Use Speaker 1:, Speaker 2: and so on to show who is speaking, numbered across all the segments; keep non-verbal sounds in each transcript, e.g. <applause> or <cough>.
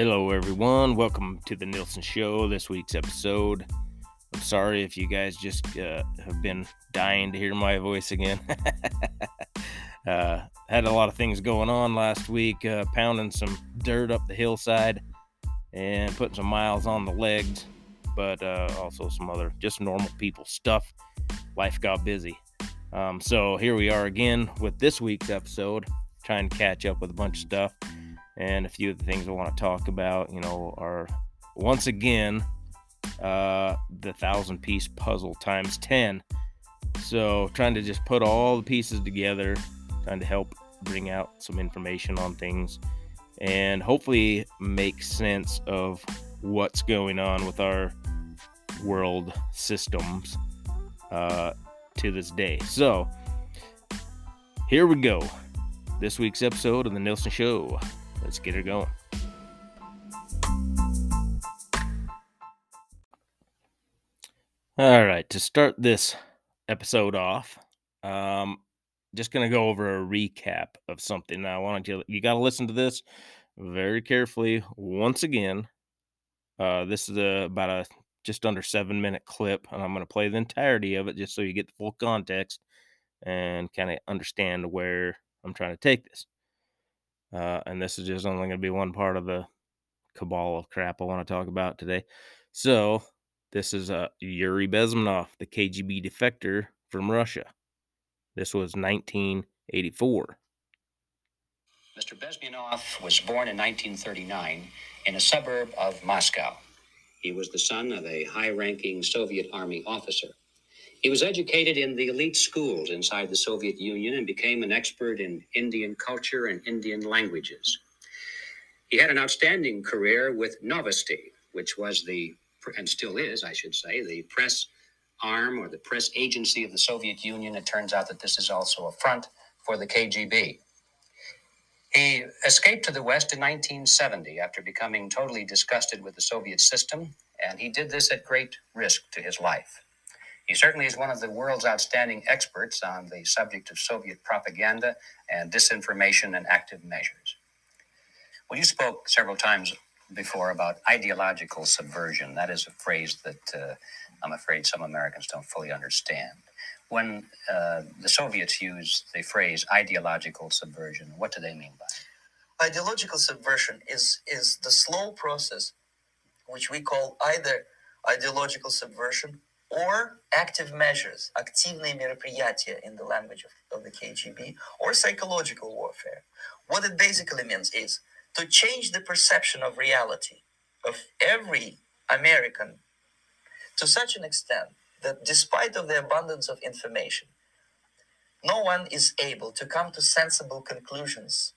Speaker 1: Hello, everyone. Welcome to the Nielson Show. This week's episode. I'm sorry if you guys just uh, have been dying to hear my voice again. <laughs> uh, had a lot of things going on last week, uh, pounding some dirt up the hillside and putting some miles on the legs, but uh, also some other just normal people stuff. Life got busy. Um, so here we are again with this week's episode, trying to catch up with a bunch of stuff. And a few of the things I want to talk about, you know, are once again uh, the thousand piece puzzle times 10. So, trying to just put all the pieces together, trying to help bring out some information on things, and hopefully make sense of what's going on with our world systems uh, to this day. So, here we go. This week's episode of The Nielson Show. Let's get her going. All right, to start this episode off, um, just gonna go over a recap of something. Now, I want you you got to listen to this very carefully once again. Uh, this is a, about a just under seven minute clip, and I'm gonna play the entirety of it just so you get the full context and kind of understand where I'm trying to take this. Uh, and this is just only going to be one part of the cabal of crap I want to talk about today. So, this is uh, Yuri Bezmenov, the KGB defector from Russia. This was 1984.
Speaker 2: Mr. Bezmenov was born in 1939 in a suburb of Moscow. He was the son of a high ranking Soviet Army officer. He was educated in the elite schools inside the Soviet Union and became an expert in Indian culture and Indian languages. He had an outstanding career with Novosti, which was the, and still is, I should say, the press arm or the press agency of the Soviet Union. It turns out that this is also a front for the KGB. He escaped to the West in 1970 after becoming totally disgusted with the Soviet system, and he did this at great risk to his life. He certainly is one of the world's outstanding experts on the subject of Soviet propaganda and disinformation and active measures. Well, you spoke several times before about ideological subversion. That is a phrase that uh, I'm afraid some Americans don't fully understand. When uh, the Soviets use the phrase ideological subversion, what do they mean by
Speaker 3: it? Ideological subversion is, is the slow process which we call either ideological subversion or active measures, активные мероприятия in the language of, of the KGB, or psychological warfare. What it basically means is to change the perception of reality of every American to such an extent that despite of the abundance of information, no one is able to come to sensible conclusions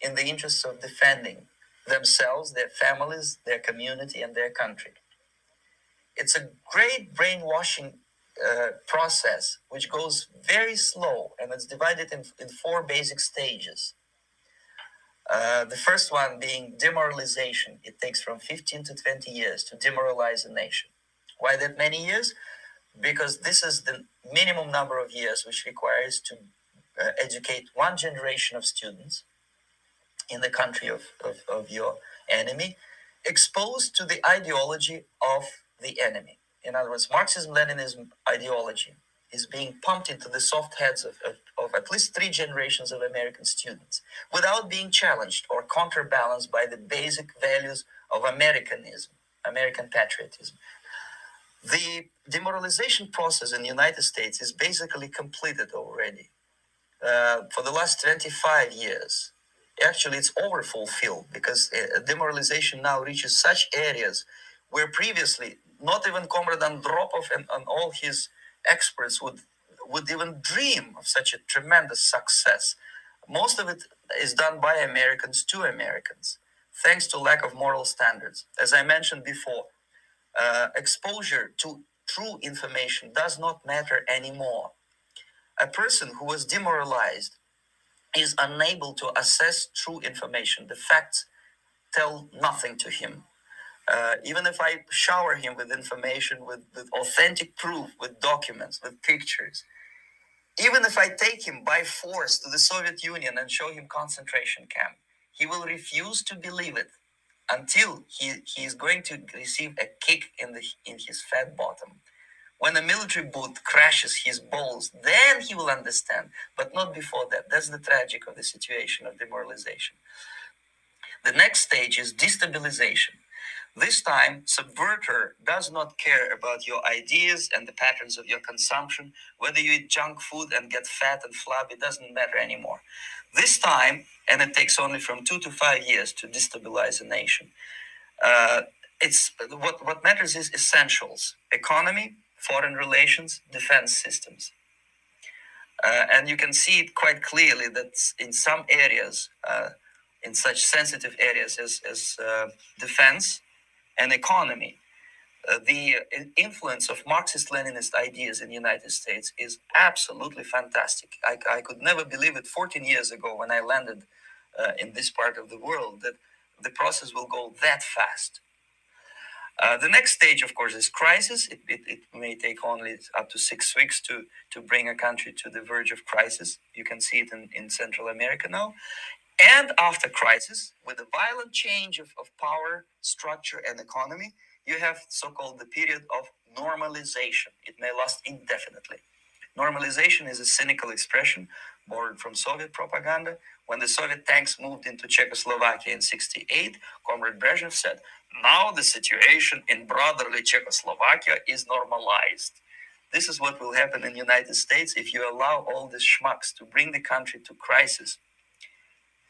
Speaker 3: in the interests of defending themselves, their families, their community, and their country. It's a great brainwashing uh, process which goes very slow and it's divided in, in four basic stages. Uh, the first one being demoralization. It takes from 15 to 20 years to demoralize a nation. Why that many years? Because this is the minimum number of years which requires to uh, educate one generation of students in the country of, of, of your enemy, exposed to the ideology of the enemy. In other words, Marxism Leninism ideology is being pumped into the soft heads of, of, of, at least three generations of American students without being challenged or counterbalanced by the basic values of Americanism, American patriotism. The demoralization process in the United States is basically completed already. Uh, for the last 25 years, actually, it's overfulfilled because uh, demoralization now reaches such areas where previously not even Comrade Andropov and, and all his experts would would even dream of such a tremendous success. Most of it is done by Americans to Americans, thanks to lack of moral standards. As I mentioned before, uh, exposure to true information does not matter anymore. A person who was demoralized is unable to assess true information. The facts tell nothing to him. Uh, even if I shower him with information, with, with authentic proof, with documents, with pictures, even if I take him by force to the Soviet Union and show him concentration camp, he will refuse to believe it until he, he is going to receive a kick in the in his fat bottom. When a military boot crashes his balls, then he will understand, but not before that. That's the tragic of the situation of demoralization. The next stage is destabilization. This time, subverter does not care about your ideas and the patterns of your consumption. Whether you eat junk food and get fat and flabby, doesn't matter anymore. This time, and it takes only from two to five years to destabilize a nation. Uh, it's what what matters is essentials: economy, foreign relations, defense systems. Uh, and you can see it quite clearly that in some areas, uh, in such sensitive areas as, as uh, defense and economy, uh, the influence of Marxist Leninist ideas in the United States is absolutely fantastic. I, I, could never believe it 14 years ago when I landed uh, in this part of the world that the process will go that fast. Uh, the next stage, of course, is crisis. It, it, it, may take only up to six weeks to, to bring a country to the verge of crisis. You can see it in, in Central America now. And after crisis, with a violent change of, of power, structure, and economy, you have so-called the period of normalization. It may last indefinitely. Normalization is a cynical expression borrowed from Soviet propaganda. When the Soviet tanks moved into Czechoslovakia in 68, Comrade Brezhnev said, now the situation in brotherly Czechoslovakia is normalized. This is what will happen in the United States if you allow all these schmucks to bring the country to crisis,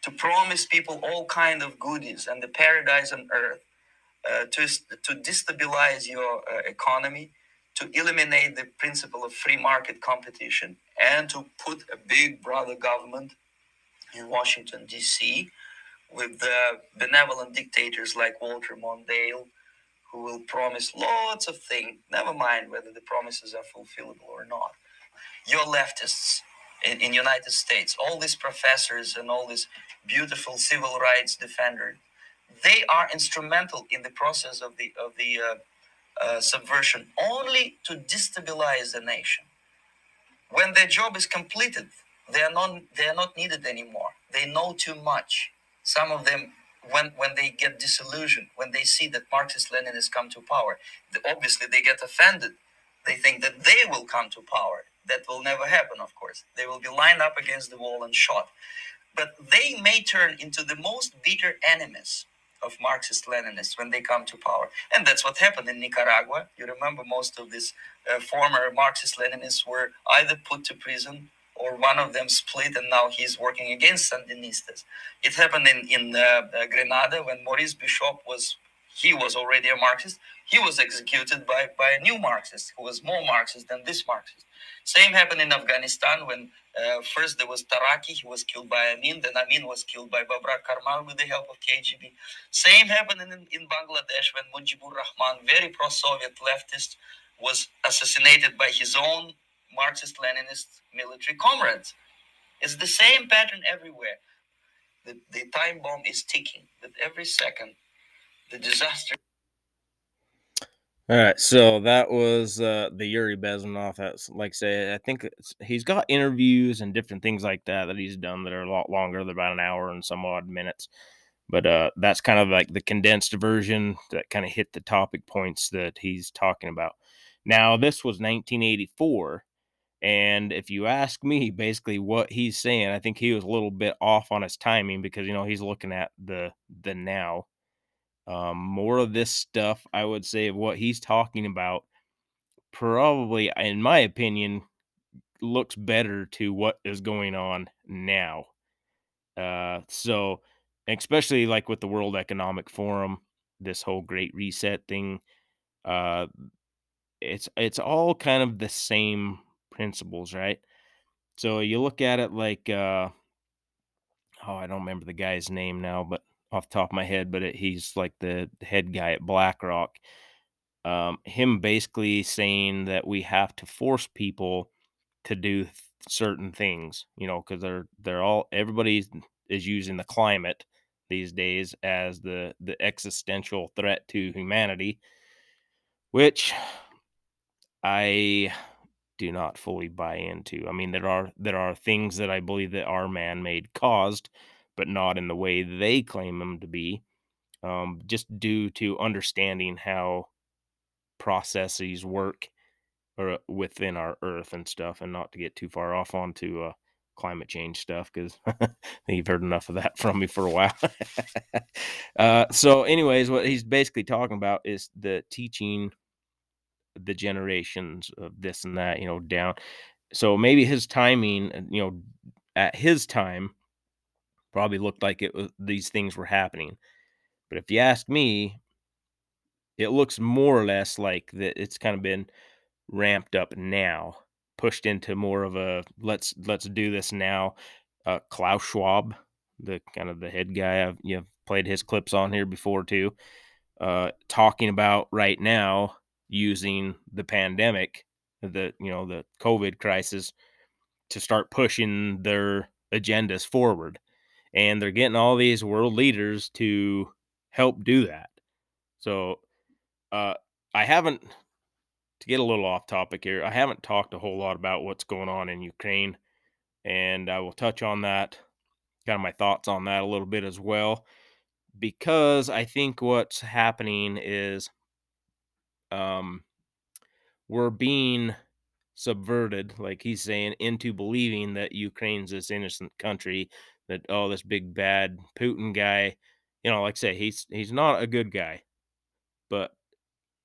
Speaker 3: to promise people all kind of goodies and the paradise on earth, uh, to, to destabilize your uh, economy, to eliminate the principle of free market competition, and to put a big brother government in Washington, D.C., with the benevolent dictators like Walter Mondale, who will promise lots of things, never mind whether the promises are fulfillable or not. Your leftists in, in United States, all these professors and all these beautiful civil rights defenders, they are instrumental in the process of the of the uh, uh, subversion only to destabilize the nation. When their job is completed, they are not they are not needed anymore. They know too much some of them when when they get disillusioned when they see that marxist leninists come to power obviously they get offended they think that they will come to power that will never happen of course they will be lined up against the wall and shot but they may turn into the most bitter enemies of Marxist Leninists when they come to power. And that's what happened in Nicaragua. You remember most of these uh, former Marxist Leninists were either put to prison or one of them split and now he's working against Sandinistas. It happened in, in uh, uh, Grenada when Maurice Bishop was, he was already a Marxist. He was executed by, by a new Marxist who was more Marxist than this Marxist. Same happened in Afghanistan when uh, first there was Taraki, he was killed by Amin, then Amin was killed by Babrak Karmal with the help of KGB. Same happened in, in Bangladesh when Mujibur Rahman, very pro-Soviet leftist, was assassinated by his own Marxist Leninist military comrades. It's the same pattern everywhere. The, the time bomb is ticking, that every second, the disaster.
Speaker 1: All right, so that was uh, the Yuri Bezmenov. That's like I say, I think he's got interviews and different things like that that he's done that are a lot longer. They're about an hour and some odd minutes, but uh, that's kind of like the condensed version that kind of hit the topic points that he's talking about. Now, this was 1984, and if you ask me, basically what he's saying, I think he was a little bit off on his timing because you know he's looking at the the now. Um, more of this stuff, I would say, of what he's talking about, probably, in my opinion, looks better to what is going on now. Uh, so, especially like with the World Economic Forum, this whole Great Reset thing, uh, it's it's all kind of the same principles, right? So you look at it like, uh, oh, I don't remember the guy's name now, but off the top of my head, but it, he's like the head guy at BlackRock. Um, him basically saying that we have to force people to do th- certain things, you know, because they're they're all everybody is using the climate these days as the the existential threat to humanity, which I do not fully buy into. I mean, there are there are things that I believe that are man-made caused, but not in the way they claim them to be. um, just due to understanding how processes work or within our earth and stuff and not to get too far off onto uh, climate change stuff because <laughs> you've heard enough of that from me for a while <laughs> uh, so anyways what he's basically talking about is the teaching the generations of this and that you know down so maybe his timing uh, you know at his time probably looked like it was these things were happening but if you ask me it looks more or less like that it's kind of been ramped up now, pushed into more of a let's let's do this now. Uh, Klaus Schwab, the kind of the head guy, I've you've played his clips on here before too, uh, talking about right now using the pandemic, the you know the COVID crisis, to start pushing their agendas forward, and they're getting all these world leaders to help do that. So, uh, I haven't to get a little off topic here, I haven't talked a whole lot about what's going on in Ukraine, and I will touch on that, kind of my thoughts on that a little bit as well, because I think what's happening is um, we're being subverted, like he's saying, into believing that Ukraine's this innocent country, that oh, this big bad Putin guy, you know, like I say, he's he's not a good guy, but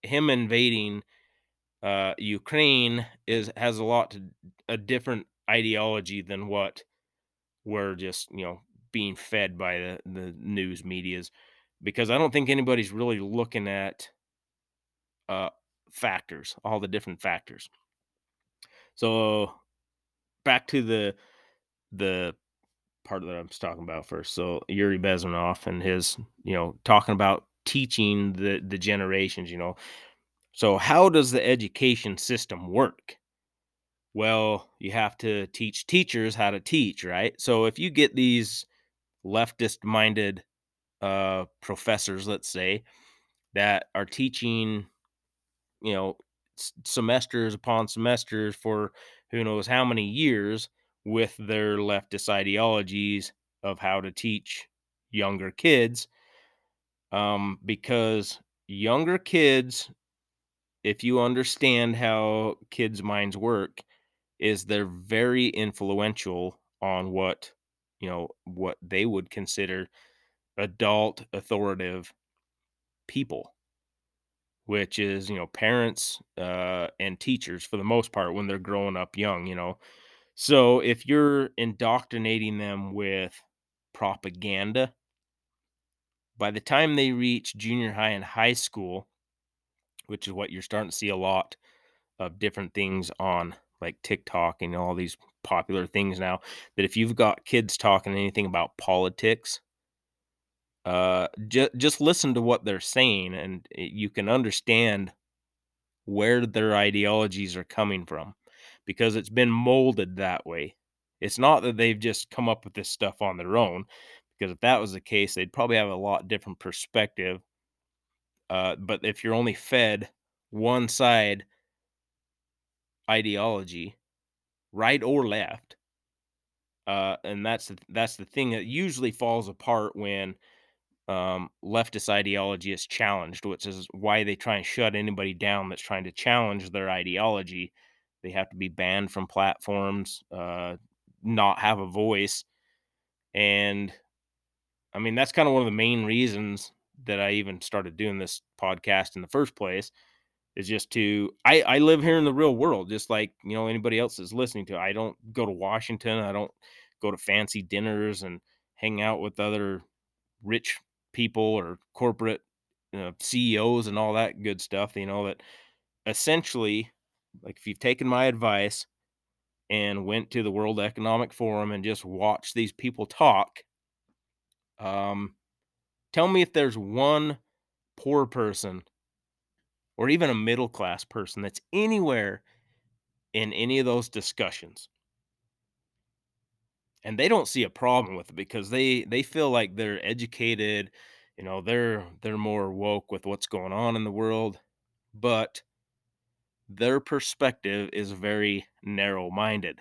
Speaker 1: him invading uh, Ukraine is has a lot to a different ideology than what we're just you know being fed by the the news media's because I don't think anybody's really looking at uh, factors, all the different factors. So back to the the part that I'm talking about first. So Yuri Bezmenov and his, you know, talking about teaching the the generations, you know, so, how does the education system work? Well, you have to teach teachers how to teach, right? So, if you get these leftist minded uh, professors, let's say, that are teaching, you know, semesters upon semesters for who knows how many years with their leftist ideologies of how to teach younger kids, um, because younger kids if you understand how kids' minds work, is they're very influential on what you know what they would consider adult authoritative people which is you know parents uh, and teachers for the most part when they're growing up young you know so if you're indoctrinating them with propaganda by the time they reach junior high and high school which is what you're starting to see a lot of different things on like TikTok and all these popular things now that if you've got kids talking anything about politics uh ju- just listen to what they're saying and you can understand where their ideologies are coming from because it's been molded that way it's not that they've just come up with this stuff on their own because if that was the case they'd probably have a lot different perspective uh, but if you're only fed one side ideology, right or left, uh, and that's the, that's the thing that usually falls apart when um, leftist ideology is challenged, which is why they try and shut anybody down that's trying to challenge their ideology. They have to be banned from platforms, uh, not have a voice, and I mean that's kind of one of the main reasons that I even started doing this podcast in the first place is just to I I live here in the real world just like you know anybody else is listening to. I don't go to Washington. I don't go to fancy dinners and hang out with other rich people or corporate you know, CEOs and all that good stuff. You know that essentially, like if you've taken my advice and went to the World Economic Forum and just watched these people talk, um, tell me if there's one poor person or even a middle class person that's anywhere in any of those discussions. And they don't see a problem with it because they they feel like they're educated you know they're they're more woke with what's going on in the world. But their perspective is very narrow minded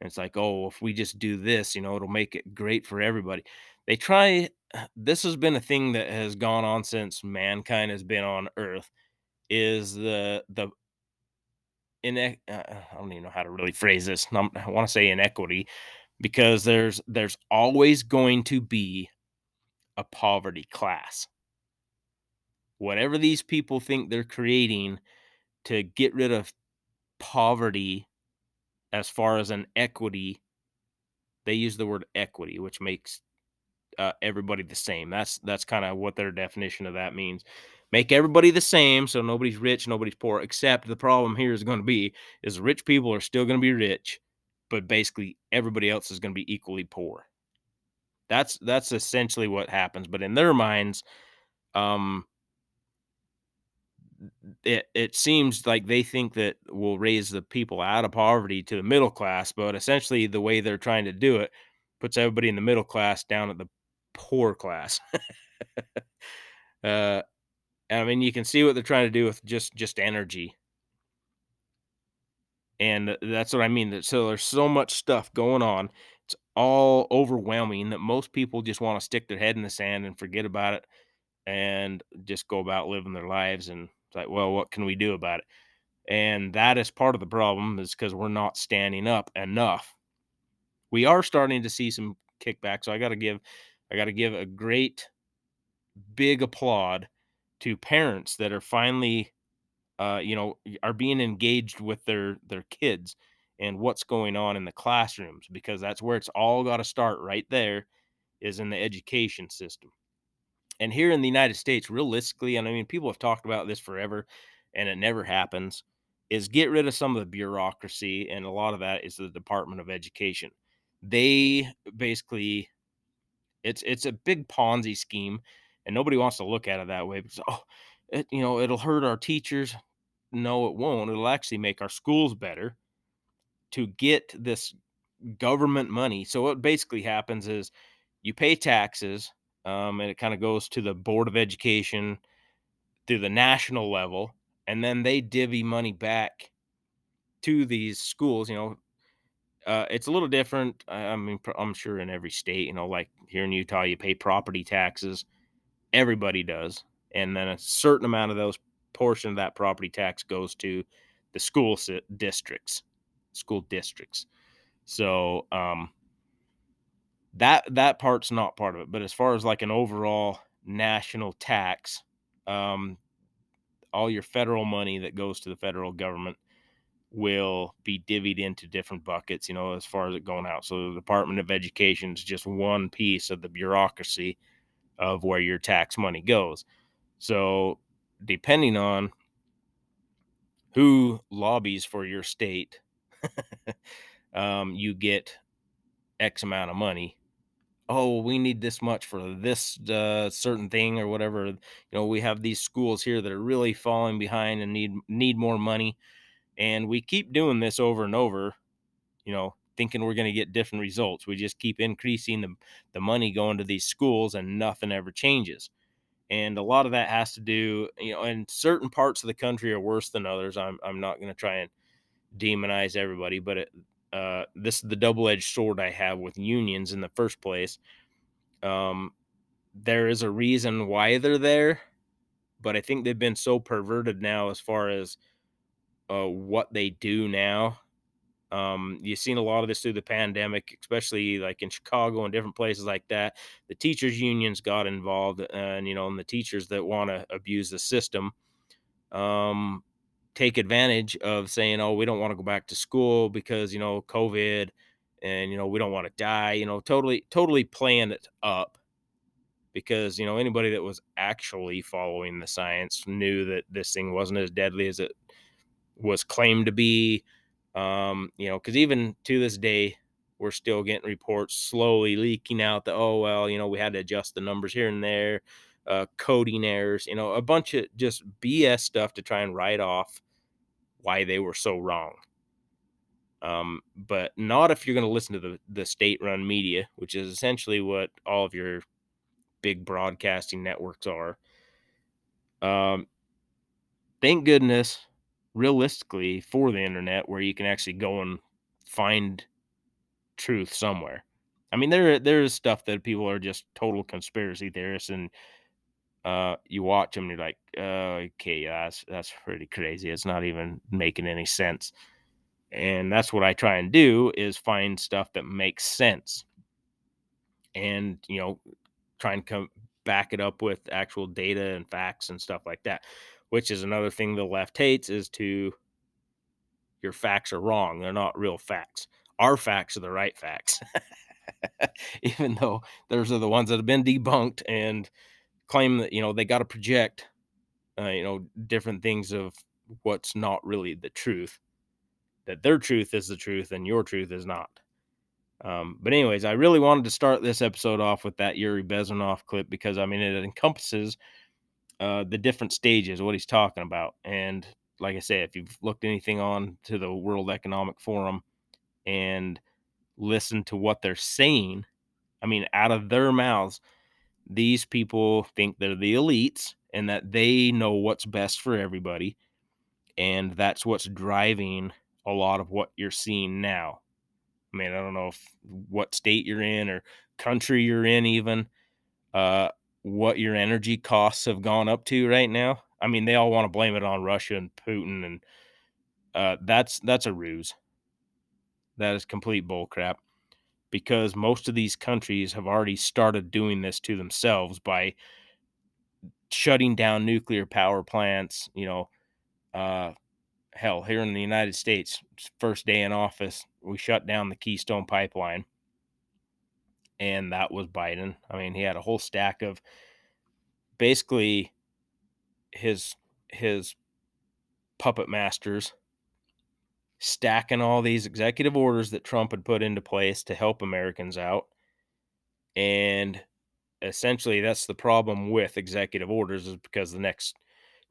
Speaker 1: it's like oh if we just do this you know it'll make it great for everybody they try <sighs> this has been a thing that has gone on since mankind has been on earth is the the in uh, I don't even know how to really phrase this. I want to say inequity because there's there's always going to be a poverty class. Whatever these people think they're creating to get rid of poverty as far as an equity, they use the word equity, which makes uh, everybody the same. That's that's kind of what their definition of that means. Make everybody the same, so nobody's rich, nobody's poor. Except the problem here is going to be is rich people are still going to be rich, but basically everybody else is going to be equally poor. That's that's essentially what happens. But in their minds, um, it it seems like they think that will raise the people out of poverty to the middle class, but essentially the way they're trying to do it puts everybody in the middle class down at the poor class. <laughs> uh, I mean, you can see what they're trying to do with just just energy, and that's what I mean. So there's so much stuff going on. It's all overwhelming that most people just want to stick their head in the sand and forget about it, and just go about living their lives. And like, well, what can we do about it? And that is part of the problem, is because we're not standing up enough. We are starting to see some kickback. So I got to give I got to give a great big applaud to parents that are finally uh, you know are being engaged with their their kids and what's going on in the classrooms because that's where it's all got to start right there is in the education system and here in the united states realistically and i mean people have talked about this forever and it never happens is get rid of some of the bureaucracy and a lot of that is the department of education they basically it's it's a big Ponzi scheme, and nobody wants to look at it that way because oh, it, you know it'll hurt our teachers. No, it won't. It'll actually make our schools better to get this government money. So what basically happens is you pay taxes, um, and it kind of goes to the board of education through the national level, and then they divvy money back to these schools. You know, uh, it's a little different. I mean, I'm sure in every state, you know, like here in Utah, you pay property taxes. Everybody does, and then a certain amount of those portion of that property tax goes to the school districts, school districts. So um, that that part's not part of it. But as far as like an overall national tax, um, all your federal money that goes to the federal government will be divvied into different buckets, you know, as far as it going out. So the Department of Education is just one piece of the bureaucracy of where your tax money goes. So depending on who lobbies for your state, <laughs> um, you get X amount of money. Oh, we need this much for this uh, certain thing or whatever. You know, we have these schools here that are really falling behind and need need more money and we keep doing this over and over, you know, thinking we're going to get different results. We just keep increasing the, the money going to these schools and nothing ever changes. And a lot of that has to do, you know, and certain parts of the country are worse than others. I'm, I'm not going to try and demonize everybody, but it, uh, this is the double edged sword I have with unions in the first place. Um, there is a reason why they're there, but I think they've been so perverted now as far as uh, what they do now. Um, you've seen a lot of this through the pandemic, especially like in Chicago and different places like that. The teachers' unions got involved, and you know, and the teachers that want to abuse the system um, take advantage of saying, "Oh, we don't want to go back to school because you know COVID, and you know we don't want to die." You know, totally, totally playing it up because you know anybody that was actually following the science knew that this thing wasn't as deadly as it was claimed to be. Um, you know, because even to this day, we're still getting reports slowly leaking out that oh well, you know, we had to adjust the numbers here and there, uh, coding errors, you know, a bunch of just BS stuff to try and write off why they were so wrong. Um, but not if you're going to listen to the the state-run media, which is essentially what all of your big broadcasting networks are. Um, thank goodness realistically for the internet where you can actually go and find truth somewhere. I mean, there there is stuff that people are just total conspiracy theorists, and uh, you watch them, and you're like, uh, okay, that's that's pretty crazy. It's not even making any sense. And that's what I try and do is find stuff that makes sense, and you know, try and come back it up with actual data and facts and stuff like that. Which is another thing the left hates is to your facts are wrong. They're not real facts. Our facts are the right facts. <laughs> Even though those are the ones that have been debunked and claim that, you know, they got to project, uh, you know, different things of what's not really the truth. That their truth is the truth and your truth is not. Um, but anyways, I really wanted to start this episode off with that Yuri Bezmenov clip because I mean it encompasses uh, the different stages, what he's talking about, and like I said, if you've looked anything on to the World Economic Forum and listened to what they're saying, I mean, out of their mouths, these people think they're the elites and that they know what's best for everybody. And that's what's driving a lot of what you're seeing now. I mean, I don't know if what state you're in or country you're in, even uh, what your energy costs have gone up to right now. I mean, they all want to blame it on Russia and Putin, and uh, that's that's a ruse. That is complete bullcrap, because most of these countries have already started doing this to themselves by shutting down nuclear power plants. You know, uh, hell, here in the United States, first day in office, we shut down the Keystone Pipeline, and that was Biden. I mean, he had a whole stack of basically his his puppet masters stacking all these executive orders that Trump had put into place to help Americans out. And essentially that's the problem with executive orders is because the next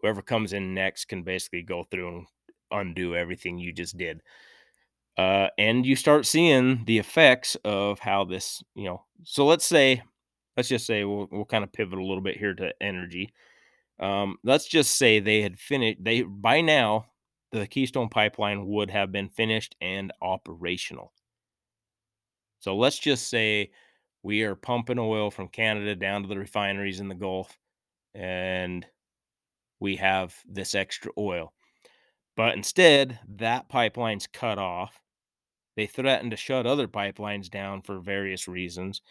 Speaker 1: whoever comes in next can basically go through and undo everything you just did. Uh, and you start seeing the effects of how this, you know. So let's say, let's just say we'll, we'll kind of pivot a little bit here to energy. Um, let's just say they had finished. They by now the Keystone Pipeline would have been finished and operational. So let's just say we are pumping oil from Canada down to the refineries in the Gulf, and we have this extra oil. But instead, that pipeline's cut off. They threaten to shut other pipelines down for various reasons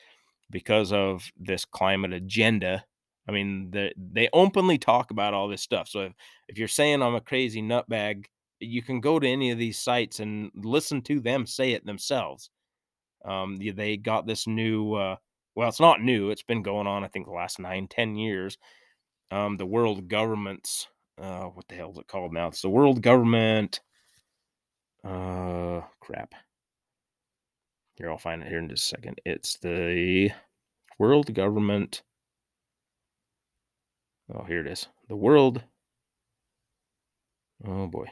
Speaker 1: because of this climate agenda I mean, they they openly talk about all this stuff. So if, if you're saying I'm a crazy nutbag, you can go to any of these sites and listen to them say it themselves. Um, they got this new, uh, well, it's not new. It's been going on, I think, the last nine, ten years. Um, the world government's, uh, what the hell is it called now? It's the world government. Uh, crap. Here, I'll find it here in just a second. It's the world government Oh, here it is. The World. Oh boy.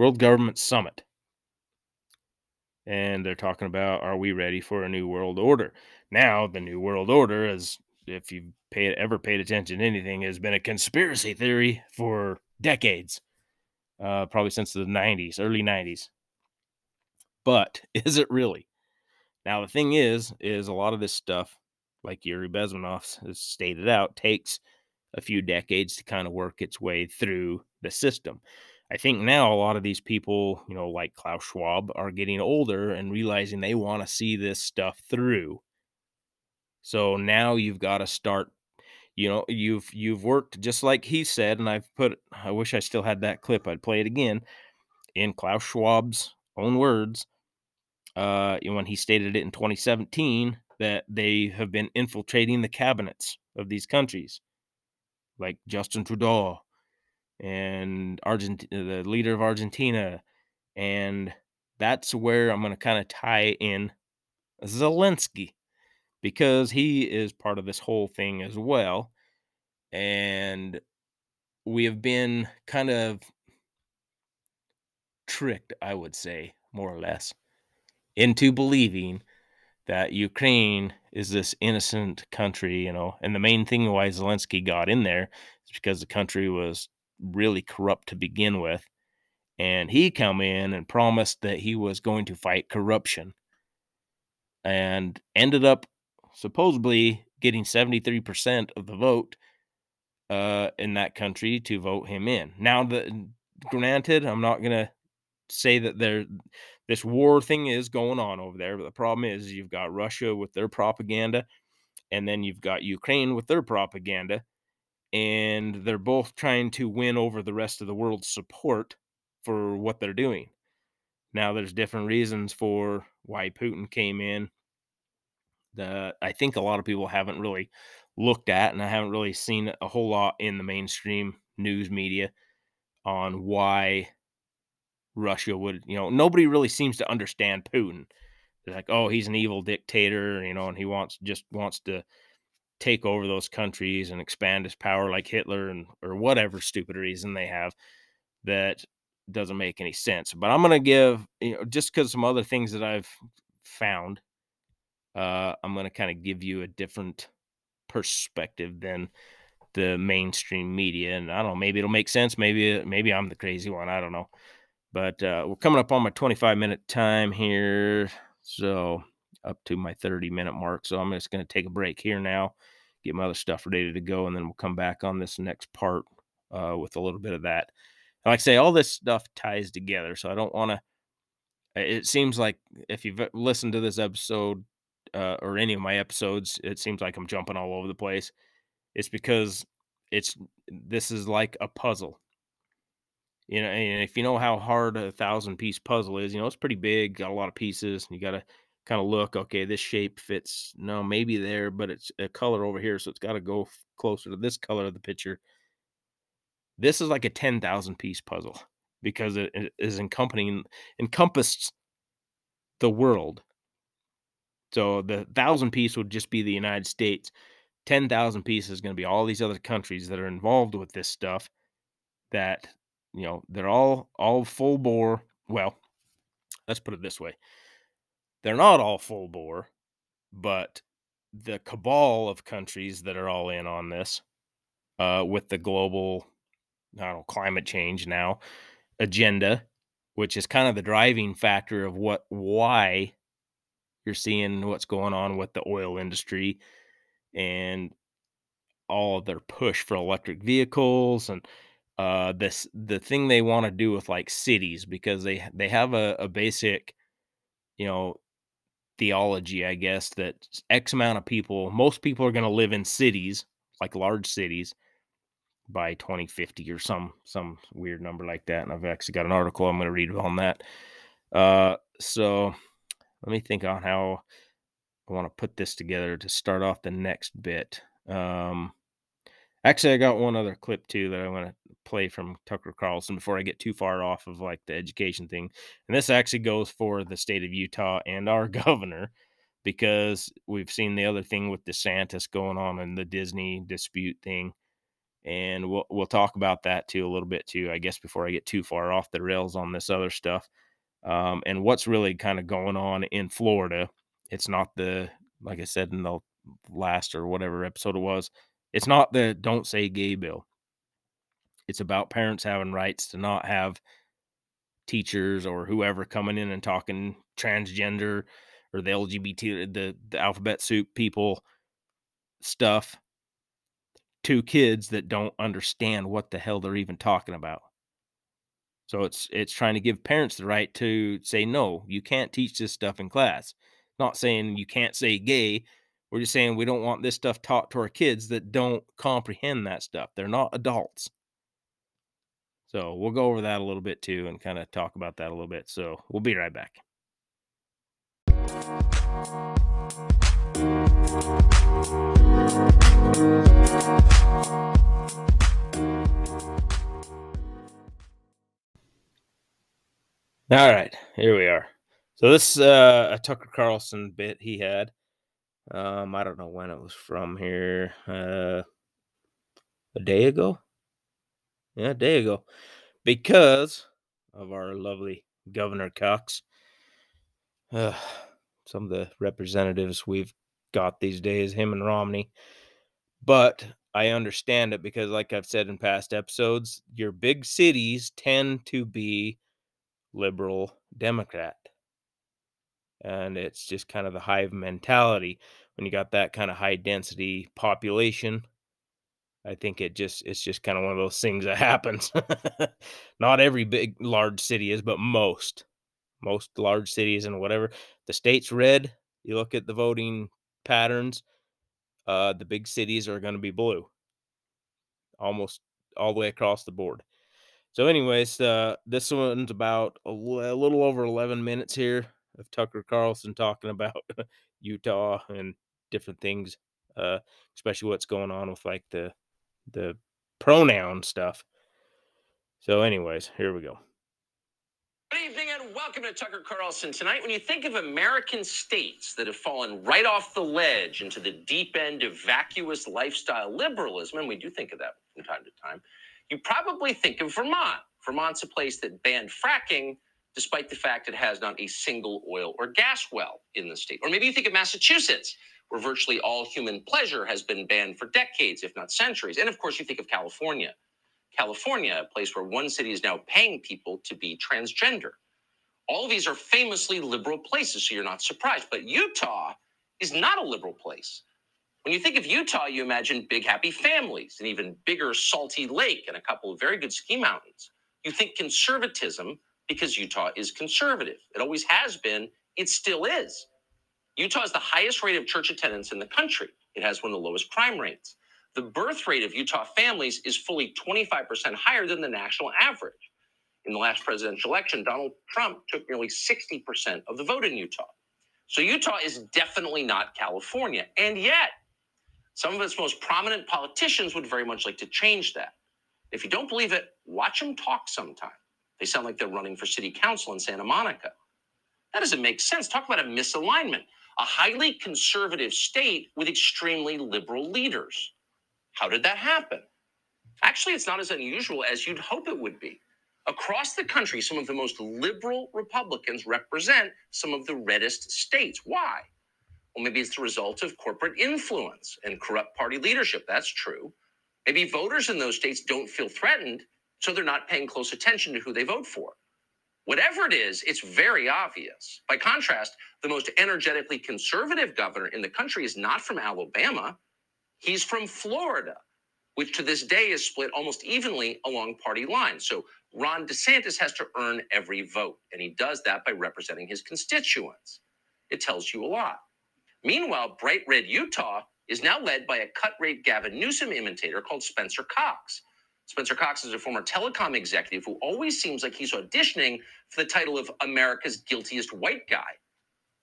Speaker 1: World Government Summit. And they're talking about are we ready for a new world order? Now, the new world order, as if you've paid, ever paid attention to anything, has been a conspiracy theory for decades. Uh, probably since the 90s, early 90s. But <laughs> is it really? Now, the thing is, is a lot of this stuff, like Yuri Bezmenov has stated out, takes a few decades to kind of work its way through the system. I think now a lot of these people, you know, like Klaus Schwab, are getting older and realizing they want to see this stuff through. So now you've got to start you know you've you've worked just like he said and I've put I wish I still had that clip I'd play it again in Klaus Schwab's own words uh when he stated it in 2017 that they have been infiltrating the cabinets of these countries like Justin Trudeau and Argentina, the leader of Argentina. And that's where I'm going to kind of tie in Zelensky because he is part of this whole thing as well. And we have been kind of tricked, I would say, more or less, into believing that Ukraine is this innocent country, you know, and the main thing why Zelensky got in there is because the country was really corrupt to begin with. And he come in and promised that he was going to fight corruption. and ended up supposedly getting 73% of the vote uh, in that country to vote him in. Now, the granted, I'm not going to say that there this war thing is going on over there, but the problem is you've got Russia with their propaganda, and then you've got Ukraine with their propaganda, and they're both trying to win over the rest of the world's support for what they're doing. Now, there's different reasons for why Putin came in. That I think a lot of people haven't really looked at, and I haven't really seen a whole lot in the mainstream news media on why Russia would, you know, nobody really seems to understand Putin. They're like, oh, he's an evil dictator, you know, and he wants just wants to take over those countries and expand his power like Hitler and or whatever stupid reason they have that doesn't make any sense. But I'm gonna give, you know, just because some other things that I've found, uh, I'm gonna kind of give you a different perspective than the mainstream media. And I don't know, maybe it'll make sense. Maybe maybe I'm the crazy one. I don't know. But uh, we're coming up on my 25 minute time here. So up to my 30 minute mark. So I'm just going to take a break here now, get my other stuff ready to go, and then we'll come back on this next part uh, with a little bit of that. And like I say, all this stuff ties together. So I don't want to. It seems like if you've listened to this episode uh, or any of my episodes, it seems like I'm jumping all over the place. It's because it's this is like a puzzle you know, and if you know how hard a thousand piece puzzle is, you know, it's pretty big, got a lot of pieces. You got to kind of look, okay, this shape fits. No, maybe there, but it's a color over here. So it's got to go closer to this color of the picture. This is like a 10,000 piece puzzle because it is encompassing, encompassed the world. So the thousand piece would just be the United States. 10,000 pieces is going to be all these other countries that are involved with this stuff that you know, they're all all full bore. Well, let's put it this way. They're not all full bore, but the cabal of countries that are all in on this uh, with the global I don't know, climate change now agenda, which is kind of the driving factor of what why you're seeing what's going on with the oil industry and all of their push for electric vehicles and uh this the thing they want to do with like cities because they they have a, a basic you know theology i guess that x amount of people most people are going to live in cities like large cities by 2050 or some some weird number like that and i've actually got an article i'm going to read on that. Uh so let me think on how i want to put this together to start off the next bit. Um Actually, I got one other clip too that I want to play from Tucker Carlson before I get too far off of like the education thing. And this actually goes for the state of Utah and our <laughs> governor because we've seen the other thing with DeSantis going on in the Disney dispute thing. And we'll we'll talk about that too a little bit too, I guess, before I get too far off the rails on this other stuff. Um, and what's really kind of going on in Florida. It's not the like I said in the last or whatever episode it was it's not the don't say gay bill. It's about parents having rights to not have teachers or whoever coming in and talking transgender or the LGBT, the, the alphabet soup people stuff to kids that don't understand what the hell they're even talking about. So it's it's trying to give parents the right to say no, you can't teach this stuff in class. Not saying you can't say gay, we're just saying we don't want this stuff taught to our kids that don't comprehend that stuff. They're not adults. So we'll go over that a little bit too and kind of talk about that a little bit. So we'll be right back. All right, here we are. So this uh, a Tucker Carlson bit he had um, I don't know when it was from here. Uh, a day ago. Yeah, there you go. because of our lovely Governor Cox. Uh, some of the representatives we've got these days, him and Romney. But I understand it because, like I've said in past episodes, your big cities tend to be liberal Democrat. and it's just kind of the hive mentality when you got that kind of high density population i think it just it's just kind of one of those things that <laughs> happens. Not every big large city is but most most large cities and whatever. The state's red you look at the voting patterns uh the big cities are going to be blue. Almost all the way across the board. So anyways uh this one's about a little over 11 minutes here of Tucker Carlson talking about <laughs> Utah and different things, uh, especially what's going on with like the the pronoun stuff. So, anyways, here we go.
Speaker 4: Good evening and welcome to Tucker Carlson. Tonight, when you think of American states that have fallen right off the ledge into the deep end of vacuous lifestyle liberalism, and we do think of that from time to time, you probably think of Vermont. Vermont's a place that banned fracking despite the fact it has not a single oil or gas well in the state. Or maybe you think of Massachusetts, where virtually all human pleasure has been banned for decades, if not centuries. And of course, you think of California. California, a place where one city is now paying people to be transgender. All of these are famously liberal places, so you're not surprised. But Utah is not a liberal place. When you think of Utah, you imagine big, happy families, an even bigger, salty lake, and a couple of very good ski mountains. You think conservatism, because Utah is conservative. It always has been, it still is. Utah has the highest rate of church attendance in the country. It has one of the lowest crime rates. The birth rate of Utah families is fully 25% higher than the national average. In the last presidential election, Donald Trump took nearly 60% of the vote in Utah. So Utah is definitely not California. And yet, some of its most prominent politicians would very much like to change that. If you don't believe it, watch them talk sometime. They sound like they're running for city council in Santa Monica. That doesn't make sense. Talk about a misalignment. A highly conservative state with extremely liberal leaders. How did that happen? Actually, it's not as unusual as you'd hope it would be. Across the country, some of the most liberal Republicans represent some of the reddest states. Why? Well, maybe it's the result of corporate influence and corrupt party leadership. That's true. Maybe voters in those states don't feel threatened so they're not paying close attention to who they vote for. Whatever it is, it's very obvious. By contrast, the most energetically conservative governor in the country is not from Alabama, he's from Florida, which to this day is split almost evenly along party lines. So Ron DeSantis has to earn every vote, and he does that by representing his constituents. It tells you a lot. Meanwhile, bright red Utah is now led by a cut rate Gavin Newsom imitator called Spencer Cox. Spencer Cox is a former telecom executive who always seems like he's auditioning for the title of America's guiltiest white guy.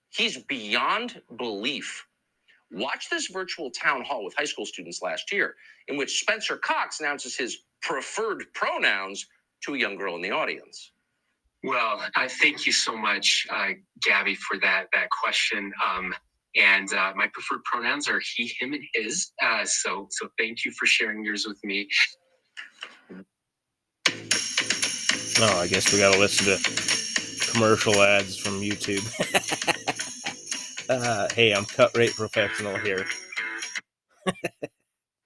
Speaker 4: He's beyond belief. Watch this virtual town hall with high school students last year, in which Spencer Cox announces his preferred pronouns to a young girl in the audience.
Speaker 5: Well, I thank you so much, uh, Gabby, for that that question. Um, and uh, my preferred pronouns are he, him, and his. Uh, so, so thank you for sharing yours with me.
Speaker 1: Oh, I guess we got to listen to commercial ads from YouTube. <laughs> uh, hey, I'm cut rate professional here.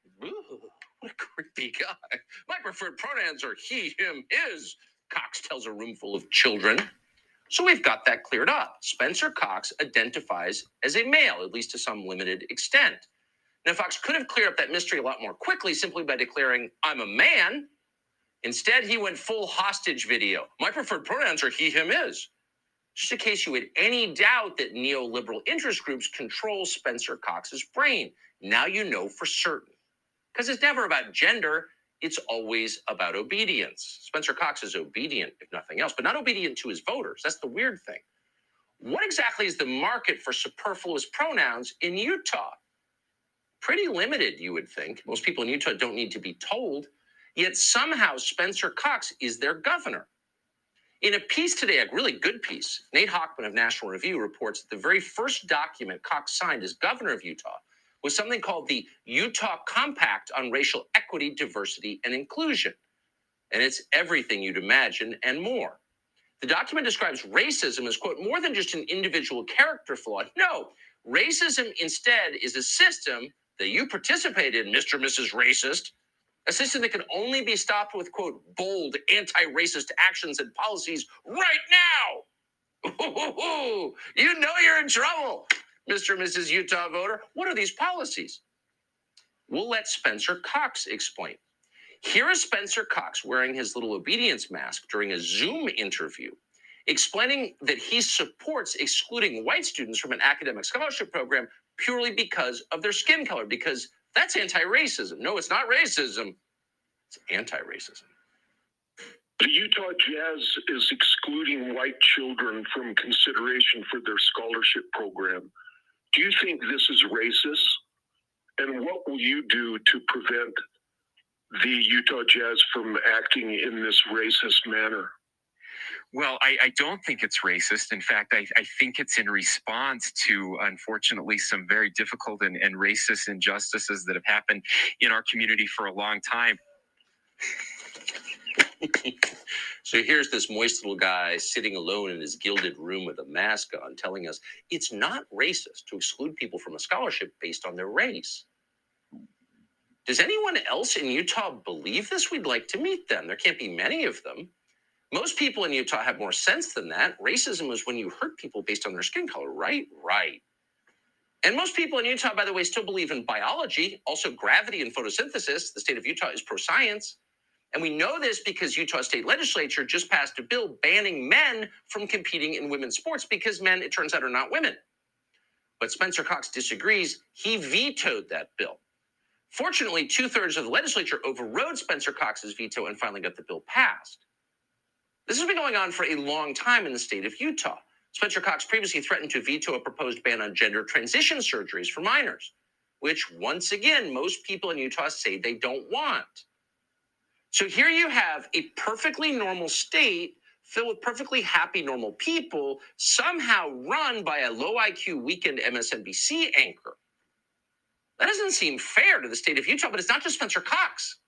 Speaker 1: <laughs>
Speaker 4: Ooh, what a creepy guy. My preferred pronouns are he, him, his. Cox tells a room full of children. So we've got that cleared up. Spencer Cox identifies as a male, at least to some limited extent. Now, Cox could have cleared up that mystery a lot more quickly simply by declaring, I'm a man. Instead, he went full hostage video. My preferred pronouns are he, him, is. Just in case you had any doubt that neoliberal interest groups control Spencer Cox's brain. Now you know for certain. Because it's never about gender, it's always about obedience. Spencer Cox is obedient, if nothing else, but not obedient to his voters. That's the weird thing. What exactly is the market for superfluous pronouns in Utah? Pretty limited, you would think. Most people in Utah don't need to be told. Yet somehow Spencer Cox is their governor. In a piece today, a really good piece, Nate Hochman of National Review reports that the very first document Cox signed as governor of Utah was something called the Utah Compact on Racial Equity, Diversity, and Inclusion. And it's everything you'd imagine and more. The document describes racism as, quote, more than just an individual character flaw. No, racism instead is a system that you participate in, Mr. Mrs. Racist, a system that can only be stopped with, quote, bold anti racist actions and policies right now. Ooh, <laughs> you know you're in trouble, Mr. and Mrs. Utah voter. What are these policies? We'll let Spencer Cox explain. Here is Spencer Cox wearing his little obedience mask during a Zoom interview, explaining that he supports excluding white students from an academic scholarship program purely because of their skin color, because that's anti racism. No, it's not racism, it's anti racism.
Speaker 6: The Utah Jazz is excluding white children from consideration for their scholarship program. Do you think this is racist? And what will you do to prevent the Utah Jazz from acting in this racist manner?
Speaker 5: Well, I, I, don't think it's racist. In fact, I, I, think it's in response to, unfortunately, some very difficult and, and racist injustices that have happened in our community for a long time. <laughs>
Speaker 4: so here's this moist little guy sitting alone in his gilded room with a mask on telling us it's not racist to exclude people from a scholarship based on their race. Does anyone else in Utah believe this? We'd like to meet them. There can't be many of them. Most people in Utah have more sense than that. Racism is when you hurt people based on their skin color, right? Right. And most people in Utah, by the way, still believe in biology, also gravity and photosynthesis. The state of Utah is pro science. And we know this because Utah State Legislature just passed a bill banning men from competing in women's sports because men, it turns out, are not women. But Spencer Cox disagrees. He vetoed that bill. Fortunately, two thirds of the legislature overrode Spencer Cox's veto and finally got the bill passed. This has been going on for a long time in the state of Utah. Spencer Cox previously threatened to veto a proposed ban on gender transition surgeries for minors, which, once again, most people in Utah say they don't want. So here you have a perfectly normal state filled with perfectly happy, normal people, somehow run by a low IQ weekend MSNBC anchor. That doesn't seem fair to the state of Utah, but it's not just Spencer Cox.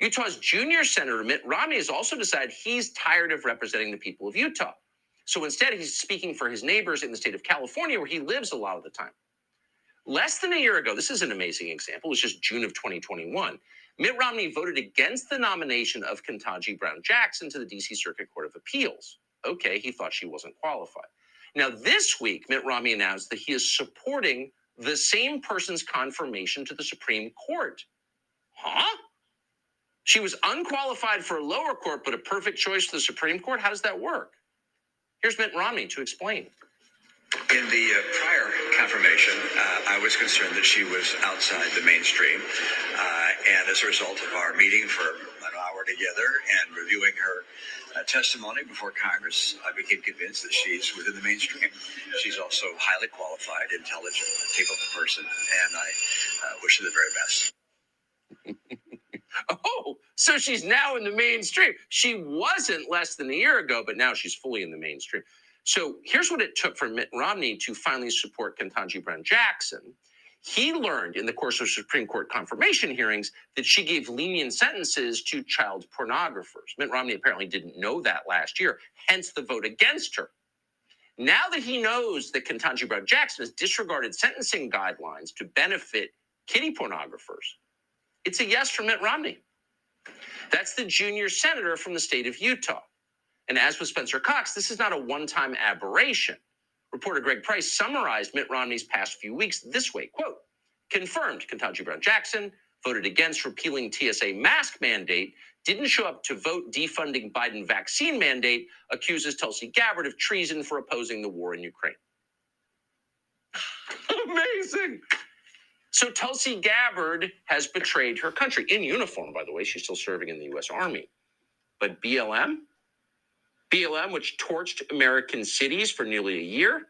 Speaker 4: Utah's junior senator, Mitt Romney, has also decided he's tired of representing the people of Utah. So instead, he's speaking for his neighbors in the state of California, where he lives a lot of the time. Less than a year ago, this is an amazing example, it was just June of 2021. Mitt Romney voted against the nomination of Ketanji Brown Jackson to the DC Circuit Court of Appeals. Okay, he thought she wasn't qualified. Now, this week, Mitt Romney announced that he is supporting the same person's confirmation to the Supreme Court. Huh? She was unqualified for a lower court, but a perfect choice for the Supreme Court? How does that work? Here's Mitt Romney to explain.
Speaker 7: In the uh, prior confirmation, uh, I was concerned that she was outside the mainstream. Uh, and as a result of our meeting for an hour together and reviewing her uh, testimony before Congress, I became convinced that she's within the mainstream. She's also highly qualified, intelligent, capable person, and I uh, wish her the very best. <laughs>
Speaker 4: oh, so she's now in the mainstream. She wasn't less than a year ago, but now she's fully in the mainstream. So here's what it took for Mitt Romney to finally support Ketanji Brown Jackson. He learned in the course of Supreme Court confirmation hearings that she gave lenient sentences to child pornographers. Mitt Romney apparently didn't know that last year, hence the vote against her. Now that he knows that Ketanji Brown Jackson has disregarded sentencing guidelines to benefit kitty pornographers, it's a yes from Mitt Romney. That's the junior senator from the state of Utah. And as with Spencer Cox, this is not a one time aberration. Reporter Greg Price summarized Mitt Romney's past few weeks this way quote, confirmed Ketanji Brown Jackson voted against repealing TSA mask mandate, didn't show up to vote defunding Biden vaccine mandate, accuses Tulsi Gabbard of treason for opposing the war in Ukraine. <sighs> Amazing. So Tulsi Gabbard has betrayed her country in uniform, by the way. She's still serving in the U.S. Army. But BLM, BLM, which torched American cities for nearly a year,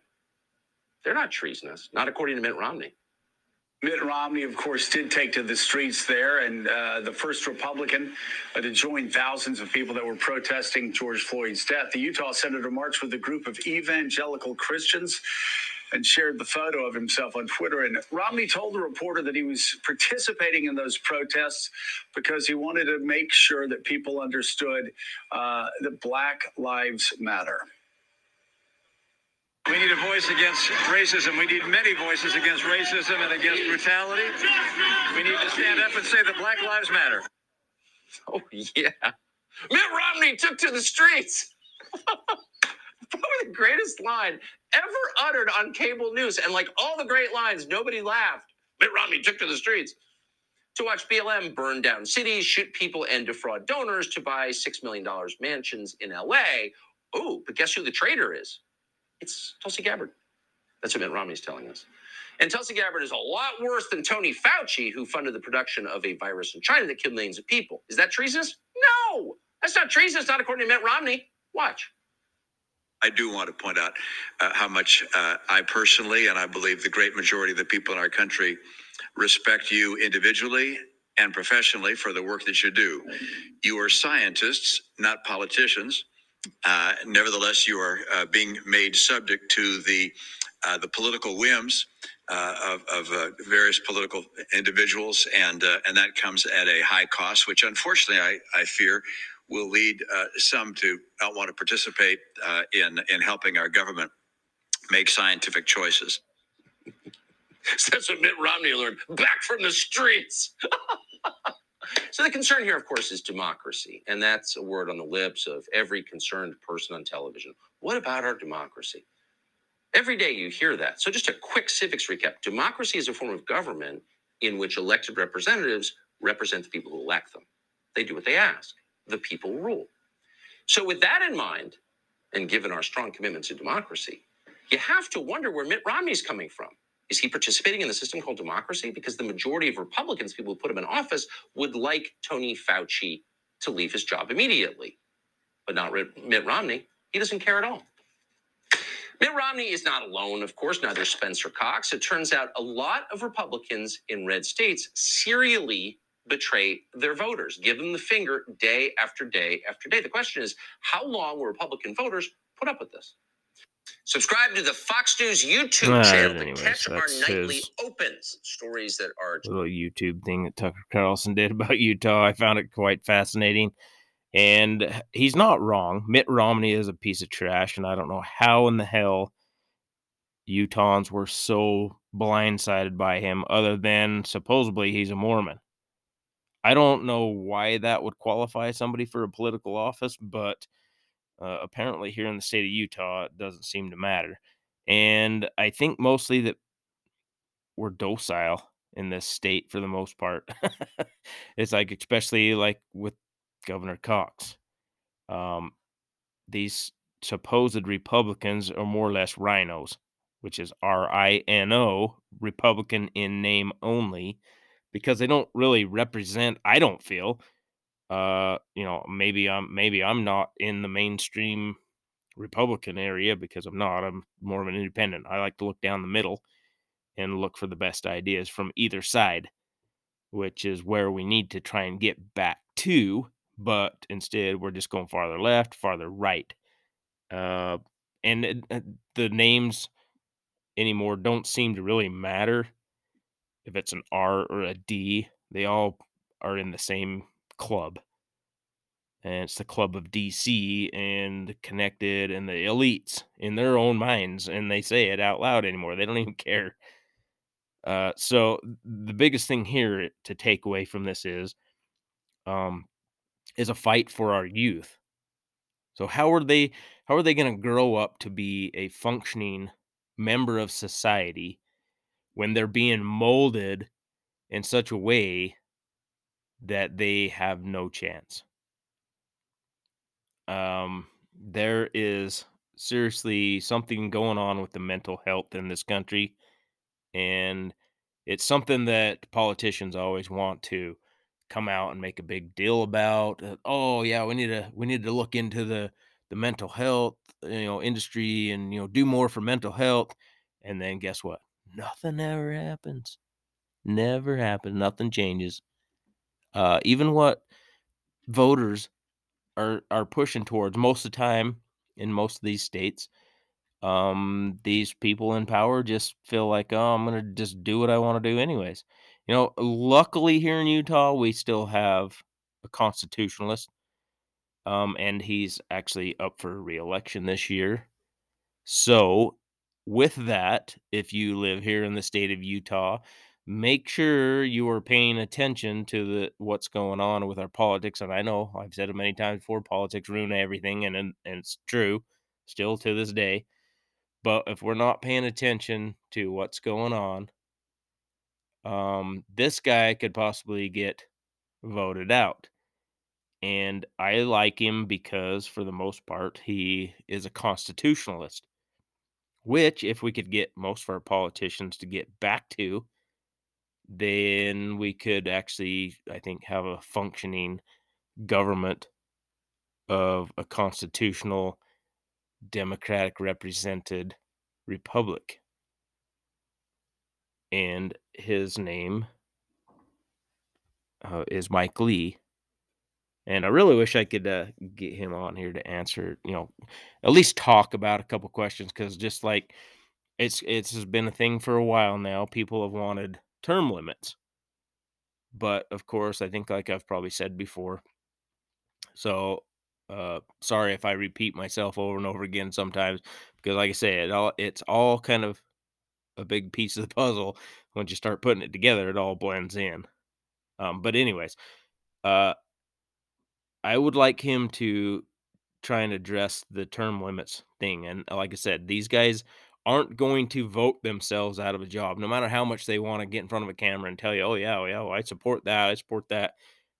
Speaker 4: they're not treasonous, not according to Mitt Romney.
Speaker 8: Mitt Romney, of course, did take to the streets there, and uh, the first Republican uh, to join thousands of people that were protesting George Floyd's death. The Utah senator marched with a group of evangelical Christians and shared the photo of himself on Twitter. And Romney told the reporter that he was participating in those protests because he wanted to make sure that people understood uh, that Black Lives Matter.
Speaker 9: We need a voice against racism. We need many voices against racism and against brutality. We need to stand up and say that Black Lives Matter.
Speaker 4: Oh, yeah. Mitt Romney took to the streets. <laughs> Probably the greatest line ever uttered on cable news. And like all the great lines, nobody laughed. Mitt Romney took to the streets to watch BLM burn down cities, shoot people, and defraud donors to buy $6 million mansions in LA. Oh, but guess who the traitor is? It's Tulsi Gabbard. That's what Mitt Romney's telling us. And Tulsi Gabbard is a lot worse than Tony Fauci, who funded the production of a virus in China that killed millions of people. Is that treasonous? No, that's not treasonous, not according to Mitt Romney. Watch.
Speaker 7: I do want to point out uh, how much uh, I personally, and I believe the great majority of the people in our country, respect you individually and professionally for the work that you do. You are scientists, not politicians. Uh, nevertheless, you are uh, being made subject to the uh, the political whims uh, of, of uh, various political individuals, and uh, and that comes at a high cost, which unfortunately I, I fear will lead uh, some to not want to participate uh, in in helping our government make scientific choices. <laughs>
Speaker 4: That's what Mitt Romney learned back from the streets. <laughs> so the concern here, of course, is democracy, and that's a word on the lips of every concerned person on television. What about our democracy? Every day you hear that. So, just a quick civics recap democracy is a form of government in which elected representatives represent the people who elect them. They do what they ask, the people rule. So, with that in mind, and given our strong commitment to democracy, you have to wonder where Mitt Romney's coming from. Is he participating in the system called democracy? Because the majority of Republicans, people who put him in office, would like Tony Fauci to leave his job immediately, but not Mitt Romney. He doesn't care at all. Mitt Romney is not alone, of course, neither Spencer Cox. It turns out a lot of Republicans in red states serially betray their voters, give them the finger day after day after day. The question is, how long will Republican voters put up with this? Subscribe to the Fox News YouTube
Speaker 1: Right,
Speaker 4: channel
Speaker 1: anyways,
Speaker 4: to catch our nightly opens, stories that are
Speaker 1: little YouTube thing that Tucker Carlson <laughs> did about Utah. I found it quite fascinating. And he's not wrong. Mitt Romney is a piece of trash, and I don't know how in the hell Utahns were so blindsided by him, other than supposedly he's a Mormon. I don't know why that would qualify somebody for a political office, but uh, apparently here in the state of Utah, it doesn't seem to matter. And I think mostly that we're docile in this state for the most part. <laughs> it's like, especially like with Governor Cox. Um, these supposed Republicans are more or less rhinos, which is R I N O, Republican in name only, because they don't really represent, I don't feel. Uh, you know, maybe I'm maybe I'm not in the mainstream Republican area because I'm not. I'm more of an independent. I like to look down the middle and look for the best ideas from either side, which is where we need to try and get back to. But instead, we're just going farther left, farther right. Uh, and the names anymore don't seem to really matter if it's an R or a D. They all are in the same club. And it's the club of DC and connected and the elites in their own minds. And they say it out loud anymore. They don't even care. Uh, so the biggest thing here to take away from this is, um, is a fight for our youth. So how are they? How are they going to grow up to be a functioning member of society when they're being molded in such a way that they have no chance? Um, there is seriously something going on with the mental health in this country and it's something that politicians always want to come out and make a big deal about oh yeah we need to we need to look into the the mental health you know industry and you know do more for mental health and then guess what nothing ever happens. Never happens. Nothing changes. Uh even what voters are are pushing towards most of the time in most of these states um these people in power just feel like oh i'm gonna just do what i want to do anyways. You know luckily here in utah we still have a constitutionalist um and he's actually up for re-election this year. So with that if you live here in the state of utah make sure you are paying attention to the what's going on with our politics and i know i've said it many times before politics ruin everything and and, it's true still to this day. But if we're not paying attention to what's going on, um, this guy could possibly get voted out. And I like him because, for the most part, he is a constitutionalist. Which, if we could get most of our politicians to get back to, then we could actually, I think, have a functioning government of a constitutional, democratic represented republic. And his name uh, is Mike Lee. And I really wish I could uh, get him on here to answer, you know, at least talk about a couple questions because just like it's it's been a thing for a while now. People have wanted term limits, but of course, I think like I've probably said before. So, uh, sorry if I repeat myself over and over again sometimes because, like I say, it all it's all kind of a big piece of the puzzle. Once you start putting it together, it all blends in. Um, but anyways, uh, I would like him to try and address the term limits thing. And like I said, these guys aren't going to vote themselves out of a job, no matter how much they want to get in front of a camera and tell you, "Oh yeah, oh, yeah, well, I support that, I support that."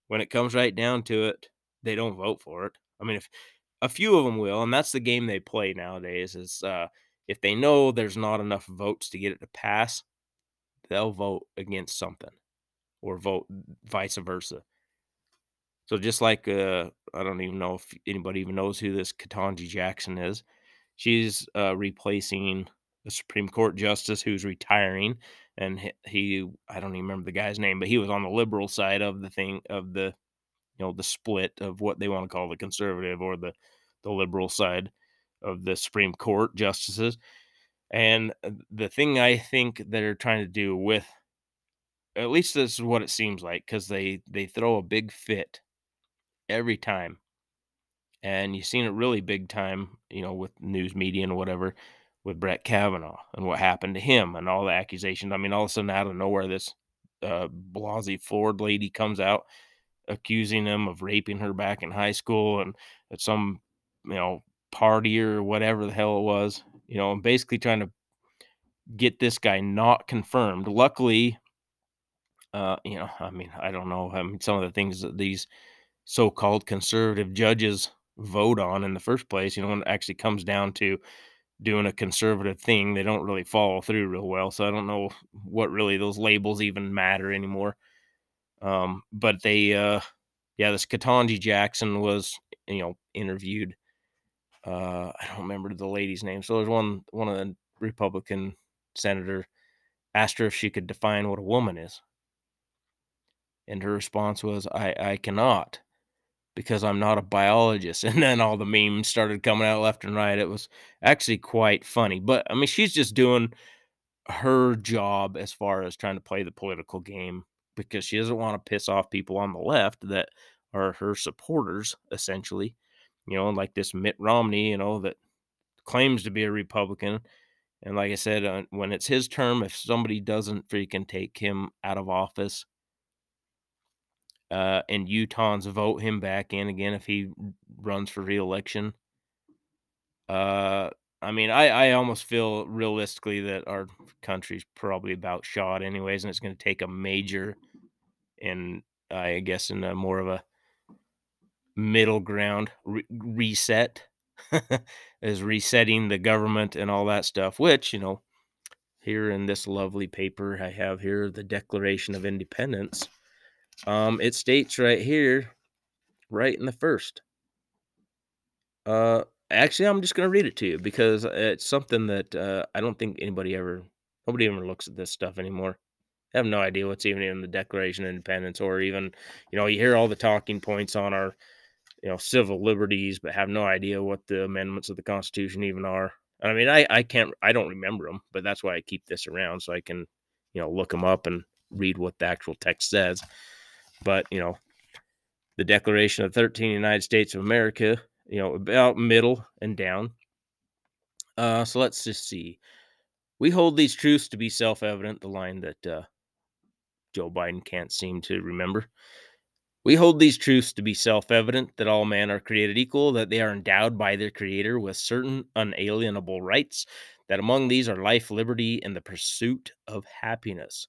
Speaker 1: When it comes right down to it, they don't vote for it. I mean, if a few of them will, and that's the game they play nowadays. Is uh, if they know there's not enough votes to get it to pass, they'll vote against something, or vote vice versa. So just like uh, I don't even know if anybody even knows who this Ketanji Jackson is. She's uh, replacing a Supreme Court justice who's retiring, and he, he I don't even remember the guy's name, but he was on the liberal side of the thing of the you know the split of what they want to call the conservative or the the liberal side of the Supreme Court justices. And uh, the thing I think they're trying to do with at least this is what it seems like because they they throw a big fit every time. And you've seen it really big time, you know, with news media and whatever, with Brett Kavanaugh and what happened to him and all the accusations. I mean, all of a sudden, out of nowhere, this uh, Blasey Ford lady comes out accusing him of raping her back in high school and at some, you know, party or whatever the hell it was, you know, and basically trying to get this guy not confirmed. Luckily, uh, you know, I mean, I don't know. I mean, some of the things that these so-called conservative judges vote on in the first place. You know, when it actually comes down to doing a conservative thing, they don't really follow through real well. So I don't know what really those labels even matter anymore. Um, but they, uh, yeah, this Ketanji Jackson was, you know, interviewed. Uh, I don't remember the lady's name. So there's one, one of the Republican senator asked her if she could define what a woman is. And her response was, I, I cannot because I'm not a biologist. <laughs> And then all the memes started coming out left and right. It was actually quite funny. But I mean, she's just doing her job as far as trying to play the political game because she doesn't want to piss off people on the left that are her supporters, essentially. You know, like this Mitt Romney, you know, that claims to be a Republican. And like I said, uh, when it's his term, if somebody doesn't freaking take him out of office, uh, and Utahns vote him back in again if he runs for reelection. Uh, I mean, I, I almost feel realistically that our country's probably about shot anyways, and it's going to take a major, and I guess in a more of a middle ground re- reset, <laughs> is resetting the government and all that stuff. Which you know, here in this lovely paper I have here, the Declaration of Independence um, it states right here, right in the first. Uh, actually, I'm just gonna read it to you because it's something that uh, I don't think anybody ever, nobody ever looks at this stuff anymore. I have no idea what's even in the Declaration of Independence, or even, you know, you hear all the talking points on our, you know, civil liberties, but have no idea what the amendments of the Constitution even are. I mean, I I can't, I don't remember them, but that's why I keep this around so I can, you know, look them up and read what the actual text says. But, you know, the Declaration of 13 United States of America, you know, about middle and down. Uh, so let's just see. We hold these truths to be self evident, the line that uh, Joe Biden can't seem to remember. We hold these truths to be self evident that all men are created equal, that they are endowed by their Creator with certain unalienable rights, that among these are life, liberty, and the pursuit of happiness.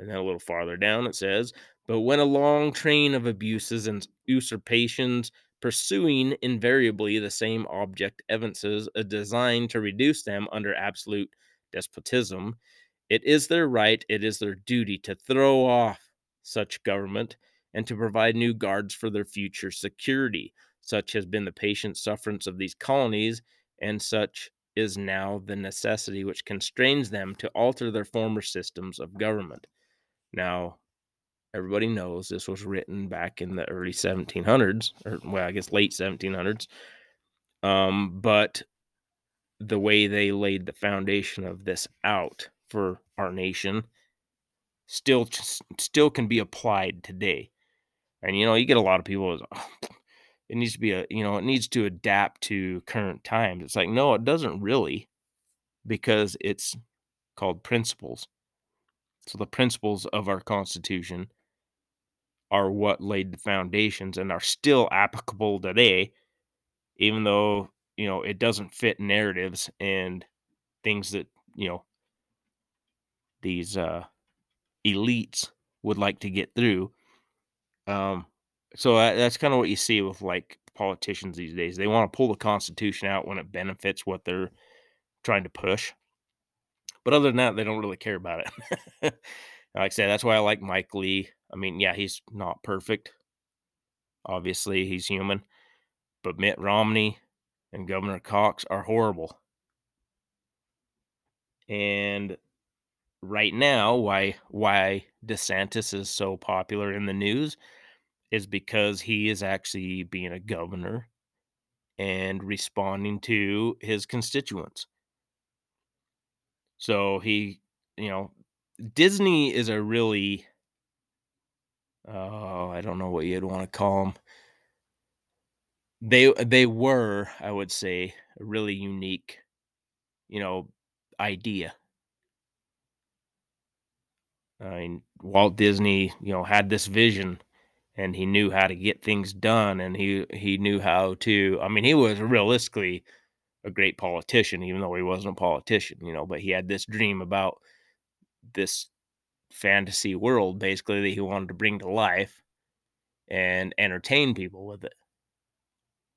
Speaker 1: And then a little farther down it says, But when a long train of abuses and usurpations pursuing invariably the same object evinces a design to reduce them under absolute despotism, it is their right, it is their duty to throw off such government and to provide new guards for their future security. Such has been the patient sufferance of these colonies, and such is now the necessity which constrains them to alter their former systems of government. Now, everybody knows this was written back in the early 1700s, or well, I guess late 1700s. Um, but the way they laid the foundation of this out for our nation still still can be applied today. And you know, you get a lot of people oh, it needs to be a you know, it needs to adapt to current times. It's like no, it doesn't really because it's called principles. So the principles of our constitution are what laid the foundations and are still applicable today even though, you know, it doesn't fit narratives and things that, you know, these uh, elites would like to get through. Um, so that, that's kind of what you see with like politicians these days. They want to pull the Constitution out when it benefits what they're trying to push. But other than that, they don't really care about it. <laughs> like I said, that's why I like Mike Lee. I mean, yeah, he's not perfect. Obviously, he's human. But Mitt Romney and Governor Cox are horrible. And right now why why DeSantis is so popular in the news is because he is actually being a governor and responding to his constituents. So he, you know, Disney is a really oh, I don't know what you'd want to call them. They uh, they were, I would say, a really unique, you know, idea I mean, Walt Disney, you know, had this vision and he knew how to get things done and he he knew how to I mean, he was realistically a great politician even though he wasn't a politician, you know, but he had this dream about this fantasy world basically that he wanted to bring to life and entertain people with it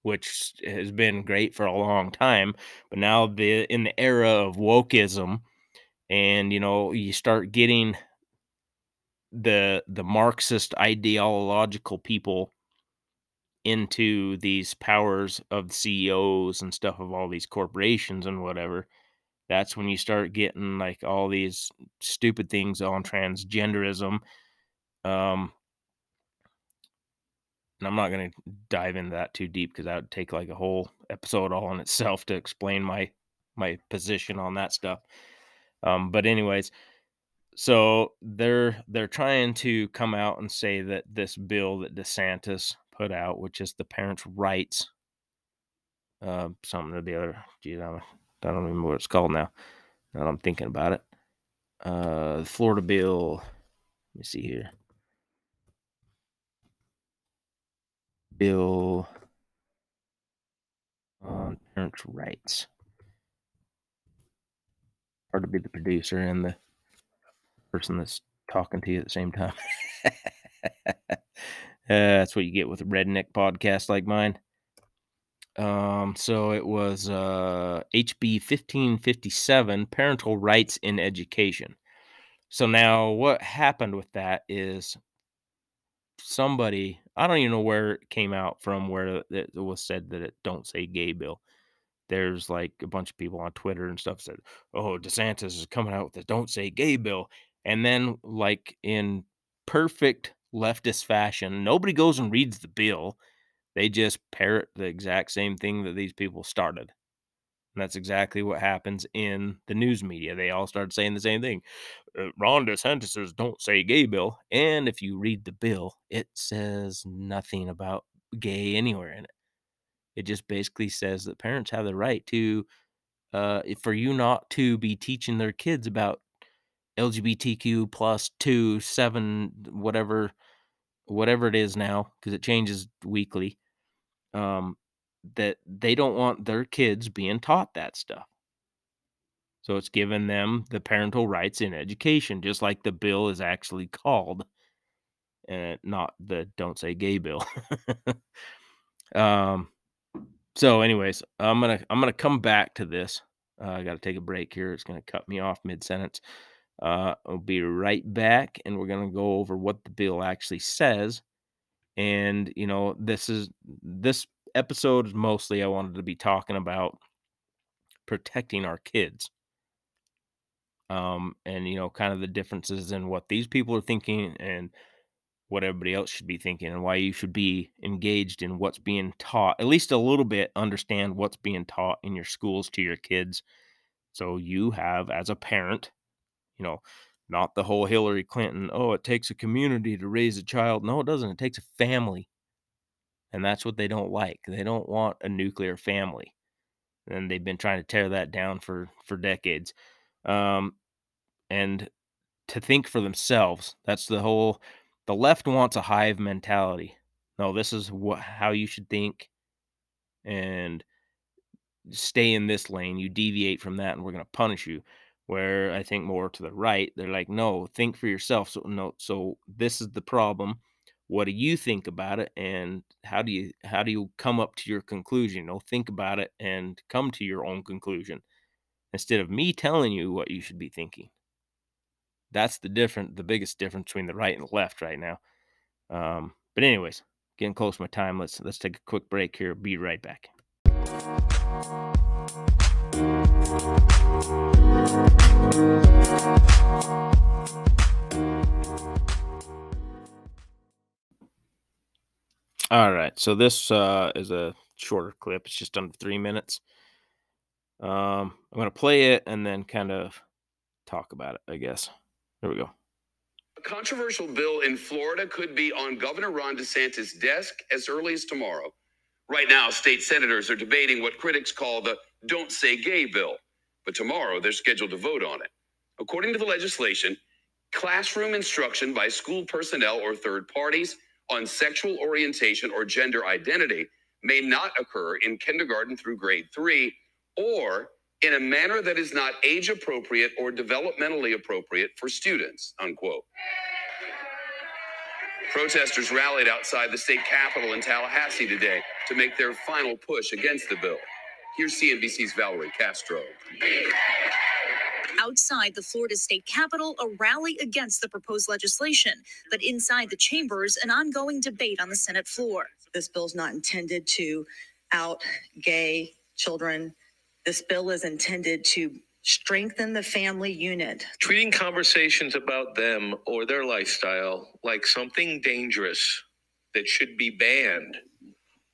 Speaker 1: which has been great for a long time. But now the in the era of wokeism and you know you start getting the the Marxist ideological people into these powers of CEOs and stuff of all these corporations and whatever, that's when you start getting like all these stupid things on transgenderism. Um, and I'm not going to dive into that too deep because that would take like a whole episode all on itself to explain my my position on that stuff. Um, but anyways, so they're they're trying to come out and say that this bill that DeSantis put out, which is the parents' rights, uh, something or the other. Geez, I don't, remember what it's called now. Now I'm thinking about it. Uh, Florida bill. Let me see here. Bill on parents' rights. Hard to be the producer and the person that's talking to you at the same time. <laughs> uh, that's what you get with a redneck podcast like mine. Um, so it was uh, HB 1557, Parental Rights in Education. So now what happened with that is somebody, I don't even know where it came out from, where it was said that it don't say gay bill. There's like a bunch of people on Twitter and stuff said, "Oh, DeSantis is coming out with the don't say gay bill," And then, like in perfect leftist fashion. Nobody goes and reads the bill. They just parrot the exact same thing that these people started. And that's exactly what happens in the news media. They all start saying the same thing. Uh, Ron DeSantis don't say gay bill. And if you read the bill, it says nothing about gay anywhere in it. It just basically says that parents have the right to, uh, for you not to be teaching their kids about LGBTQ plus two, seven, whatever, whatever it is now, because it changes weekly. Um, that they don't want their kids being taught that stuff. So it's given them the parental rights in education, just like the bill is actually called, and not the "Don't Say Gay" bill. <laughs> um. So, anyways, I'm gonna I'm gonna come back to this. Uh, I got to take a break here. It's gonna cut me off mid sentence. Uh, I'll be right back, and we're gonna go over what the bill actually says. And you know, this is this episode is mostly I wanted to be talking about protecting our kids. Um, and you know, kind of the differences in what these people are thinking and what everybody else should be thinking and why you should be engaged in what's being taught, at least a little bit understand what's being taught in your schools to your kids. So you have as a parent, you know, not the whole Hillary Clinton, oh, it takes a community to raise a child. No, it doesn't. It takes a family. And that's what they don't like. They don't want a nuclear family. And they've been trying to tear that down for for decades. Um, and to think for themselves. That's the whole the left wants a hive mentality. No, this is what how you should think and stay in this lane. You deviate from that and we're going to punish you. Where I think more to the right, they're like, "No, think for yourself." So no, so this is the problem. What do you think about it and how do you how do you come up to your conclusion? You know, think about it and come to your own conclusion instead of me telling you what you should be thinking. That's the different, the biggest difference between the right and the left right now. Um, but anyways, getting close to my time. Let's let's take a quick break here. Be right back. All right, so this uh, is a shorter clip. It's just under three minutes. Um, I'm gonna play it and then kind of talk about it. I guess. Here we go.
Speaker 10: A controversial bill in Florida could be on Governor Ron DeSantis' desk as early as tomorrow. Right now, state senators are debating what critics call the Don't Say Gay bill, but tomorrow they're scheduled to vote on it. According to the legislation, classroom instruction by school personnel or third parties on sexual orientation or gender identity may not occur in kindergarten through grade three or in a manner that is not age appropriate or developmentally appropriate for students, unquote. Protesters rallied outside the state capitol in Tallahassee today to make their final push against the bill. Here's CNBC's Valerie Castro.
Speaker 11: Outside the Florida state capitol, a rally against the proposed legislation, but inside the chambers, an ongoing debate on the Senate floor.
Speaker 12: This bill is not intended to out gay children this bill is intended to strengthen the family unit.
Speaker 13: Treating conversations about them or their lifestyle like something dangerous that should be banned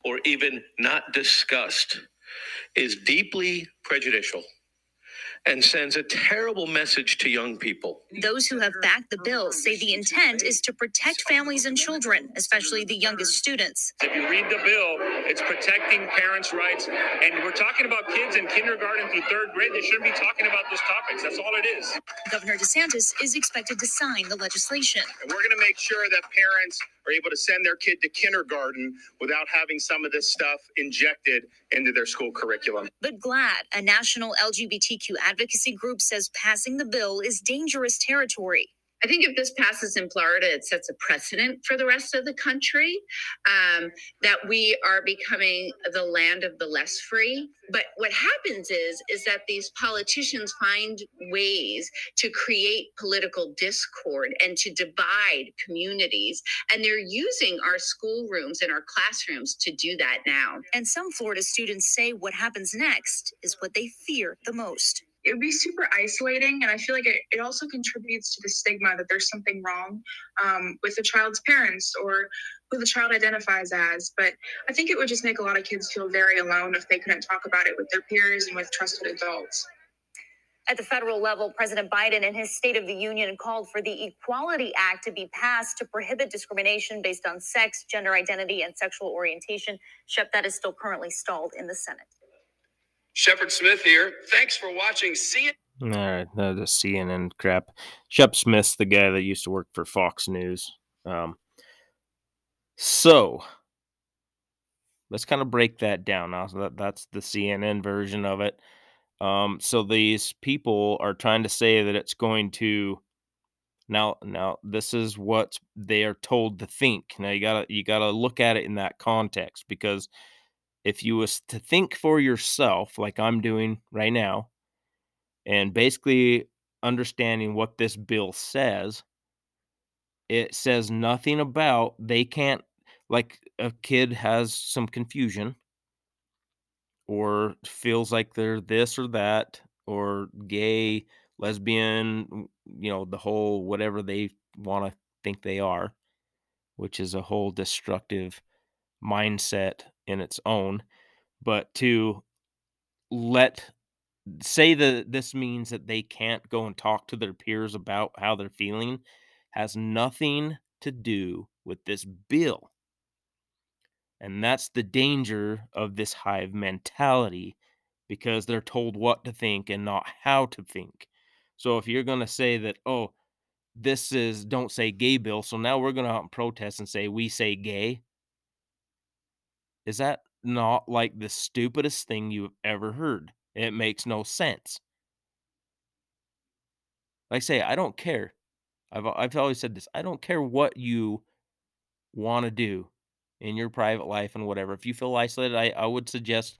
Speaker 13: or even not discussed is deeply prejudicial and sends a terrible message to young people.
Speaker 11: Those who have backed the bill say the intent is to protect families and children, especially the youngest students.
Speaker 14: If you read the bill, it's protecting parents' rights. And we're talking about kids in kindergarten through third grade. They shouldn't be talking about those topics. That's all it is.
Speaker 11: Governor DeSantis is expected to sign the legislation.
Speaker 14: And we're going to make sure that parents are able to send their kid to kindergarten without having some of this stuff injected into their school curriculum.
Speaker 11: But GLAAD, a national LGBTQ advocacy group, says passing the bill is dangerous territory.
Speaker 15: I think if this passes in Florida, it sets a precedent for the rest of the country um, that we are becoming the land of the less free. But what happens is is that these politicians find ways to create political discord and to divide communities, and they're using our schoolrooms and our classrooms to do that now.
Speaker 11: And some Florida students say what happens next is what they fear the most.
Speaker 16: It would be super isolating and i feel like it, it also contributes to the stigma that there's something wrong um, with the child's parents or who the child identifies as but i think it would just make a lot of kids feel very alone if they couldn't talk about it with their peers and with trusted adults
Speaker 11: At the federal level, President Biden in his State of the Union called for the Equality Act to be passed to prohibit discrimination based on sex, gender identity, and sexual orientation. Shep, that is still currently stalled in the Senate.
Speaker 10: Shepard Smith here. Thanks for watching. See you.
Speaker 1: All right, the CNN crap. Shep Smith's the guy that used to work for Fox News. Um, so let's kind of break that down now. So that, that's the CNN version of it. Um, so these people are trying to say that it's going to now now this is what they are told to think. Now you gotta you gotta look at it in that context because if you was to think for yourself, like I'm doing right now, and basically understanding what this bill says, it says nothing about they can't like a kid has some confusion or feels like they're this or that or gay, lesbian, you know, the whole whatever they want to think they are, which is a whole destructive mindset in its own. But to let say that this means that they can't go and talk to their peers about how they're feeling has nothing to do with this bill. And that's the danger of this hive mentality because they're told what to think and not how to think. So if you're going to say that, oh, this is don't say gay bill, so now we're going to out and protest and say we say gay, is that not like the stupidest thing you've ever heard? It makes no sense. Like I say, I don't care. I've I've always said this. I don't care what you want to do in your private life and whatever. If you feel isolated, I, I would suggest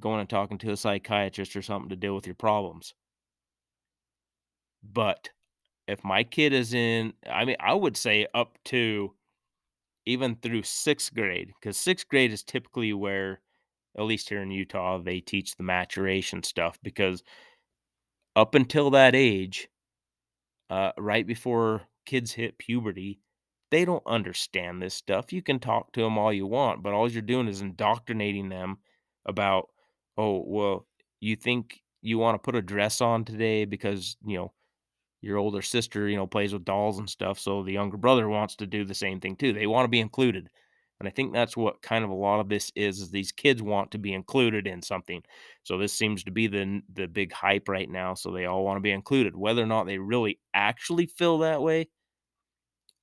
Speaker 1: going and talking to a psychiatrist or something to deal with your problems. But if my kid is in, I mean, I would say up to even through sixth grade, because sixth grade is typically where, at least here in Utah, they teach the maturation stuff. Because up until that age, uh, right before kids hit puberty, they don't understand this stuff. You can talk to them all you want, but all you're doing is indoctrinating them about, oh, well, you think you want to put a dress on today because, you know, your older sister, you know, plays with dolls and stuff. So the younger brother wants to do the same thing too. They want to be included. And I think that's what kind of a lot of this is, is these kids want to be included in something. So this seems to be the the big hype right now. So they all want to be included. Whether or not they really actually feel that way,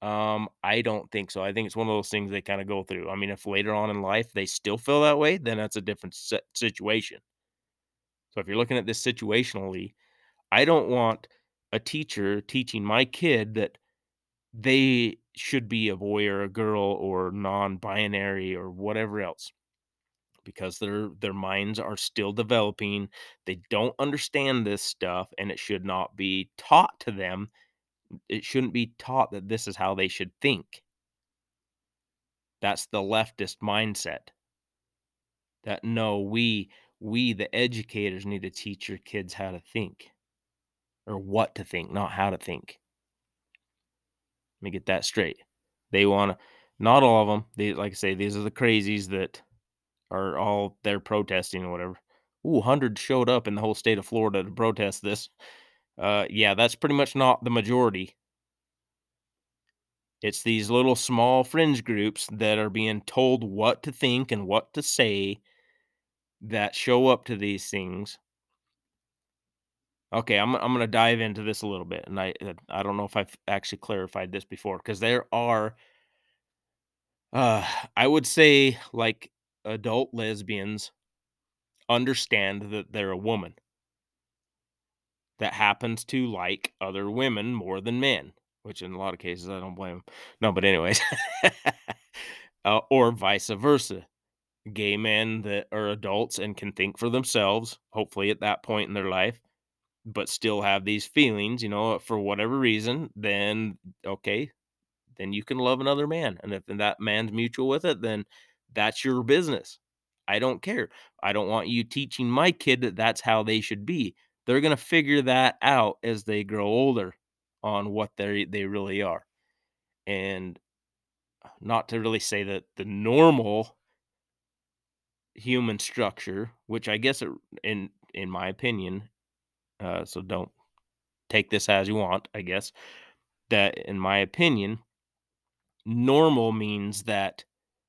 Speaker 1: um, I don't think so. I think it's one of those things they kind of go through. I mean, if later on in life they still feel that way, then that's a different situation. So if you're looking at this situationally, I don't want a teacher teaching my kid that they should be a boy or a girl or non-binary or whatever else because their their minds are still developing. They don't understand this stuff and it should not be taught to them. It shouldn't be taught that this is how they should think. That's the leftist mindset. That no, we we the educators need to teach your kids how to think or what to think, not how to think. Let me get that straight. They want to, not all of them. They, like I say, these are the crazies that are all there protesting or whatever. Ooh, 100 showed up in the whole state of Florida to protest this. Uh, yeah, that's pretty much not the majority. It's these little small fringe groups that are being told what to think and what to say that show up to these things. Okay, I'm I'm gonna dive into this a little bit, and I uh, I don't know if I've actually clarified this before because there are, uh, I would say like adult lesbians understand that they're a woman that happens to like other women more than men, which in a lot of cases I don't blame 'em. No, but anyways, <laughs> uh, or vice versa. Gay men that are adults and can think for themselves, hopefully at that point in their life, but still have these feelings, you know, for whatever reason, then okay, then you can love another man. And if that man's mutual with it, then that's your business. I don't care. I don't want you teaching my kid that that's how they should be. they're going to figure that out as they grow older on what they they really are. And uh, not to really say that the normal human structure, which I guess it, in in my opinion, uh, so don't take this as you want, I guess, that in my opinion, normal means that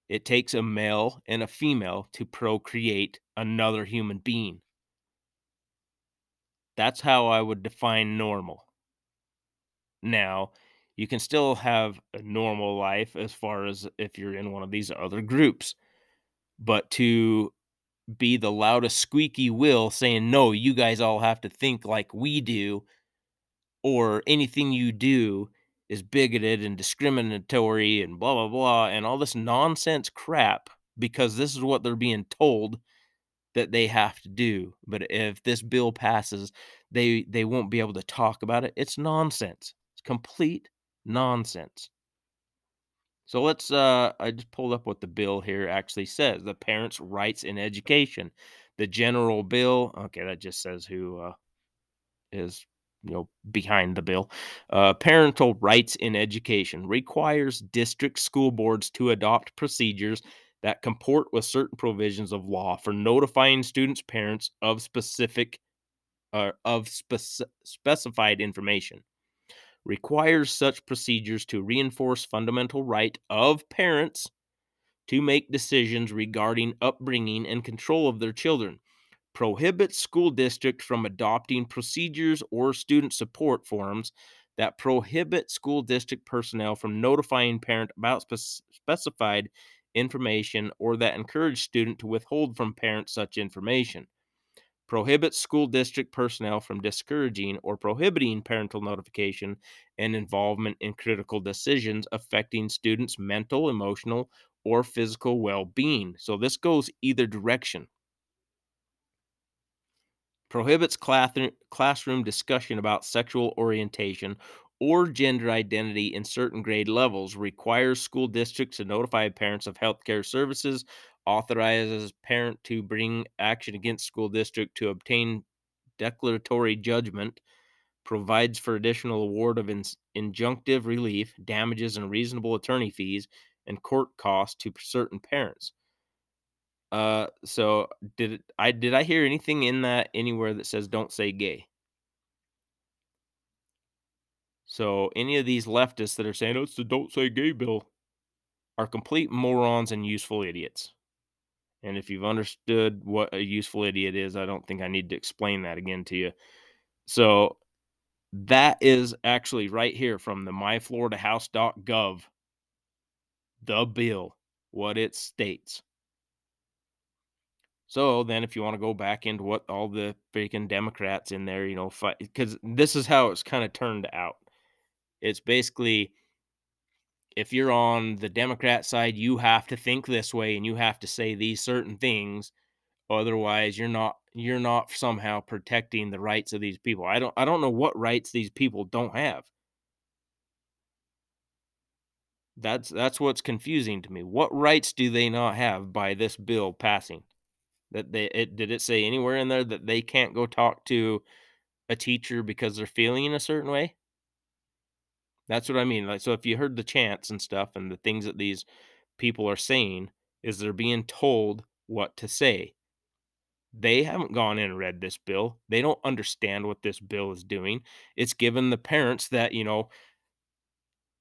Speaker 1: it takes a male and a female to procreate another human being. That's how I would define normal. Now, you can still have a normal life as far as if you're in one of these other groups. But to be the loudest squeaky wheel saying, no, you guys all have to think like we do, or anything you do is bigoted and discriminatory and blah, blah, blah, and all this nonsense crap because this is what they're being told that they have to do. But if this bill passes, they they won't be able to talk about it. It's nonsense. It's complete nonsense. So let's uh I just pulled up what the bill here actually says. The parents' rights in education. The general bill, okay, that just says who uh is you know behind the bill. Uh, parental rights in education requires district school boards to adopt procedures that comport with certain provisions of law for notifying students' parents of specific uh, of speci- specified information requires such procedures to reinforce fundamental right of parents to make decisions regarding upbringing and control of their children. Prohibits school district from adopting procedures or student support forms that prohibit school district personnel from notifying parent about spe- specified information or that encourage student to withhold from parents such information prohibits school district personnel from discouraging or prohibiting parental notification and involvement in critical decisions affecting students' mental, emotional, or physical well being. So this goes either direction. Prohibits classroom discussion about sexual orientation or gender identity in certain grade levels, requires school districts to notify parents of healthcare services, authorizes parent to bring action against school district to obtain declaratory judgment, provides for additional award of in- injunctive relief, damages, and reasonable attorney fees and court costs to certain parents. Uh, so did I did I hear anything in that anywhere that says don't say gay? So any of these leftists that are saying oh, it's the don't say gay bill are complete morons and useful idiots. And if you've understood what a useful idiot is, I don't think I need to explain that again to you. So that is actually right here from the myfloridahouse.gov, the bill, what it states. So then, if you want to go back into what all the freaking Democrats in there, you know, fight, because this is how it's kind of turned out. It's basically if you're on the Democrat side, you have to think this way and you have to say these certain things. Otherwise, you're not you're not somehow protecting the rights of these people. I don't I don't know what rights these people don't have. That's that's what's confusing to me. What rights do they not have by this bill passing? That they it, did it say anywhere in there that they can't go talk to a teacher because they're feeling in a certain way? That's what I mean. Like, so if you heard the chants and stuff and the things that these people are saying, is they're being told what to say. They haven't gone in and read this bill. They don't understand what this bill is doing. It's given the parents that, you know,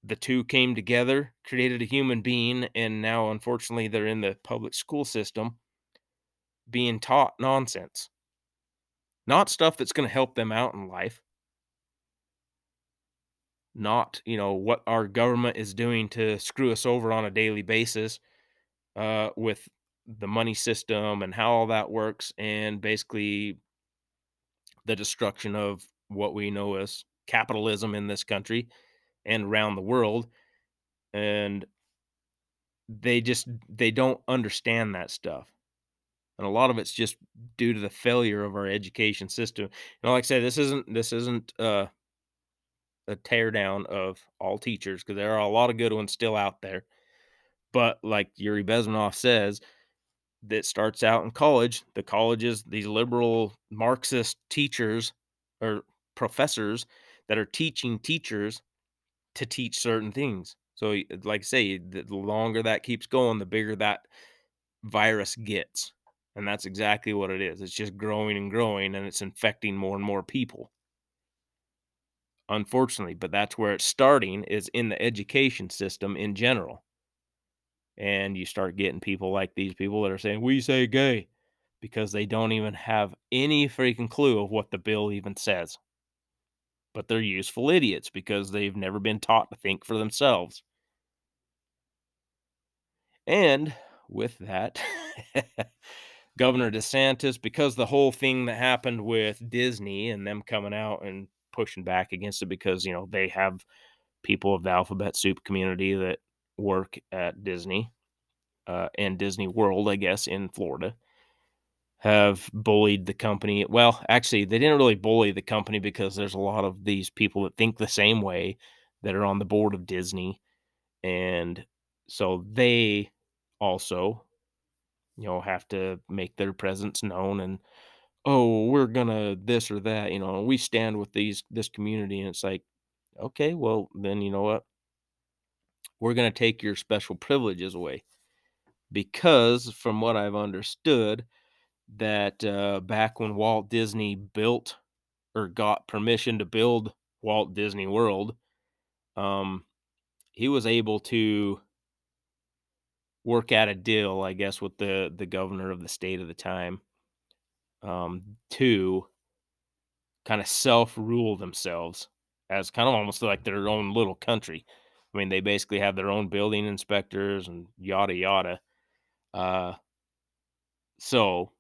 Speaker 1: the two came together, created a human being, and now unfortunately they're in the public school system being taught nonsense. Not stuff that's going to help them out in life not you know what our government is doing to screw us over on a daily basis uh, with the money system and how all that works and basically the destruction of what we know as capitalism in this country and around the world. And they just they don't understand that stuff. And a lot of it's just due to the failure of our education system. Know like i said this isn't this isn't uh a teardown of all teachers because there are a lot of good ones still out there. But like Yuri Bezmenov says, that starts out in college. The colleges, these liberal Marxist teachers or professors that are teaching teachers to teach certain things. So, like I say, the the longer that keeps going, the bigger that virus gets. And that's exactly what it is. It's just growing and growing and it's infecting more and more people. Unfortunately, but that's where it's starting is in the education system in general. And you start getting people like these people that are saying, We say gay, because they don't even have any freaking clue of what the bill even says. But they're useful idiots because they've never been taught to think for themselves. And with that, <laughs> Governor DeSantis, because the whole thing that happened with Disney and them coming out and pushing back against it because, you know, they have people of the alphabet soup community that work at Disney uh, and Disney World, I guess, in Florida, have bullied the company. Well, actually, they didn't really bully the company because there's a lot of these people that think the same way that are on the board of Disney. And so they also, you know, have to make their presence known and, oh, we're gonna this or that, you know, we stand with these this community. And it's like, okay, well, then you know what? We're gonna take your special privileges away. Because from what I've understood, that uh, back when Walt Disney built or got permission to build Walt Disney World, um, he was able to work out a deal, I guess, with the the governor of the state of the time, um, to kind of self rule themselves as kind of almost like their own little country. I mean, they basically have their own building inspectors and yada yada. Uh, so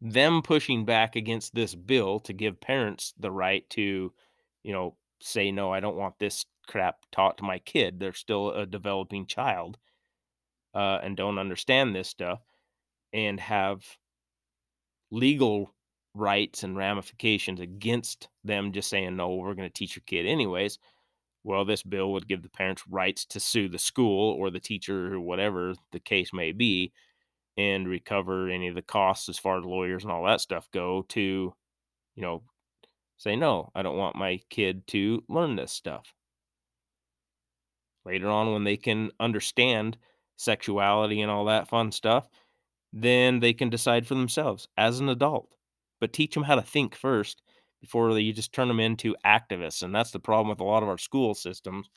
Speaker 1: them pushing back against this bill to give parents the right to, you know, say no, I don't want this crap taught to my kid. They're still a developing child uh, and don't understand this stuff and have legal rights and ramifications against them just saying no, we're going to teach your kid anyways. Well, this bill would give the parents rights to sue the school or the teacher or whatever the case may be and recover any of the costs as far as lawyers and all that stuff go to, you know, say, no, I don't want my kid to learn this stuff. Later on, when they can understand sexuality and all that fun stuff, then they can decide for themselves as an adult. But teach them how to think first before you just turn them into activists. And that's the problem with a lot of our school systems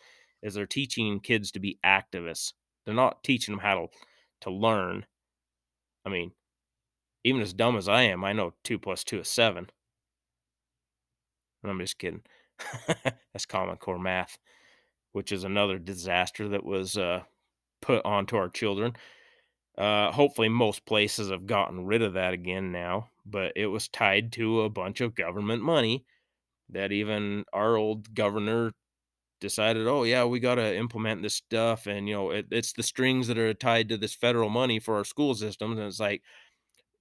Speaker 1: is they're teaching kids to be activists. They're not teaching them how to, to learn. I mean, even as dumb as I am, I know two plus two is seven. And I'm just kidding. <laughs> That's Common Core math, which is another disaster that was uh, put onto our children. Uh, hopefully, most places have gotten rid of that again now, but it was tied to a bunch of government money that even our old governor decided, oh, yeah, we got to implement this stuff. And, you know, it, it's the strings that are tied to this federal money for our school systems. And it's like,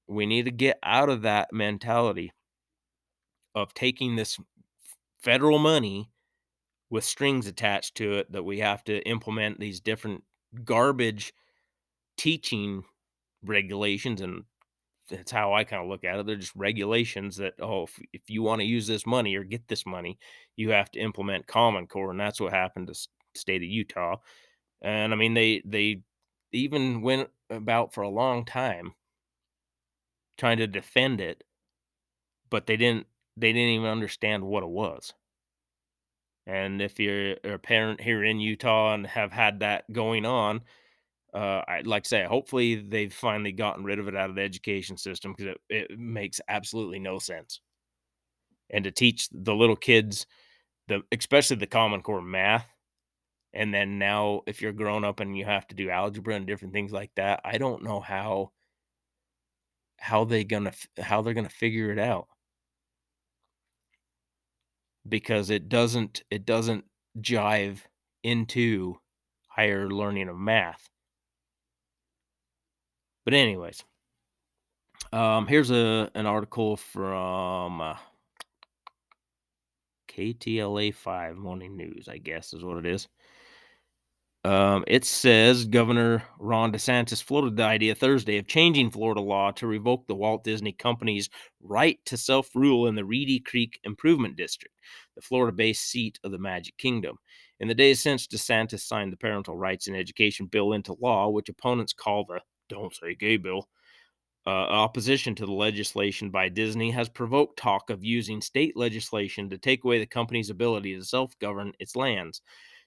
Speaker 1: we need to get out of that mentality of taking this federal money with strings attached to it that we have to implement these different garbage teaching regulations and that's how I kind of look at it. They're just regulations that oh, if, if you want to use this money or get this money, you have to implement Common Core, and that's what happened to state of Utah. And I mean, they they even went about for a long time trying to defend it, but they didn't they didn't even understand what it was. And if you're a parent here in Utah and have had that going on, uh, I like to say, hopefully they've finally gotten rid of it out of the education system because it, it makes absolutely no sense. And to teach the little kids, the especially the Common Core math, and then now if you're grown up and you have to do algebra and different things like that, I don't know how how they gonna how they're gonna figure it out because it doesn't it doesn't jive into higher learning of math. But anyways, um, here's a an article from uh, KTLA five morning news. I guess is what it is. Um, it says Governor Ron DeSantis floated the idea Thursday of changing Florida law to revoke the Walt Disney Company's right to self rule in the Reedy Creek Improvement District, the Florida based seat of the Magic Kingdom. In the days since DeSantis signed the Parental Rights in Education bill into law, which opponents call the Don't Say Gay bill, uh, opposition to the legislation by Disney has provoked talk of using state legislation to take away the company's ability to self govern its lands.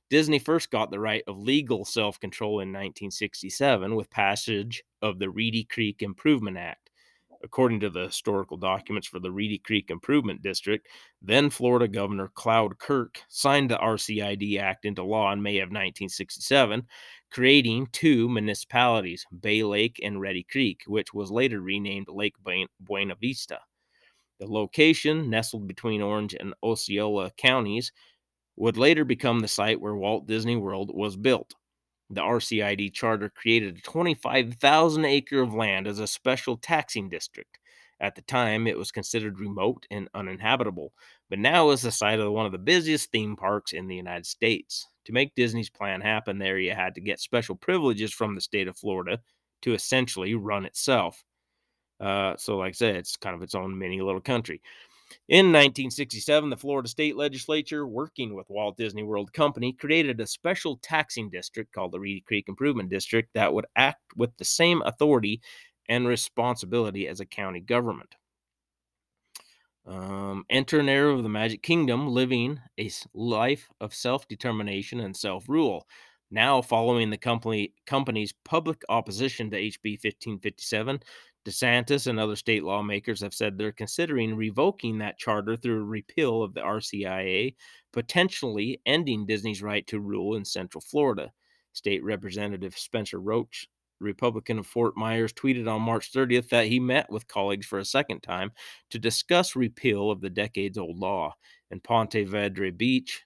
Speaker 1: Disney first got the right of legal self control in 1967 with passage of the Reedy Creek Improvement Act. According to the historical documents for the Reedy Creek Improvement District, then Florida Governor Cloud Kirk signed the RCID Act into law in May of 1967, creating two municipalities, Bay Lake and Reedy Creek, which was later renamed Lake Buena Vista. The location, nestled between Orange and Osceola counties, would later become the site where Walt Disney World was built. The RCID charter created a 25,000 acre of land as a special taxing district. At the time, it was considered remote and uninhabitable, but now is the site of one of the busiest theme parks in the United States. To make Disney's plan happen there, you had to get special privileges from the state of Florida to essentially run itself. Uh, so, like I said, it's kind of its own mini little country. In 1967, the Florida state legislature, working with Walt Disney World Company, created a special taxing district called the Reedy Creek Improvement District that would act with the same authority and responsibility as a county government. Um, enter an era of the Magic Kingdom, living a life of self determination and self rule. Now, following the company, company's public opposition to HB 1557, DeSantis and other state lawmakers have said they're considering revoking that charter through a repeal of the RCIA, potentially ending Disney's right to rule in Central Florida. State Representative Spencer Roach, Republican of Fort Myers, tweeted on March 30th that he met with colleagues for a second time to discuss repeal of the decades old law. In Ponte Vedra Beach,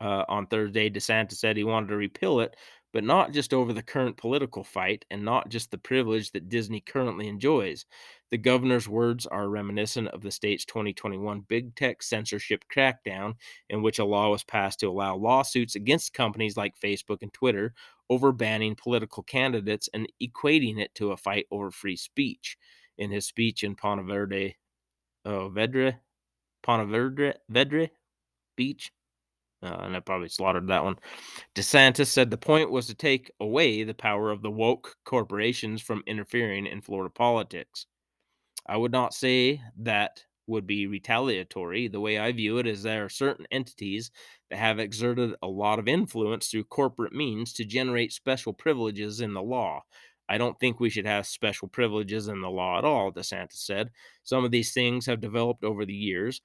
Speaker 1: uh, on Thursday, DeSantis said he wanted to repeal it, but not just over the current political fight and not just the privilege that Disney currently enjoys. The governor's words are reminiscent of the state's 2021 big tech censorship crackdown, in which a law was passed to allow lawsuits against companies like Facebook and Twitter over banning political candidates and equating it to a fight over free speech. In his speech in Ponte Verde, oh, uh, Vedra, Ponte Vedra, Vedra Beach, uh, and I probably slaughtered that one. DeSantis said the point was to take away the power of the woke corporations from interfering in Florida politics. I would not say that would be retaliatory. The way I view it is there are certain entities that have exerted a lot of influence through corporate means to generate special privileges in the law. I don't think we should have special privileges in the law at all, DeSantis said. Some of these things have developed over the years.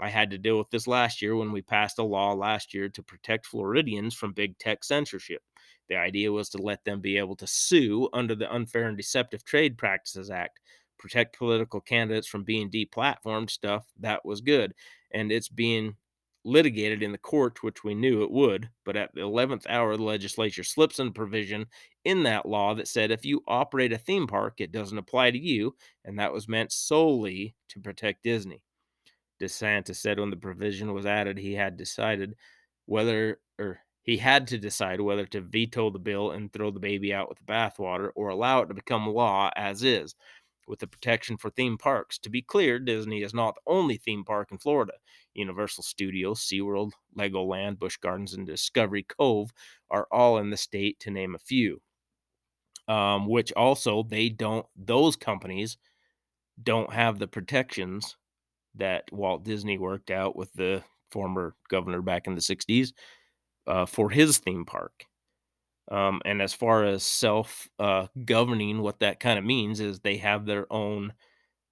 Speaker 1: I had to deal with this last year when we passed a law last year to protect Floridians from big tech censorship. The idea was to let them be able to sue under the Unfair and Deceptive Trade Practices Act, protect political candidates from being deplatformed, stuff that was good. And it's being litigated in the courts, which we knew it would. But at the 11th hour, the legislature slips in a provision in that law that said if you operate a theme park, it doesn't apply to you. And that was meant solely to protect Disney. DeSantis said when the provision was added, he had decided whether or he had to decide whether to veto the bill and throw the baby out with the bathwater or allow it to become law as is, with the protection for theme parks. To be clear, Disney is not the only theme park in Florida. Universal Studios, SeaWorld, Legoland, Busch Gardens, and Discovery Cove are all in the state, to name a few. Um, which also they don't; those companies don't have the protections that Walt Disney worked out with the former governor back in the 60s uh, for his theme park. Um, and as far as self uh, governing, what that kind of means is they have their own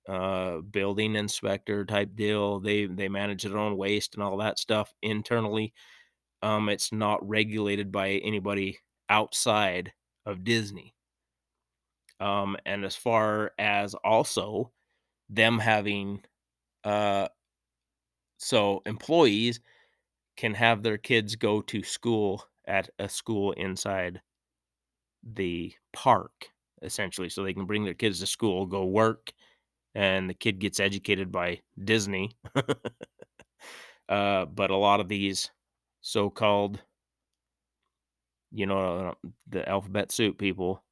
Speaker 1: uh, building inspector type deal. They they manage their own waste and all that stuff internally. Um, it's not regulated by anybody outside of Disney. Um, and as far as also them having uh, so employees can have their kids go to school at a school inside the park, essentially. So they can bring their kids to school, go work, and the kid gets educated by Disney. <laughs> uh, but a lot of these so called you know, uh, the alphabet soup people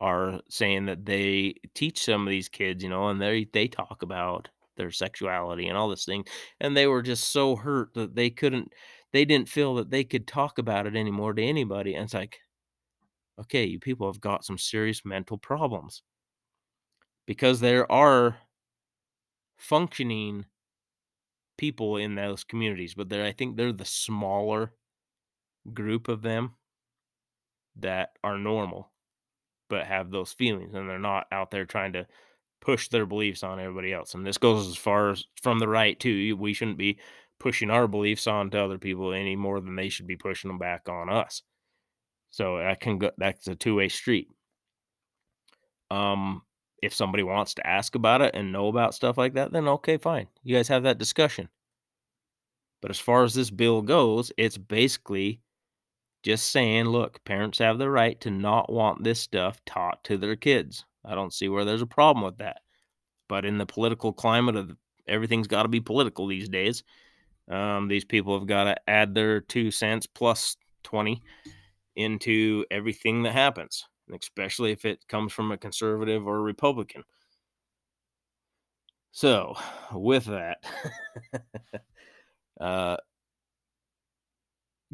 Speaker 1: are saying that they teach some of these kids, you know, and they they talk about their sexuality and all this thing, and they were just so hurt that they couldn't, they didn't feel that they could talk about it anymore to anybody. And it's like, okay, you people have got some serious mental problems because there are functioning people in those communities, but they're I think they're the smaller group of them that are normal but have those feelings and they're not out there trying to push their beliefs on everybody else. And this goes as far as from the right too. We shouldn't be pushing our beliefs on to other people any more than they should be pushing them back on us. So that can go that's a two-way street. Um if somebody wants to ask about it and know about stuff like that, then okay, fine. You guys have that discussion. But as far as this bill goes, it's basically just saying, look, parents have the right to not want this stuff taught to their kids. I don't see where there's a problem with that. But in the political climate of everything's got to be political these days, um, these people have got to add their two cents plus 20 into everything that happens, especially if it comes from a conservative or a Republican. So, with that, <laughs> uh,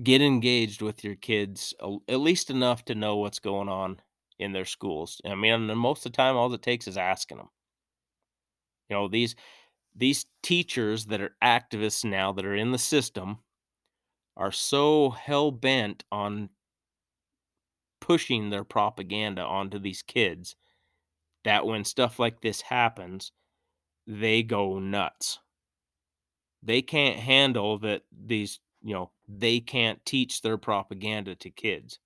Speaker 1: get engaged with your kids at least enough to know what's going on in their schools. I mean, most of the time, all it takes is asking them. You know, these these teachers that are activists now that are in the system are so hell bent on pushing their propaganda onto these kids that when stuff like this happens, they go nuts. They can't handle that these you know they can't teach their propaganda to kids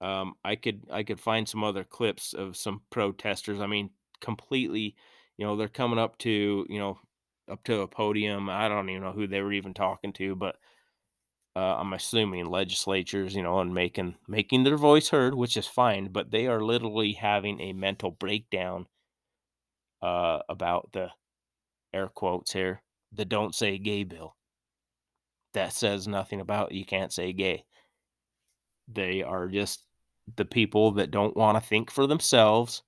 Speaker 1: um i could i could find some other clips of some protesters i mean completely you know they're coming up to you know up to a podium i don't even know who they were even talking to but uh, i'm assuming legislatures you know and making making their voice heard which is fine but they are literally having a mental breakdown uh about the air quotes here the don't say gay bill that says nothing about you can't say gay. They are just the people that don't want to think for themselves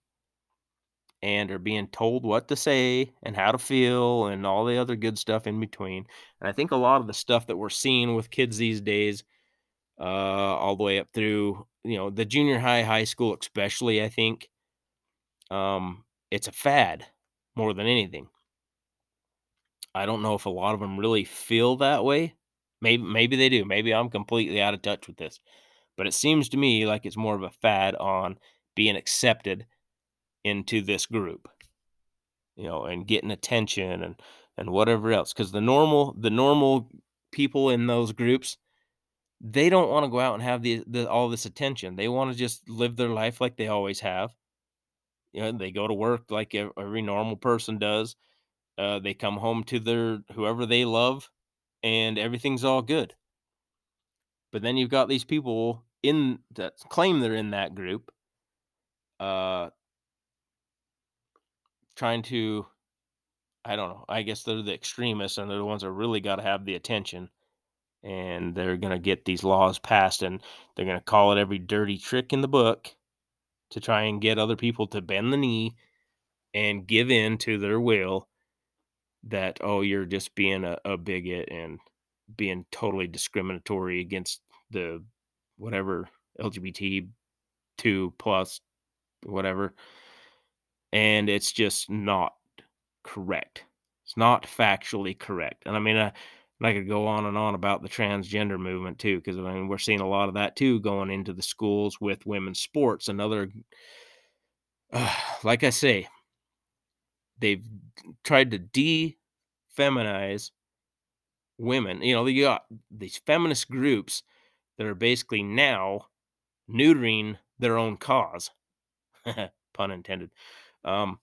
Speaker 1: and are being told what to say and how to feel and all the other good stuff in between. And I think a lot of the stuff that we're seeing with kids these days, uh, all the way up through, you know, the junior high, high school, especially, I think, um, it's a fad more than anything. I don't know if a lot of them really feel that way, Maybe maybe they do. Maybe I'm completely out of touch with this. But it seems to me like it's more of a fad on being accepted into this group. You know, and getting attention and and whatever else cuz the normal the normal people in those groups they don't want to go out and have the, the all this attention. They want to just live their life like they always have. You know, they go to work like every normal person does. Uh, they come home to their whoever they love and everything's all good. But then you've got these people in that claim they're in that group, uh, trying to, I don't know, I guess they're the extremists and they're the ones that really got to have the attention. And they're to get these laws passed and they're to call it every dirty trick in the book to try and get other people to bend the knee and give in to their will that oh you're just being a, a bigot and being totally discriminatory against the whatever lgbt 2 plus whatever and it's just not correct it's not factually correct and i mean I, I could go on and on about the transgender movement too because i mean we're seeing a lot of that too going into the schools with women's sports another uh, <sighs> like i say they've tried to de-feminize women. You know, you got these feminist groups that are basically now neutering their own cause. <laughs> Pun intended. Um,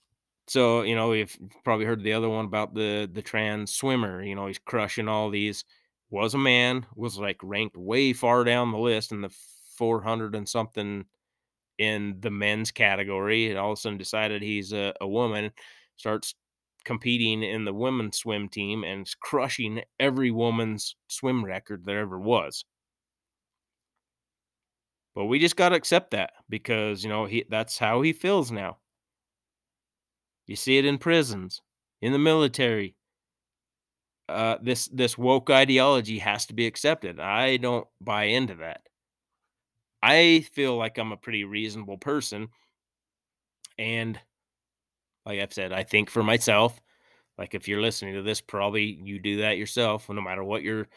Speaker 1: so you know, you've probably heard the other one about the the trans swimmer. You know, he's crushing all these. Was a man, was like ranked way far down the list in the 400 and something in the men's category, and all of a sudden decided he's a, a woman starts competing in the women's swim team and is crushing every woman's swim record there ever was. But we just got to accept that because, you know, he that's how he feels now. You see it in prisons, in the military. Uh, this this woke ideology has to be accepted. I don't buy into that. I feel like I'm a pretty reasonable person, and like I've said, I think for myself. Like if you're listening to this, probably you do that yourself, no matter what your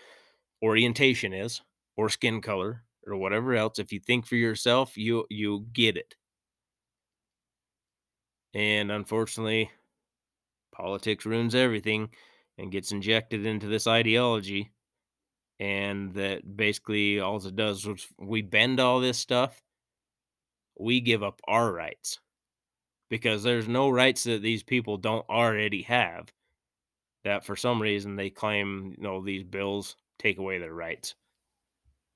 Speaker 1: orientation is or skin color or whatever else. If you think for yourself, you you get it. And unfortunately, politics ruins everything and gets injected into this ideology. And that basically all it does is we bend all this stuff, we give up our rights because there's no rights that these people don't already have that for some reason they claim you know these bills take away their rights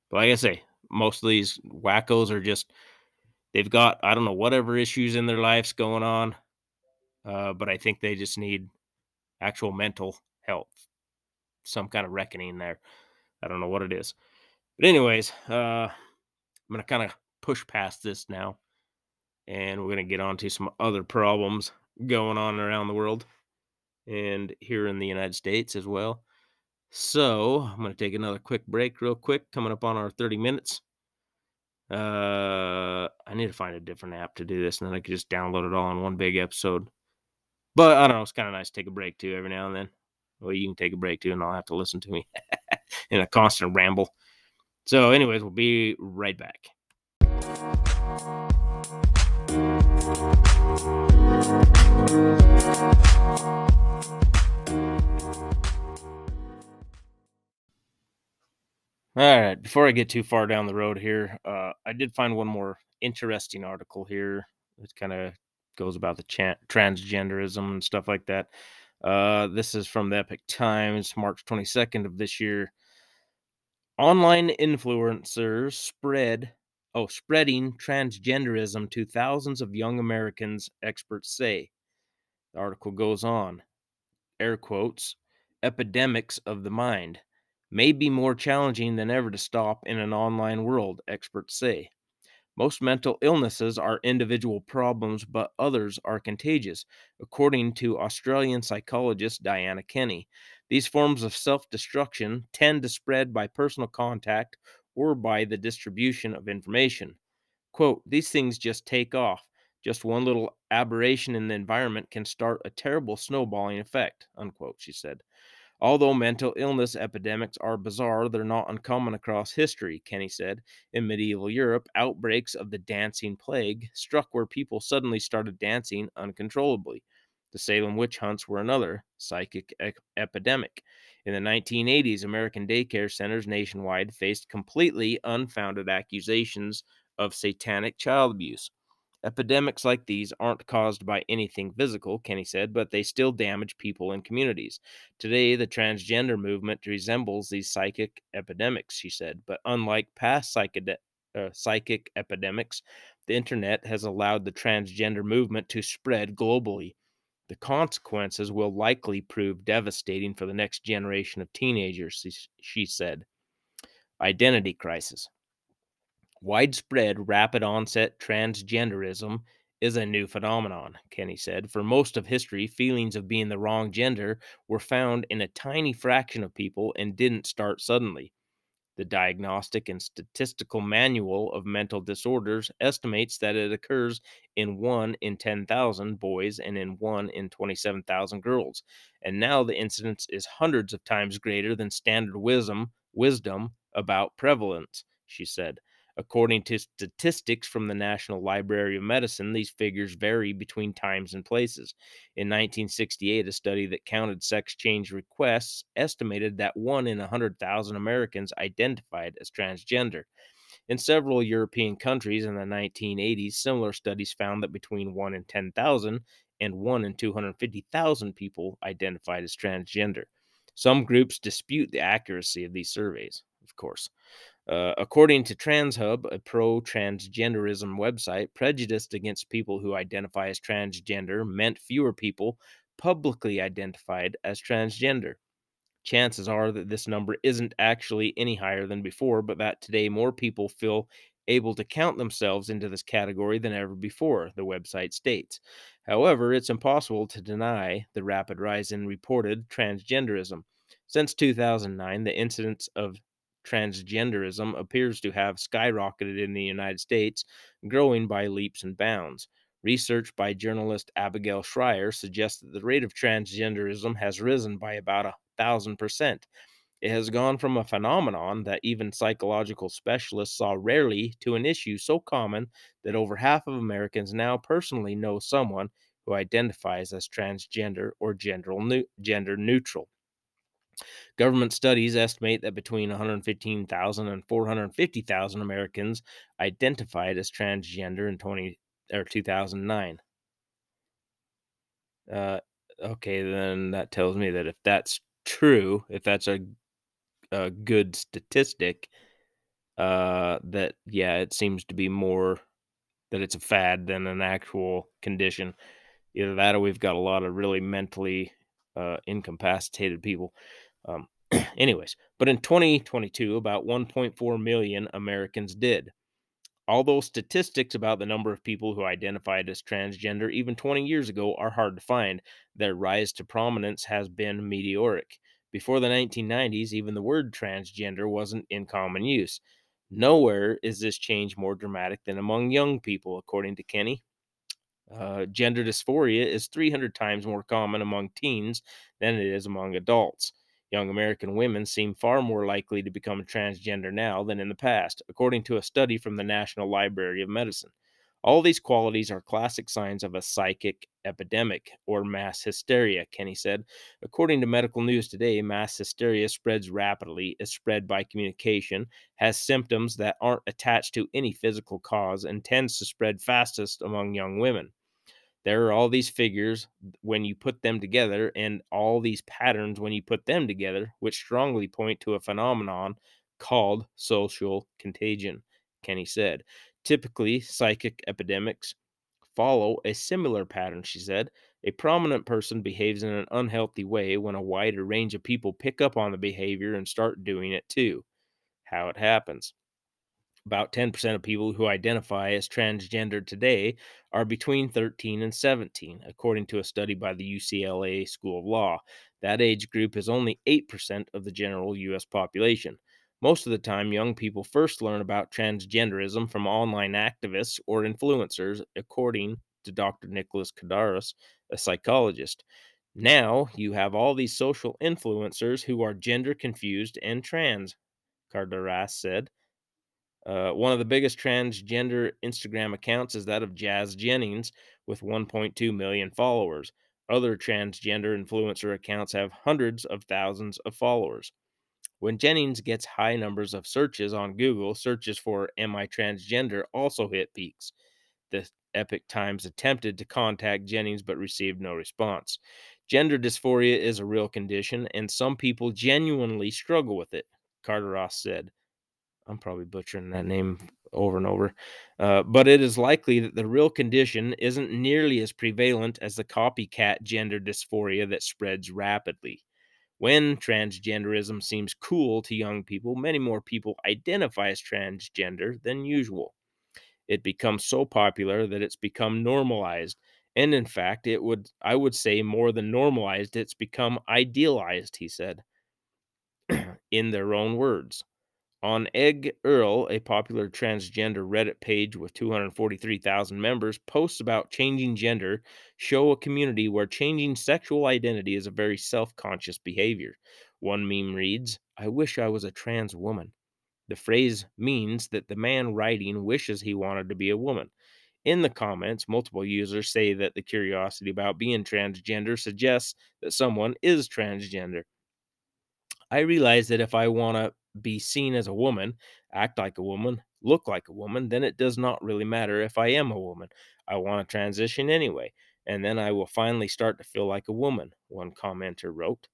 Speaker 1: but like i say most of these wackos are just they've got i don't know whatever issues in their lives going on uh, but i think they just need actual mental health some kind of reckoning there i don't know what it is but anyways uh, i'm gonna kind of push past this now and we're to get on to some other problems going on around the world and here in the United States as well. So I'm going to take another quick break, real quick, coming up on our 30 minutes. Uh, I need to find a different app to do this, and then I can just download it all in one big episode. But I don't know, it's kind of nice to take a break too every now and then. Well, you can take a break too, and I'll have to listen to me <laughs> in a constant ramble. So, anyways, we'll be right back. All right, before I get too far down the road here, uh, I did find one more interesting article here. It kind of goes about the cha- transgenderism and stuff like that. Uh, this is from the Epoch Times, March 22nd of this year. Online influencers spread, oh, spreading transgenderism to thousands of young Americans, experts say. The article goes on, air quotes, epidemics of the mind may be more challenging than ever to stop in an online world, experts say. Most mental illnesses are individual problems, but others are contagious, according to Australian psychologist Dianna Kenny. These forms of self destruction tend to spread by personal contact or by the distribution of information. Quote, these things just take off. Just one little aberration in the environment can start a terrible snowballing effect, unquote, she said. Although mental illness epidemics are bizarre, they're not uncommon across history, Kenny said. In medieval Europe, outbreaks of the dancing plague struck where people suddenly started dancing uncontrollably. The Salem witch hunts were another psychic e- epidemic. In the 1980s, American daycare centers nationwide faced completely unfounded accusations of satanic child abuse. Epidemics like these aren't caused by anything physical, Kenny said, but they still damage people and communities. Today, the transgender movement resembles these psychic epidemics, she said, but unlike past psychede- uh, psychic epidemics, the internet has allowed the transgender movement to spread globally. The consequences will likely prove devastating for the next generation of teenagers, she said. Identity crisis. Widespread rapid onset transgenderism is a new phenomenon, Kenny said. For most of history, feelings of being the wrong gender were found in a tiny fraction of people and didn't start suddenly. The Diagnostic and Statistical Manual of Mental Disorders estimates that it occurs in 1 in 10,000 boys and in 1 in 27,000 girls. And now the incidence is hundreds of times greater than standard wisdom, wisdom about prevalence, she said. According to statistics from the National Library of Medicine, these figures vary between times and places. In 1968, a study that counted sex change requests estimated that 1 in 100,000 Americans identified as transgender. In several European countries in the 1980s, similar studies found that between 1 in 10,000 and 1 in 250,000 people identified as transgender. Some groups dispute the accuracy of these surveys, of course. Uh, according to TransHub, a pro transgenderism website, prejudice against people who identify as transgender meant fewer people publicly identified as transgender. Chances are that this number isn't actually any higher than before, but that today more people feel able to count themselves into this category than ever before, the website states. However, it's impossible to deny the rapid rise in reported transgenderism. Since 2009, the incidence of transgenderism appears to have skyrocketed in the United States, growing by leaps and bounds. Research by journalist Abigail Shrier suggests that the rate of transgenderism has risen by about a thousand percent. It has gone from a phenomenon that even psychological specialists saw rarely to an issue so common that over half of Americans now personally know someone who identifies as transgender or gender neutral. Government studies estimate that between 115,000 and 450,000 Americans identified as transgender in 20 or 2009. Uh, okay, then that tells me that if that's true, if that's a a good statistic, uh, that yeah, it seems to be more that it's a fad than an actual condition. Either that or we've got a lot of really mentally uh, incapacitated people. Um, <clears throat> anyways, but in 2022, about 1.4 million Americans did. Although statistics about the number of people who identified as transgender even 20 years ago are hard to find, their rise to prominence has been meteoric. Before the 1990s, even the word transgender wasn't in common use. Nowhere is this change more dramatic than among young people, according to Kenny. Uh, gender dysphoria is 300 times more common among teens than it is among adults. Young American women seem far more likely to become transgender now than in the past, according to a study from the National Library of Medicine. All these qualities are classic signs of a psychic epidemic or mass hysteria, Kenny said. According to Medical News Today, mass hysteria spreads rapidly, is spread by communication, has symptoms that aren't attached to any physical cause, and tends to spread fastest among young women there are all these figures when you put them together and all these patterns when you put them together which strongly point to a phenomenon called social contagion kenny said. Typically psychic epidemics follow a similar pattern she said. A prominent person behaves in an unhealthy way when a wider range of people pick up on the behavior and start doing it too. How it happens about 10% of people who identify as transgender today are between 13 and 17, according to a study by the UCLA School of Law. That age group is only 8% of the general U.S. population. Most of the time, young people first learn about transgenderism from online activists or influencers, according to Dr. Nicholas Kardaras, a psychologist. Now you have all these social influencers who are gender confused and trans, Kardaras said. Uh, one of the biggest transgender Instagram accounts is that of Jazz Jennings with 1.2 million followers. Other transgender influencer accounts have hundreds of thousands of followers. When Jennings gets high numbers of searches on Google, searches for Am I Transgender also hit peaks. The Epoch Times attempted to contact Jennings but received no response. Gender dysphoria is a real condition, and some people genuinely struggle with it, Kardaras said. I'm probably butchering that name over and over. Uh, but it is likely that the real condition isn't nearly as prevalent as the copycat gender dysphoria that spreads rapidly. When transgenderism seems cool to young people, many more people identify as transgender than usual. It becomes so popular that it's become normalized. And in fact, it would I would say more than normalized, it's become idealized, he said. <clears throat> in their own words. On Egg Earl, a popular transgender Reddit page with 243,000 members, posts about changing gender show a community where changing sexual identity is a very self conscious behavior. One meme reads, I wish I was a trans woman. The phrase means that the man writing wishes he wanted to be a woman. In the comments, multiple users say that the curiosity about being transgender suggests that someone is transgender. I realize that if I want to be seen as a woman, act like a woman, look like a woman, then it does not really matter if I am a woman. I want to transition anyway, and then I will finally start to feel like a woman, one commenter wrote.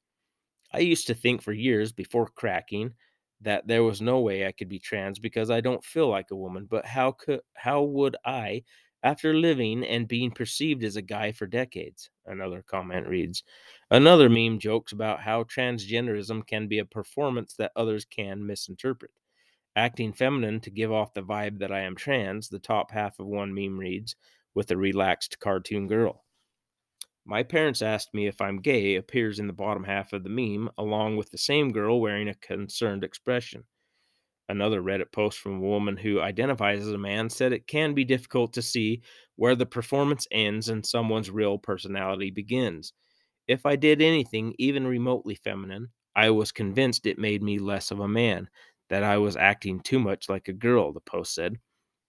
Speaker 1: I used to think for years before cracking that there was no way I could be trans because I don't feel like a woman, but how could how would I after living and being perceived as a guy for decades? Another comment reads. Another meme jokes about how transgenderism can be a performance that others can misinterpret. acting feminine to give off the vibe that I am trans, the top half of one meme reads, with a relaxed cartoon girl. My parents asked me if I'm gay appears in the bottom half of the meme, along with the same girl wearing a concerned expression. Another Reddit post from a woman who identifies as a man said it can be difficult to see where the performance ends and someone's real personality begins. If I did anything even remotely feminine, I was convinced it made me less of a man, that I was acting too much like a girl, the post said.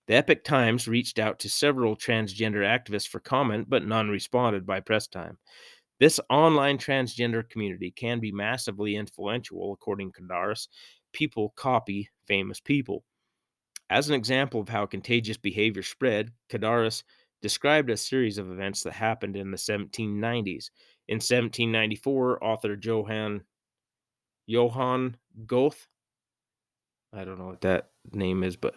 Speaker 1: The Epoch Times reached out to several transgender activists for comment, but none responded by press time. This online transgender community can be massively influential, according to Kadaris. People copy famous people. As an example of how contagious behavior spread, Kadaris described a series of events that happened in the 1790s. In 1794, author Johann Johann Goethe, I don't know what that name is, but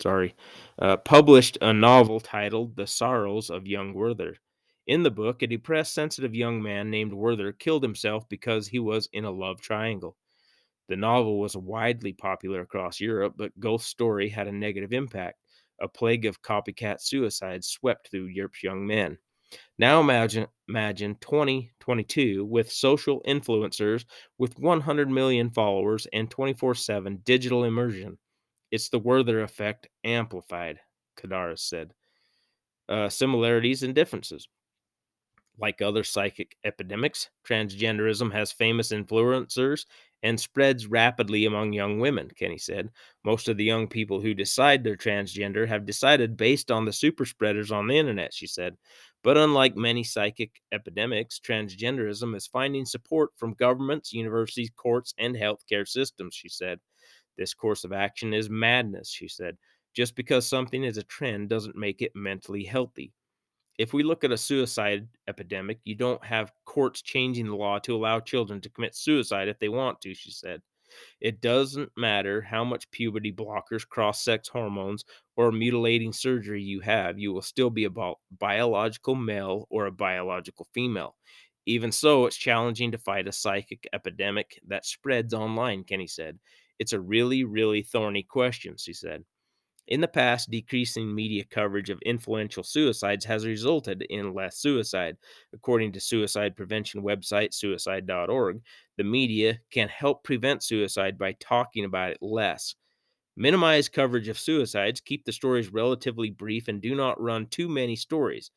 Speaker 1: sorry, uh, published a novel titled The Sorrows of Young Werther. In the book, a depressed, sensitive young man named Werther killed himself because he was in a love triangle. The novel was widely popular across Europe, but Goethe's story had a negative impact. A plague of copycat suicides swept through Europe's young men. Now imagine imagine 2022 with social influencers with 100 million followers and 24/7 digital immersion. It's the Werther effect amplified, Kadaris said. Uh, similarities and differences. Like other psychic epidemics, transgenderism has famous influencers and spreads rapidly among young women, Kenny said. Most of the young people who decide they're transgender have decided based on the super spreaders on the internet, she said. But unlike many psychic epidemics, transgenderism is finding support from governments, universities, courts, and healthcare systems, she said. This course of action is madness, she said. Just because something is a trend doesn't make it mentally healthy if we look at a suicide epidemic, you don't have courts changing the law to allow children to commit suicide if they want to, she said. It doesn't matter how much puberty blockers, cross sex hormones, or mutilating surgery you have, you will still be a biological male or a biological female. Even so, it's challenging to fight a psychic epidemic that spreads online, Kenny said. It's a really, really thorny question, she said. In the past, decreasing media coverage of influential suicides has resulted in less suicide. According to suicide prevention website suicide.org, the media can help prevent suicide by talking about it less. Minimize coverage of suicides, keep the stories relatively brief, and do not run too many stories,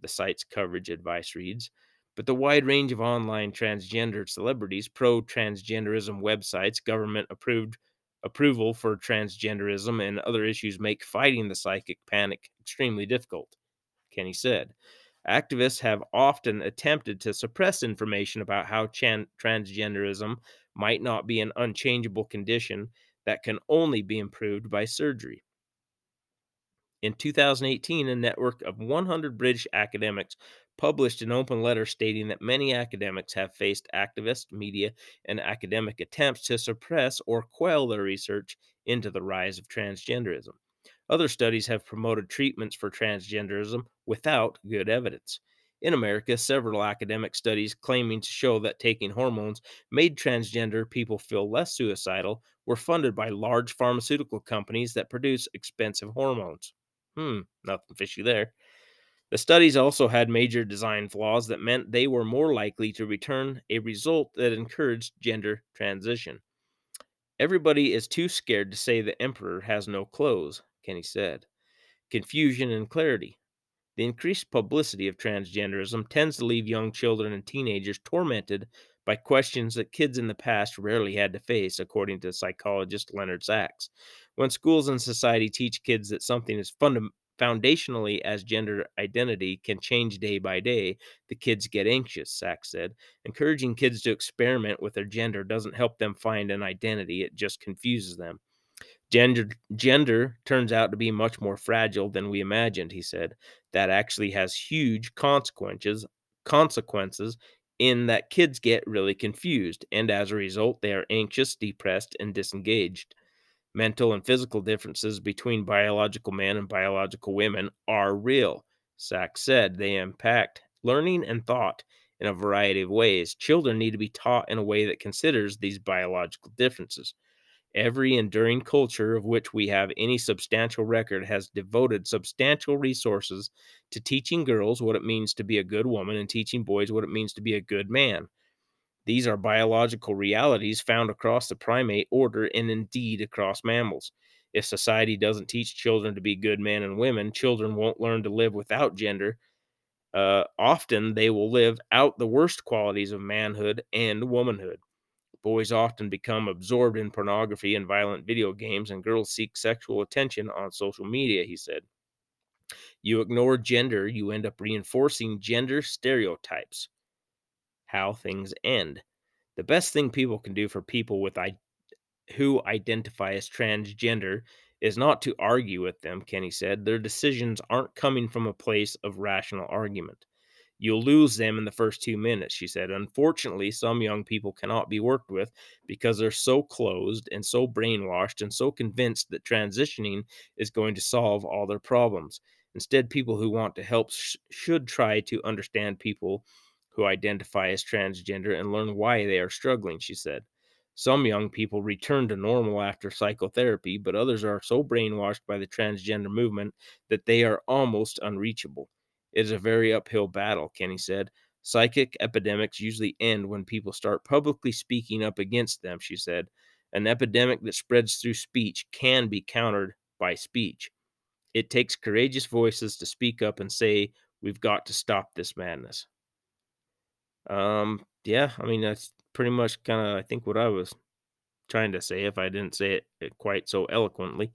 Speaker 1: the site's coverage advice reads. But the wide range of online transgender celebrities, pro transgenderism websites, government approved approval for transgenderism and other issues make fighting the psychic panic extremely difficult, Kenny said. Activists have often attempted to suppress information about how transgenderism might not be an unchangeable condition that can only be improved by surgery. In 2018, a network of 100 British academics published an open letter stating that many academics have faced activist, media, and academic attempts to suppress or quell their research into the rise of transgenderism. Other studies have promoted treatments for transgenderism without good evidence. In America, several academic studies claiming to show that taking hormones made transgender people feel less suicidal were funded by large pharmaceutical companies that produce expensive hormones. Hmm, nothing fishy there. The studies also had major design flaws that meant they were more likely to return a result that encouraged gender transition. Everybody is too scared to say the emperor has no clothes, Kenny said. Confusion and clarity. The increased publicity of transgenderism tends to leave young children and teenagers tormented by questions that kids in the past rarely had to face, according to psychologist Leonard Sax. When schools and society teach kids that something is fundamental foundationally as gender identity can change day by day, the kids get anxious, Sax said. Encouraging kids to experiment with their gender doesn't help them find an identity, it just confuses them. Gender, gender turns out to be much more fragile than we imagined, he said. That actually has huge consequences consequences in that kids get really confused, and as a result, they are anxious, depressed, and disengaged mental and physical differences between biological men and biological women are real. Sax said they impact learning and thought in a variety of ways. Children need to be taught in a way that considers these biological differences. Every enduring culture of which we have any substantial record has devoted substantial resources to teaching girls what it means to be a good woman and teaching boys what it means to be a good man. These are biological realities found across the primate order and indeed across mammals. If society doesn't teach children to be good men and women, children won't learn to live without gender. Uh, often they will live out the worst qualities of manhood and womanhood. Boys often become absorbed in pornography and violent video games, and girls seek sexual attention on social media, he said. You ignore gender, you end up reinforcing gender stereotypes. How things end. The best thing people can do for people with I- who identify as transgender is not to argue with them, Kenny said. Their decisions aren't coming from a place of rational argument. You'll lose them in the first two minutes, she said. Unfortunately, some young people cannot be worked with because they're so closed and so brainwashed and so convinced that transitioning is going to solve all their problems. Instead, people who want to help sh- should try to understand people who identify as transgender and learn why they are struggling, she said. Some young people return to normal after psychotherapy, but others are so brainwashed by the transgender movement that they are almost unreachable. It is a very uphill battle, Kenny said. Psychic epidemics usually end when people start publicly speaking up against them, she said. An epidemic that spreads through speech can be countered by speech. It takes courageous voices to speak up and say, We've got to stop this madness. Um, yeah, I mean, that's pretty much kind of, I think, what I was trying to say if I didn't say it quite so eloquently.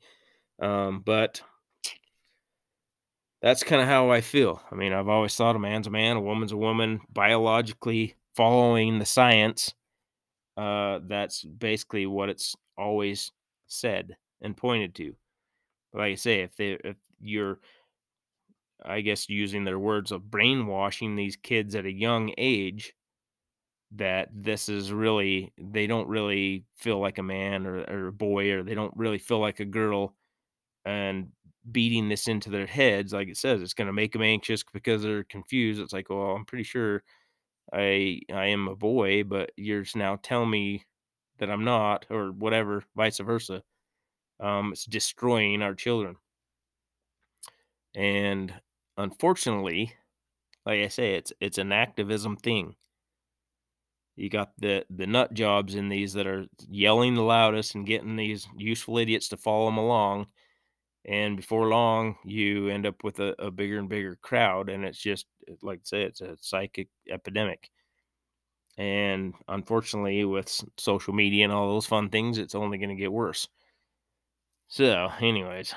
Speaker 1: Um, but that's kind of how I feel. I mean, I've always thought a man's a man, a woman's a woman, biologically following the science. Uh, that's basically what it's always said and pointed to. But like I say, if they if you're I guess using their words of brainwashing these kids at a young age that this is really they don't really feel like a man or, or a boy or they don't really feel like a girl and beating this into their heads, like it says, it's going to make them anxious because they're confused. It's like, well, I'm pretty sure I I am a boy, but you're now telling me that I'm not, or whatever, vice versa. Um, it's destroying our children, and unfortunately, like I say, it's it's an activism thing. You got the the nut jobs in these that are yelling the loudest and getting these useful idiots to follow them along and before long you end up with a, a bigger and bigger crowd and it's just eh, like I say it's a psychic epidemic. And unfortunately with social media and all those fun things it's only going to get worse. So anyways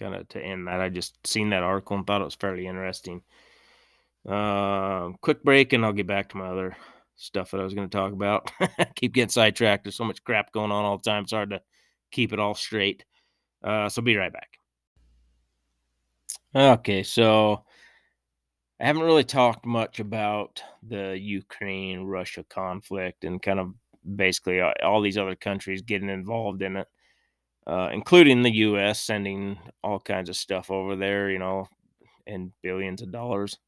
Speaker 1: kind of to end that. I just seen that article and thought it was fairly interesting. Uh, quick break and i'll get back to my other stuff that i was going to talk about. <laughs> Keep getting sidetracked. There's so much crap going on all the time. It's hard to keep it all straight. Uh, so be right back. Okay, so I haven't really talked much about the Ukraine Russia conflict and kind of basically all these other countries getting involved in it, uh, including the U.S. sending all kinds of stuff over there, you know, and billions of dollars.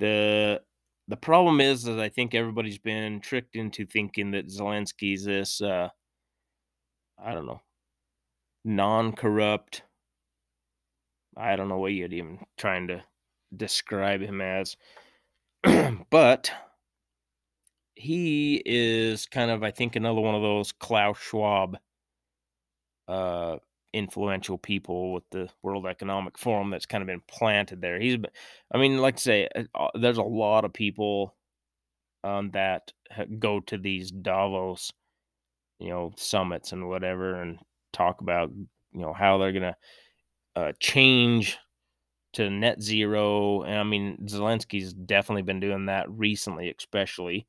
Speaker 1: The the problem is that I think everybody's been tricked into thinking that Zelensky's this uh, I don't know non-corrupt. I don't know what you'd even trying to describe him as, <clears throat> but he is kind of, I think, another one of those Klaus Schwab uh, influential people with the World Economic Forum that's kind of been planted there. He's, I mean, like I say, uh, uh, there's a lot of people um, that go to these Davos, you know, summits and whatever, and talk about you know how they're gonna uh, change to net zero. And I mean, Zelensky's definitely been doing that recently, especially.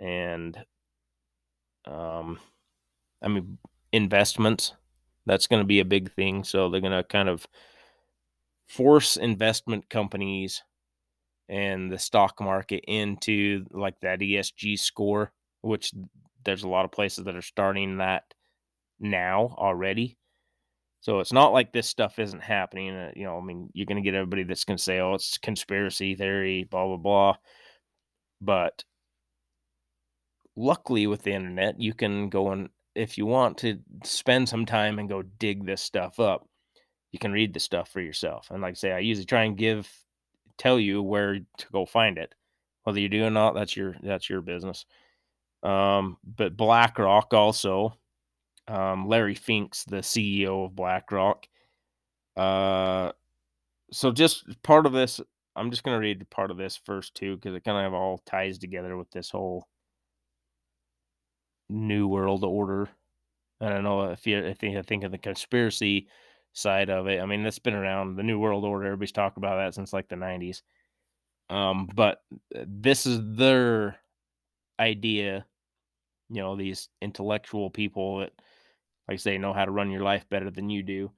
Speaker 1: And um, I mean, investments that's going to be a big thing. So they're going to kind of force investment companies and the stock market into like that ESG score, which there's a lot of places that are starting that now already. So it's not like this stuff isn't happening. Uh, you know, I mean, you're going to get everybody that's going to say, "Oh, it's conspiracy theory," blah blah blah. But luckily, with the internet, you can go and if you want to spend some time and go dig this stuff up, you can read the stuff for yourself. And like I say, I usually try and give tell you where to go find it. Whether you do or not, that's your that's your business. Um, but BlackRock also, um, Larry Finks, the CEO of BlackRock. Uh, so just part of this, I'm just gonna read part of this first too, because it kind of all ties together with this whole new world order. I don't know if you if you think of the conspiracy side of it. I mean, that's been around the new world order. Everybody's talked about that since like the 90s. Um, but uh, this is their idea. You know, these intellectual people that, like I say, know how to run your life better than you do.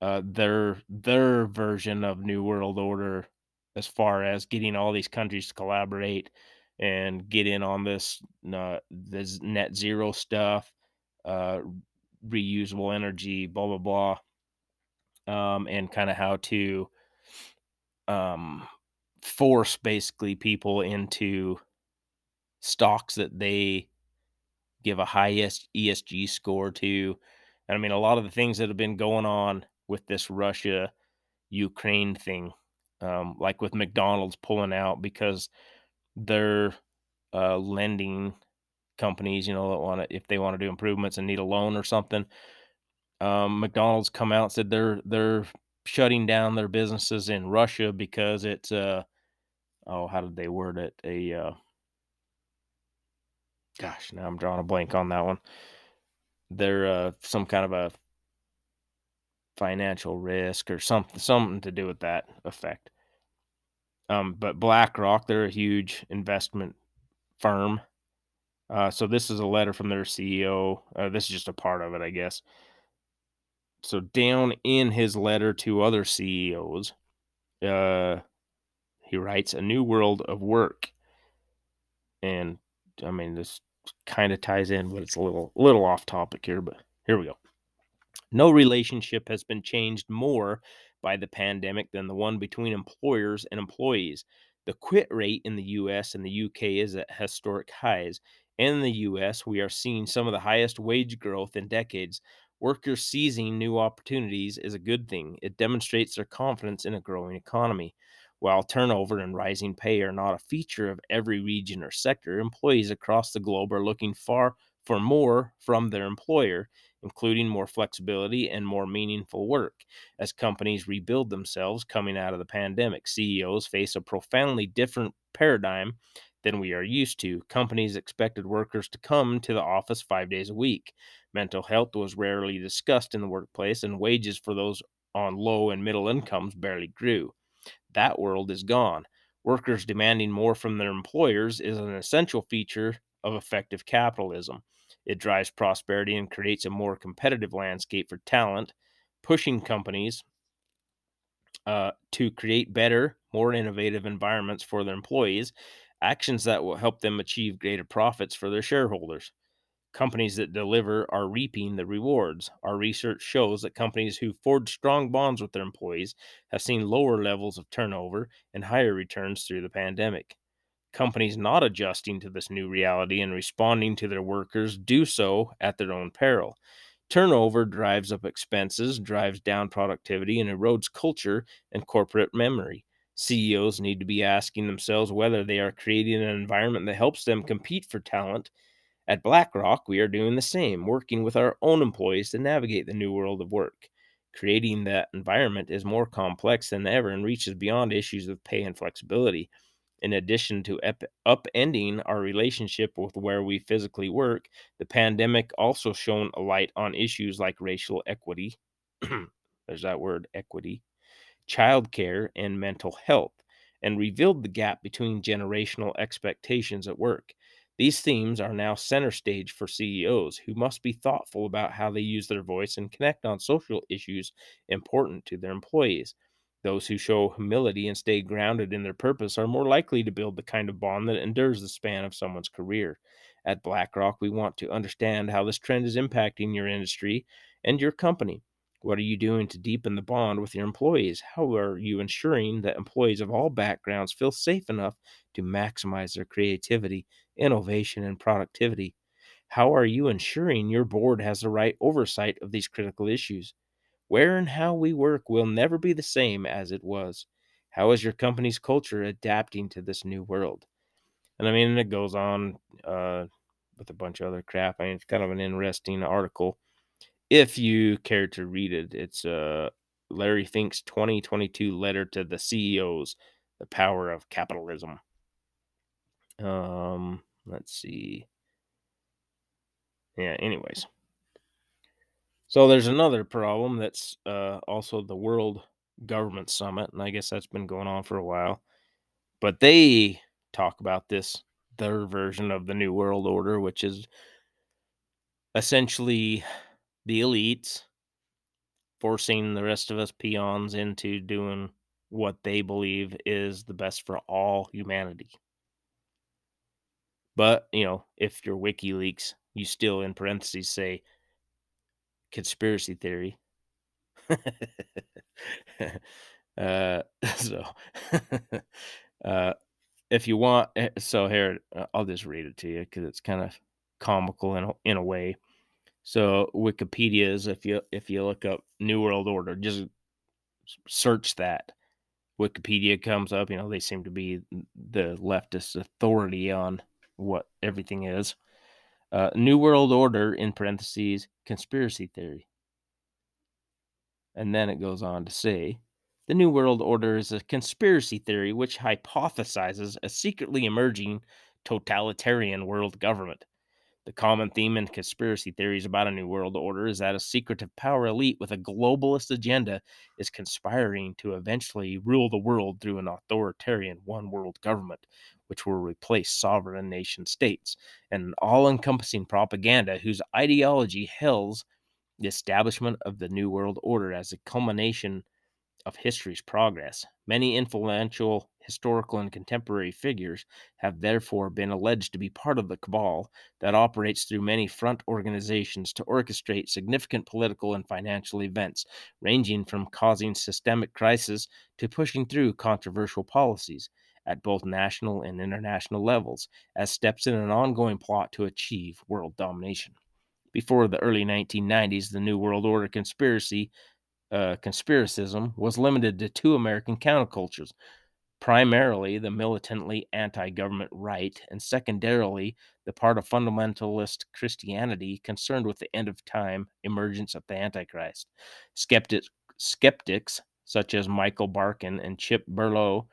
Speaker 1: Uh, their their version of new world order, as far as getting all these countries to collaborate and get in on this uh, this net zero stuff, uh, reusable energy, blah blah blah, um, and kind of how to um, force basically people into stocks that they give a high ESG score to. And I mean, a lot of the things that have been going on with this Russia Ukraine thing, um, like with McDonald's pulling out because they're uh, lending companies, you know, that want to if they want to do improvements and need a loan or something. Um, McDonald's come out and said they're they're shutting down their businesses in Russia because it's uh oh how did they word it a uh, gosh now I'm drawing a blank on that one. They're uh, some kind of a financial risk or something something to do with that effect. Um, but BlackRock, they're a huge investment firm. Uh, so this is a letter from their CEO. Uh, this is just a part of it, I guess. So down in his letter to other CEOs, uh, he writes a new world of work, and I mean this kind of ties in, but it's a little little off topic here. But here we go. No relationship has been changed more by the pandemic than the one between employers and employees. The quit rate in the US and the UK is at historic highs. In the US, we are seeing some of the highest wage growth in decades. Workers seizing new opportunities is a good thing. It demonstrates their confidence in a growing economy. While turnover and rising pay are not a feature of every region or sector, employees across the globe are looking far for more from their employer including more flexibility and more meaningful work. As companies rebuild themselves coming out of the pandemic, CEOs face a profoundly different paradigm than we are used to. Companies expected workers to come to the office five days a week. Mental health was rarely discussed in the workplace, and wages for those on low and middle incomes barely grew. That world is gone. Workers demanding more from their employers is an essential feature of effective capitalism. It drives prosperity and creates a more competitive landscape for talent, pushing companies uh, to create better, more innovative environments for their employees, actions that will help them achieve greater profits for their shareholders. Companies that deliver are reaping the rewards. Our research shows that companies who forge strong bonds with their employees have seen lower levels of turnover and higher returns through the pandemic companies not adjusting to this new reality and responding to their workers do so at their own peril. Turnover drives up expenses, drives down productivity, and erodes culture and corporate memory. CEOs need to be asking themselves whether they are creating an environment that helps them compete for talent. At BlackRock, we are doing the same, working with our own employees to navigate the new world of work. Creating that environment is more complex than ever and reaches beyond issues of pay and flexibility in addition to upending our relationship with where we physically work, the pandemic also shone a light on issues like racial equity. <clears throat> There's that word, equity, childcare, and mental health, and revealed the gap between generational expectations at work. These themes are now center stage for CEOs who must be thoughtful about how they use their voice and connect on social issues important to their employees. Those who show humility and stay grounded in their purpose are more likely to build the kind of bond that endures the span of someone's career. At BlackRock, we want to understand how this trend is impacting your industry and your company. What are you doing to deepen the bond with your employees? How are you ensuring that employees of all backgrounds feel safe enough to maximize their creativity, innovation, and productivity? How are you ensuring your board has the right oversight of these critical issues? Where and how we work will never be the same as it was. How is your company's culture adapting to this new world? And I mean, it goes on uh, with a bunch of other crap. I mean, it's kind of an interesting article. If you care to read it, it's uh, Larry Fink's 2022 letter to the CEOs, The Power of Capitalism. Um, let's see. Yeah, anyways. So there's another problem that's uh, also the World Government Summit, and I guess that's been going on for a while. But they talk about this, their version of the New World Order, which is essentially the elites forcing the rest of us peons into doing what they believe is the best for all humanity. But, you know, if you're WikiLeaks, you still in parentheses say conspiracy theory. <laughs> uh, <laughs> so, <laughs> uh, if you want, eh, so here, uh, I'll just read it to you because it's kind of comical in in a way. So Wikipedia is if you if you look up New World Order, just search that. Wikipedia comes up. You know they seem to be the leftist authority on what everything is. Uh, New World Order in parentheses conspiracy theory, and then it goes on to say the New World Order is a conspiracy theory which hypothesizes a secretly emerging totalitarian world government. The common theme in conspiracy theories about a New World Order is that a secretive power elite with a globalist agenda is conspiring to eventually rule the world through an authoritarian one world government, which will replace sovereign nation states, and an all encompassing propaganda whose ideology hails the establishment of the New World Order as a culmination of history's progress. Many influential historical and contemporary figures have therefore been alleged to be part of the cabal that operates through many front organizations to orchestrate significant political and financial events, ranging from causing systemic crisis to pushing through controversial policies at both national and international levels as steps in an ongoing plot to achieve world domination. Before the early 1990s, the New World Order conspiracy uh, conspiracism was limited to two American countercultures primarily the militantly anti government right, and secondarily the part of fundamentalist Christianity concerned with the end of time emergence of the Antichrist. Skeptics, skeptics such as Michael Barkun and Chip Berlet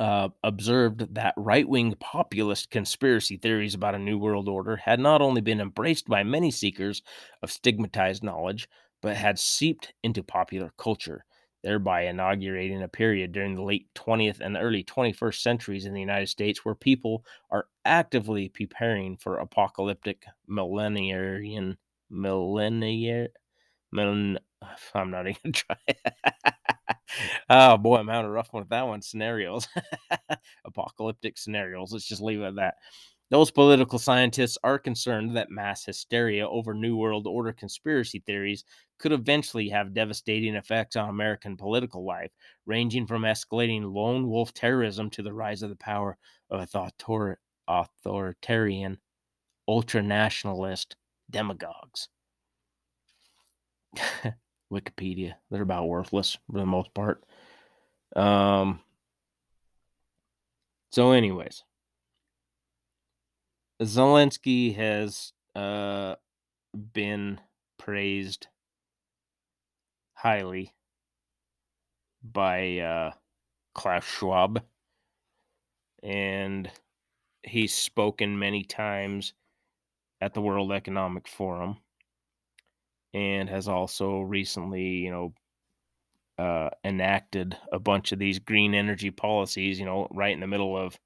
Speaker 1: uh, observed that right wing populist conspiracy theories about a New World Order had not only been embraced by many seekers of stigmatized knowledge, but had seeped into popular culture thereby inaugurating a period during the late 20th and early 21st centuries in the United States where people are actively preparing for apocalyptic millenarian millennial millen, <sighs> I'm not even <laughs> trying. oh boy, I'm having a rough one with that one. Scenarios, <laughs> apocalyptic scenarios. Let's just leave it at that. Those political scientists are concerned that mass hysteria over New World Order conspiracy theories could eventually have devastating effects on American political life, ranging from escalating lone wolf terrorism to the rise of the power of author- authoritarian, ultra nationalist demagogues. <laughs> Wikipedia, they're about worthless for the most part. Um, so, anyways, Zelensky has uh, been praised highly by uh, Klaus Schwab, and he's spoken many times at the World Economic Forum, and has also recently, you know, uh, enacted a bunch of these green energy policies. You know, right in the middle of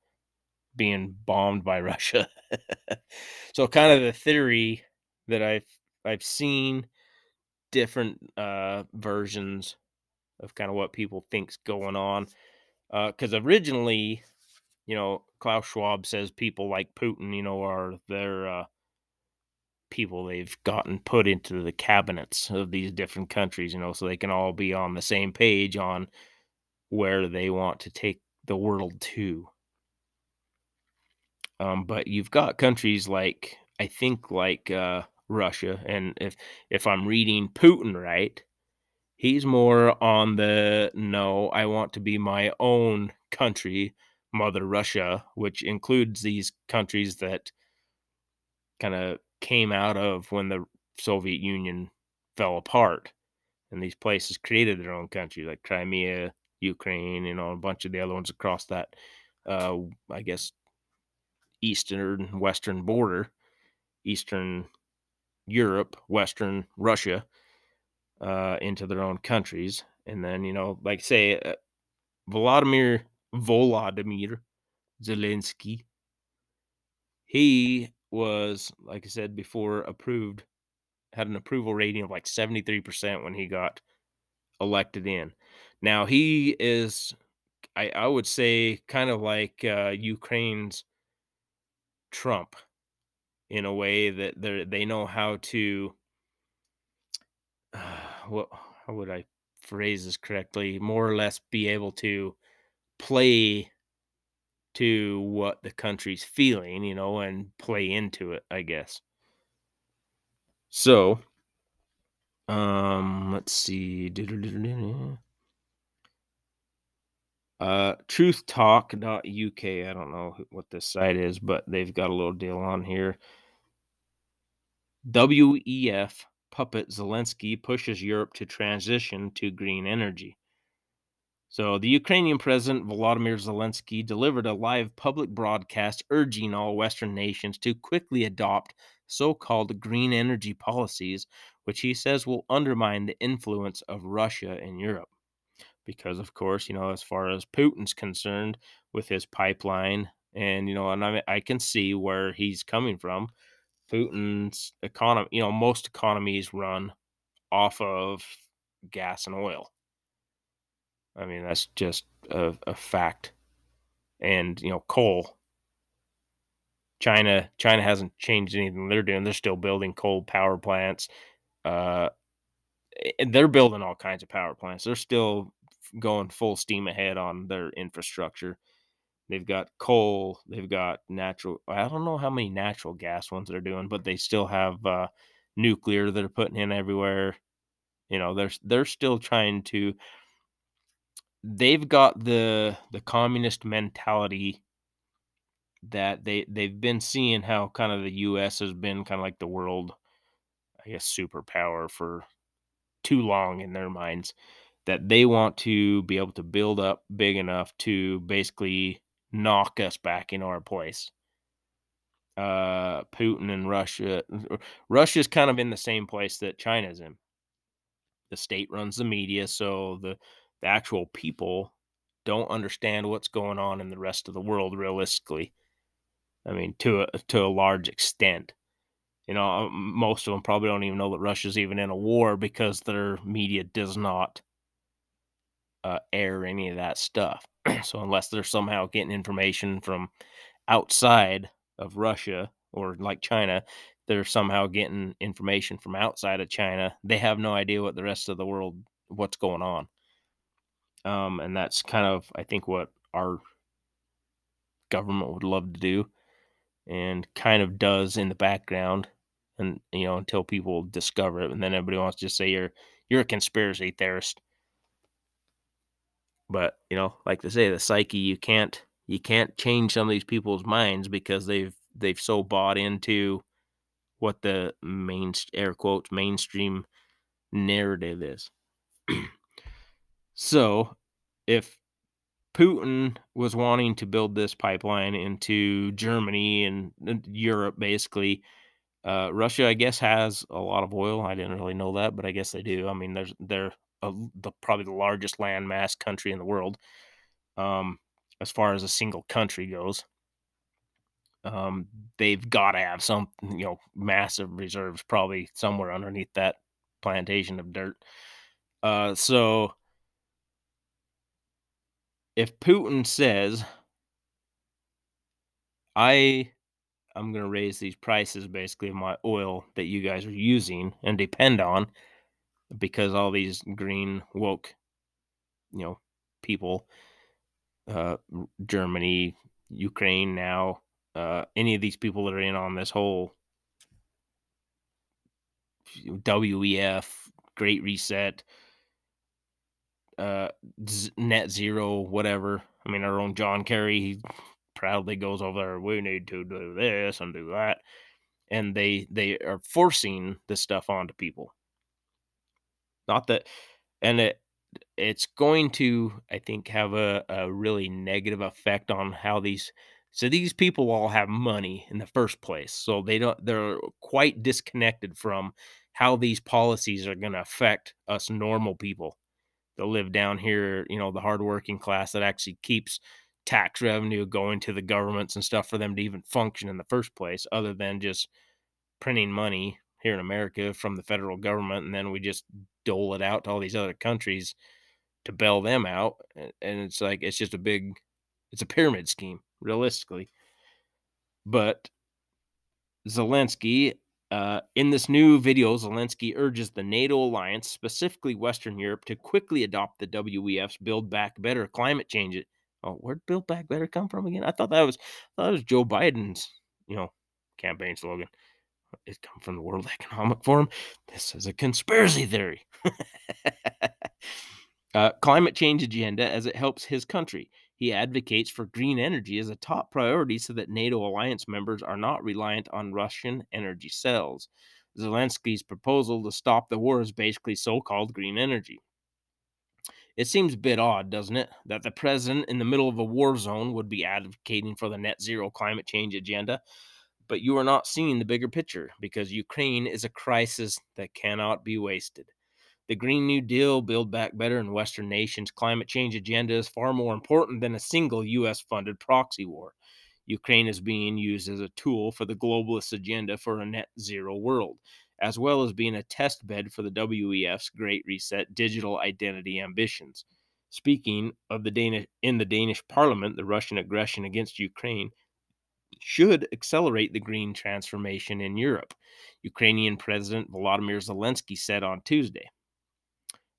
Speaker 1: being bombed by <laughs> Russia. so kind of the theory that I've I've seen different uh, versions of kind of what people think's going on. Because uh, originally, you know, Klaus Schwab says people like Putin, you know, are their uh, people they've gotten put into the cabinets of these different countries, you know, so they can all be on the same page on where they want to take the world to. Um, but you've got countries like I think like uh, Russia, and if if I'm reading Putin right, he's more on the no, I want to be my own country, Mother Russia, which includes these countries that kind of came out of when the Soviet Union fell apart, and these places created their own country, like Crimea, Ukraine, you know, a bunch of the other ones across that, uh, I guess, eastern and western border, eastern Europe, western Russia, uh, into their own countries, and then you know, like say, uh, Vladimir Volodymyr Zelensky, he was, like I said before, approved, had an approval rating of like 73% when he got elected in. Now he is, I, I would say, kind of like uh, Ukraine's Trump in a way that they they know how to. Uh, <sighs> what how would I phrase this correctly? More or less, be able to play to what the country's feeling, you know, and play into it, I guess. So, um, let's see. Uh, truthtalk.uk. I don't know what this site is, but they've got a little deal on here. WEF puppet Zelensky pushes Europe to transition to green energy. So, the Ukrainian President Volodymyr Zelensky delivered a live public broadcast urging all Western nations to quickly adopt so called green energy policies, which he says will undermine the influence of Russia in Europe. Because, of course, you know, as far as Putin's concerned with his pipeline, and, you know, and I, I can see where he's coming from. Putin's economy, you know, most economies run off of gas and oil. I mean, that's just a, a fact. And, you know, coal. China China hasn't changed anything they're doing. They're still building coal power plants. Uh, and they're building all kinds of power plants. They're still going full steam ahead on their infrastructure. They've got coal, they've got natural. I don't know how many natural gas ones they're doing, but they still have uh, nuclear that are putting in everywhere. You know, they're they're still trying to they've got the the communist mentality that they they've been seeing how kind of the US has been kind of like the world I guess superpower for too long in their minds that they want to be able to build up big enough to basically knock us back in our place. Uh Putin and Russia Russia's kind of in the same place that China's in. The state runs the media, so the the actual people don't understand what's going on in the rest of the world realistically. I mean, to a, to a large extent. You know, most of them probably don't even know that Russia's even in a war because their media does not uh, air any of that stuff. <clears throat> so unless they're somehow getting information from outside of Russia or like China, they're somehow getting information from outside of China. They have no idea what the rest of the world what's going on. Um, and that's kind of, I think, what our government would love to do and kind of does in the background and you know until people discover it and then everybody wants to say you're you're a conspiracy theorist but you know like they say the psyche you can't you can't change some of these people's minds because they've they've so bought into what the main air quotes mainstream narrative is <clears throat> So, if Putin was wanting to build this pipeline into Germany and Europe, basically, uh, Russia, I guess, has a lot of oil. I didn't really know that, but I guess they do. I mean, there's they're a, the probably the largest landmass country in the world, um, as far as a single country goes. Um, they've got to have some, you know, massive reserves probably somewhere underneath that plantation of dirt. Uh, so if Putin says, I I'm going to raise these prices basically of my oil that you guys are using and depend on because all these green woke you know people uh Germany, Ukraine now, uh any of these people that are in on this whole WEF, Great Reset, uh, Net Zero, whatever. I mean, our own John Kerry, he proudly goes over there. We need to do this and do that, and they they are forcing this stuff onto people. Not that, and it it's going to, I think, have a, a really negative effect on how these. So these people all have money in the first place, so they don't. They're quite disconnected from how these policies are going to affect us normal people that live down here. You know, the hardworking class that actually keeps tax revenue going to the governments and stuff for them to even function in the first place, other than just printing money here in America from the federal government, and then we just dole it out to all these other countries to bail them out. And it's like it's just a big, it's a pyramid scheme, realistically. But Zelensky, uh, in this new video, Zelensky urges the NATO alliance, specifically Western Europe, to quickly adopt the WEF's Build Back Better climate change. It, Oh, where'd Build Back Better come from again? I thought that was, I thought that was Joe Biden's, you know, campaign slogan it come from the World Economic Forum. This is a conspiracy theory. <laughs> uh, climate change agenda as it helps his country. He advocates for green energy as a top priority so that NATO alliance members are not reliant on Russian energy cells. Zelensky's proposal to stop the war is basically so called green energy. It seems a bit odd, doesn't it, that the president in the middle of a war zone would be advocating for the net zero climate change agenda but you are not seeing the bigger picture because Ukraine is a crisis that cannot be wasted. The Green New Deal, Build Back Better, and Western nations' climate change agenda is far more important than a single U.S. funded proxy war. Ukraine is being used as a tool for the globalist agenda for a net zero world, as well as being a test bed for the WEF's Great Reset digital identity ambitions. Speaking of the Danish in the Danish parliament, the Russian aggression against Ukraine should accelerate the green transformation in Europe, Ukrainian President Volodymyr Zelensky said on Tuesday.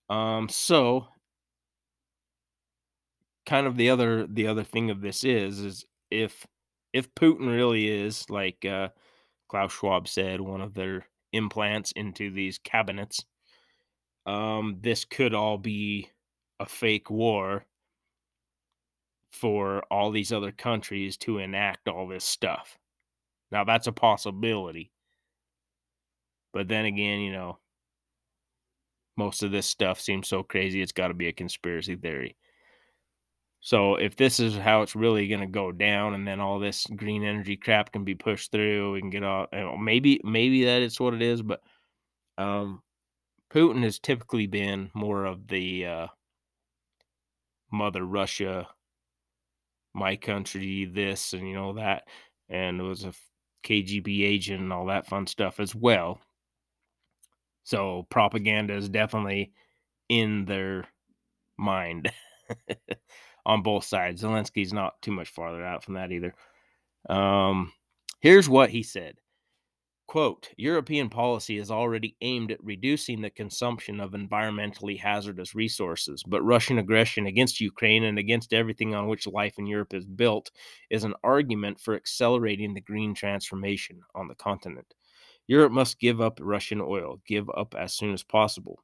Speaker 1: Um, so, kind of the other the other thing of this is is if if Putin really is like uh, Klaus Schwab said, one of their implants into these cabinets, um, this could all be a fake war for all these other countries to enact all this stuff. Now, that's a possibility. But then again, you know, most of this stuff seems so crazy, it's got to be a conspiracy theory. So, if this is how it's really going to go down, and then all this green energy crap can be pushed through, we can get all, you know, maybe, maybe that is what it is, but um, Putin has typically been more of the uh, Mother Russia my country this and you know that and it was a KGB agent and all that fun stuff as well. So propaganda is definitely in their mind <laughs> on both sides. Zelensky's not too much farther out from that either. Um, here's what he said Quote European policy is already aimed at reducing the consumption of environmentally hazardous resources, but Russian aggression against Ukraine and against everything on which life in Europe is built is an argument for accelerating the green transformation on the continent. Europe must give up Russian oil, give up as soon as possible.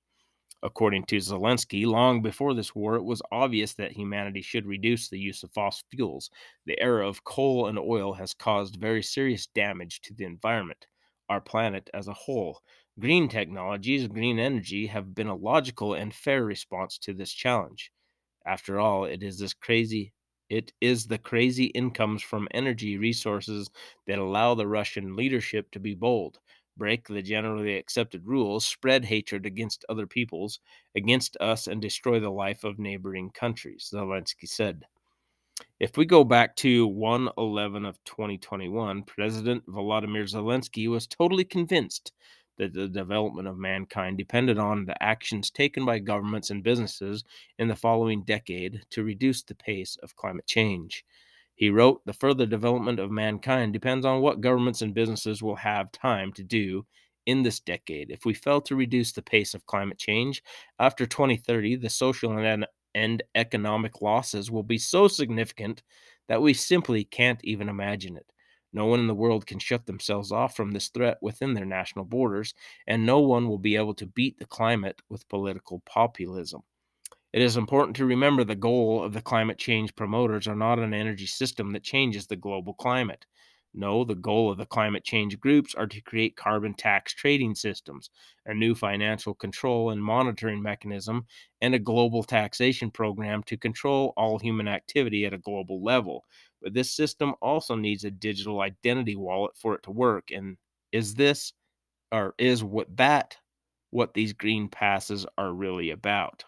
Speaker 1: According to Zelensky, long before this war, it was obvious that humanity should reduce the use of fossil fuels. The era of coal and oil has caused very serious damage to the environment our planet as a whole. Green technologies, green energy have been a logical and fair response to this challenge. After all, it is this crazy it is the crazy incomes from energy resources that allow the Russian leadership to be bold, break the generally accepted rules, spread hatred against other peoples, against us, and destroy the life of neighboring countries, Zelensky said. If we go back to 1 11 of 2021, President Volodymyr Zelensky was totally convinced that the development of mankind depended on the actions taken by governments and businesses in the following decade to reduce the pace of climate change. He wrote, The further development of mankind depends on what governments and businesses will have time to do in this decade. If we fail to reduce the pace of climate change after 2030, the social and and economic losses will be so significant that we simply can't even imagine it. No one in the world can shut themselves off from this threat within their national borders, and no one will be able to beat the climate with political populism. It is important to remember the goal of the climate change promoters are not an energy system that changes the global climate. No, the goal of the climate change groups are to create carbon tax trading systems, a new financial control and monitoring mechanism, and a global taxation program to control all human activity at a global level. But this system also needs a digital identity wallet for it to work. And is this or is what that what these green passes are really about?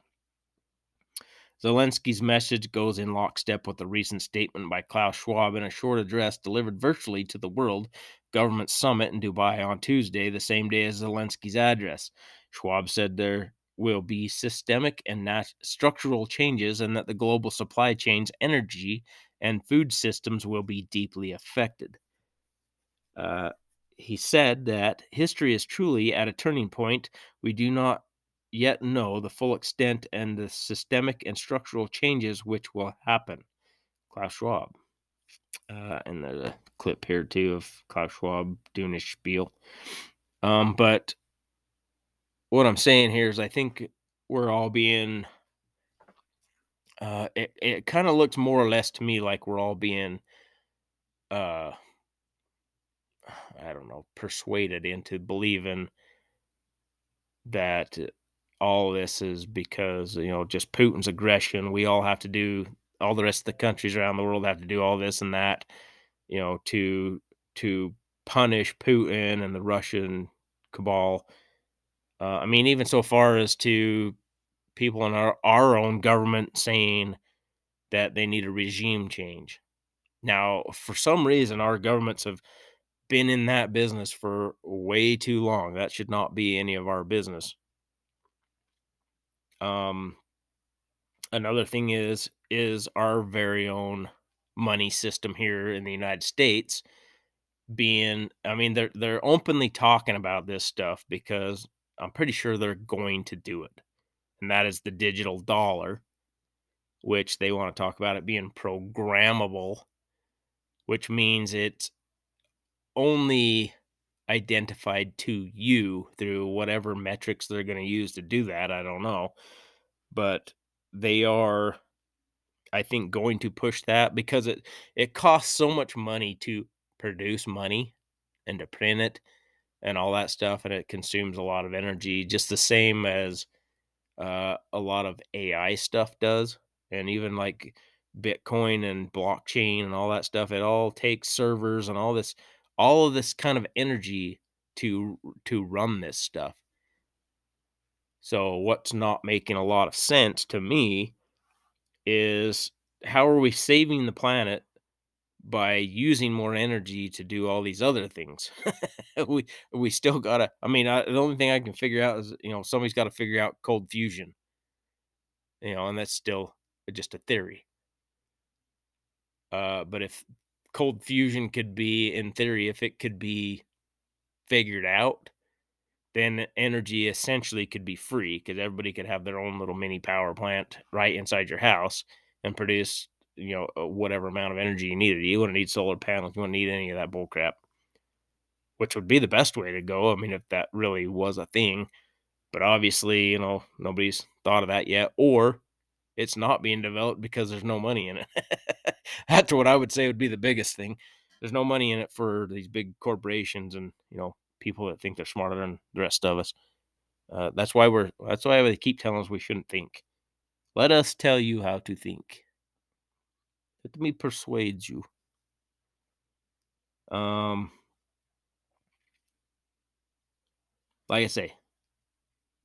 Speaker 1: Zelensky's message goes in lockstep with a recent statement by Klaus Schwab in a short address delivered virtually to the World Government Summit in Dubai on Tuesday, the same day as Zelensky's address. Schwab said there will be systemic and nat- structural changes and that the global supply chains, energy, and food systems will be deeply affected. Uh, he said that history is truly at a turning point. We do not yet know the full extent and the systemic and structural changes which will happen. Klaus Schwab. Uh, and there's a clip here too of Klaus Schwab doing his spiel. Um, but what I'm saying here is I think we're all being uh, it, it kind of looks more or less to me like we're all being uh I don't know, persuaded into believing that all this is because you know just Putin's aggression. We all have to do all the rest of the countries around the world have to do all this and that, you know, to to punish Putin and the Russian cabal. Uh, I mean, even so far as to people in our, our own government saying that they need a regime change. Now, for some reason, our governments have been in that business for way too long. That should not be any of our business. Um, another thing is is our very own money system here in the United States being I mean they're they're openly talking about this stuff because I'm pretty sure they're going to do it. And that is the digital dollar which they want to talk about it being programmable which means it's only identified to you through whatever metrics they're going to use to do that. I don't know. But they are I think going to push that because it it costs so much money to produce money and to print it and all that stuff and it consumes a lot of energy just the same as uh, a lot of AI stuff does and even like Bitcoin and blockchain and all that stuff it all takes servers and all this all of this kind of energy to to run this stuff. So what's not making a lot of sense to me is how are we saving the planet by using more energy to do all these other things? <laughs> we we still gotta. I mean, I, the only thing I can figure out is you know somebody's got to figure out cold fusion. You know, and that's still just a theory. Uh, but if cold fusion could be, in theory, if it could be figured out, then energy essentially could be free because everybody could have their own little mini power plant right inside your house and produce, you know, uh, whatever amount of energy you needed. You wouldn't need solar panels. You wouldn't need any of that bull crap, which would be the best way to go. I mean, if that really was a thing. But obviously, you know, nobody's thought of that yet, or it's not being developed because there's no money in it. <laughs> That's what I would say would be the biggest thing. There's no money in it for these big corporations and, you know, people that think they're smarter than the rest of us. Uh, that's why we're. That's why they keep telling us we shouldn't think. Let us tell you how to think. Let me persuade you. Um, like I say,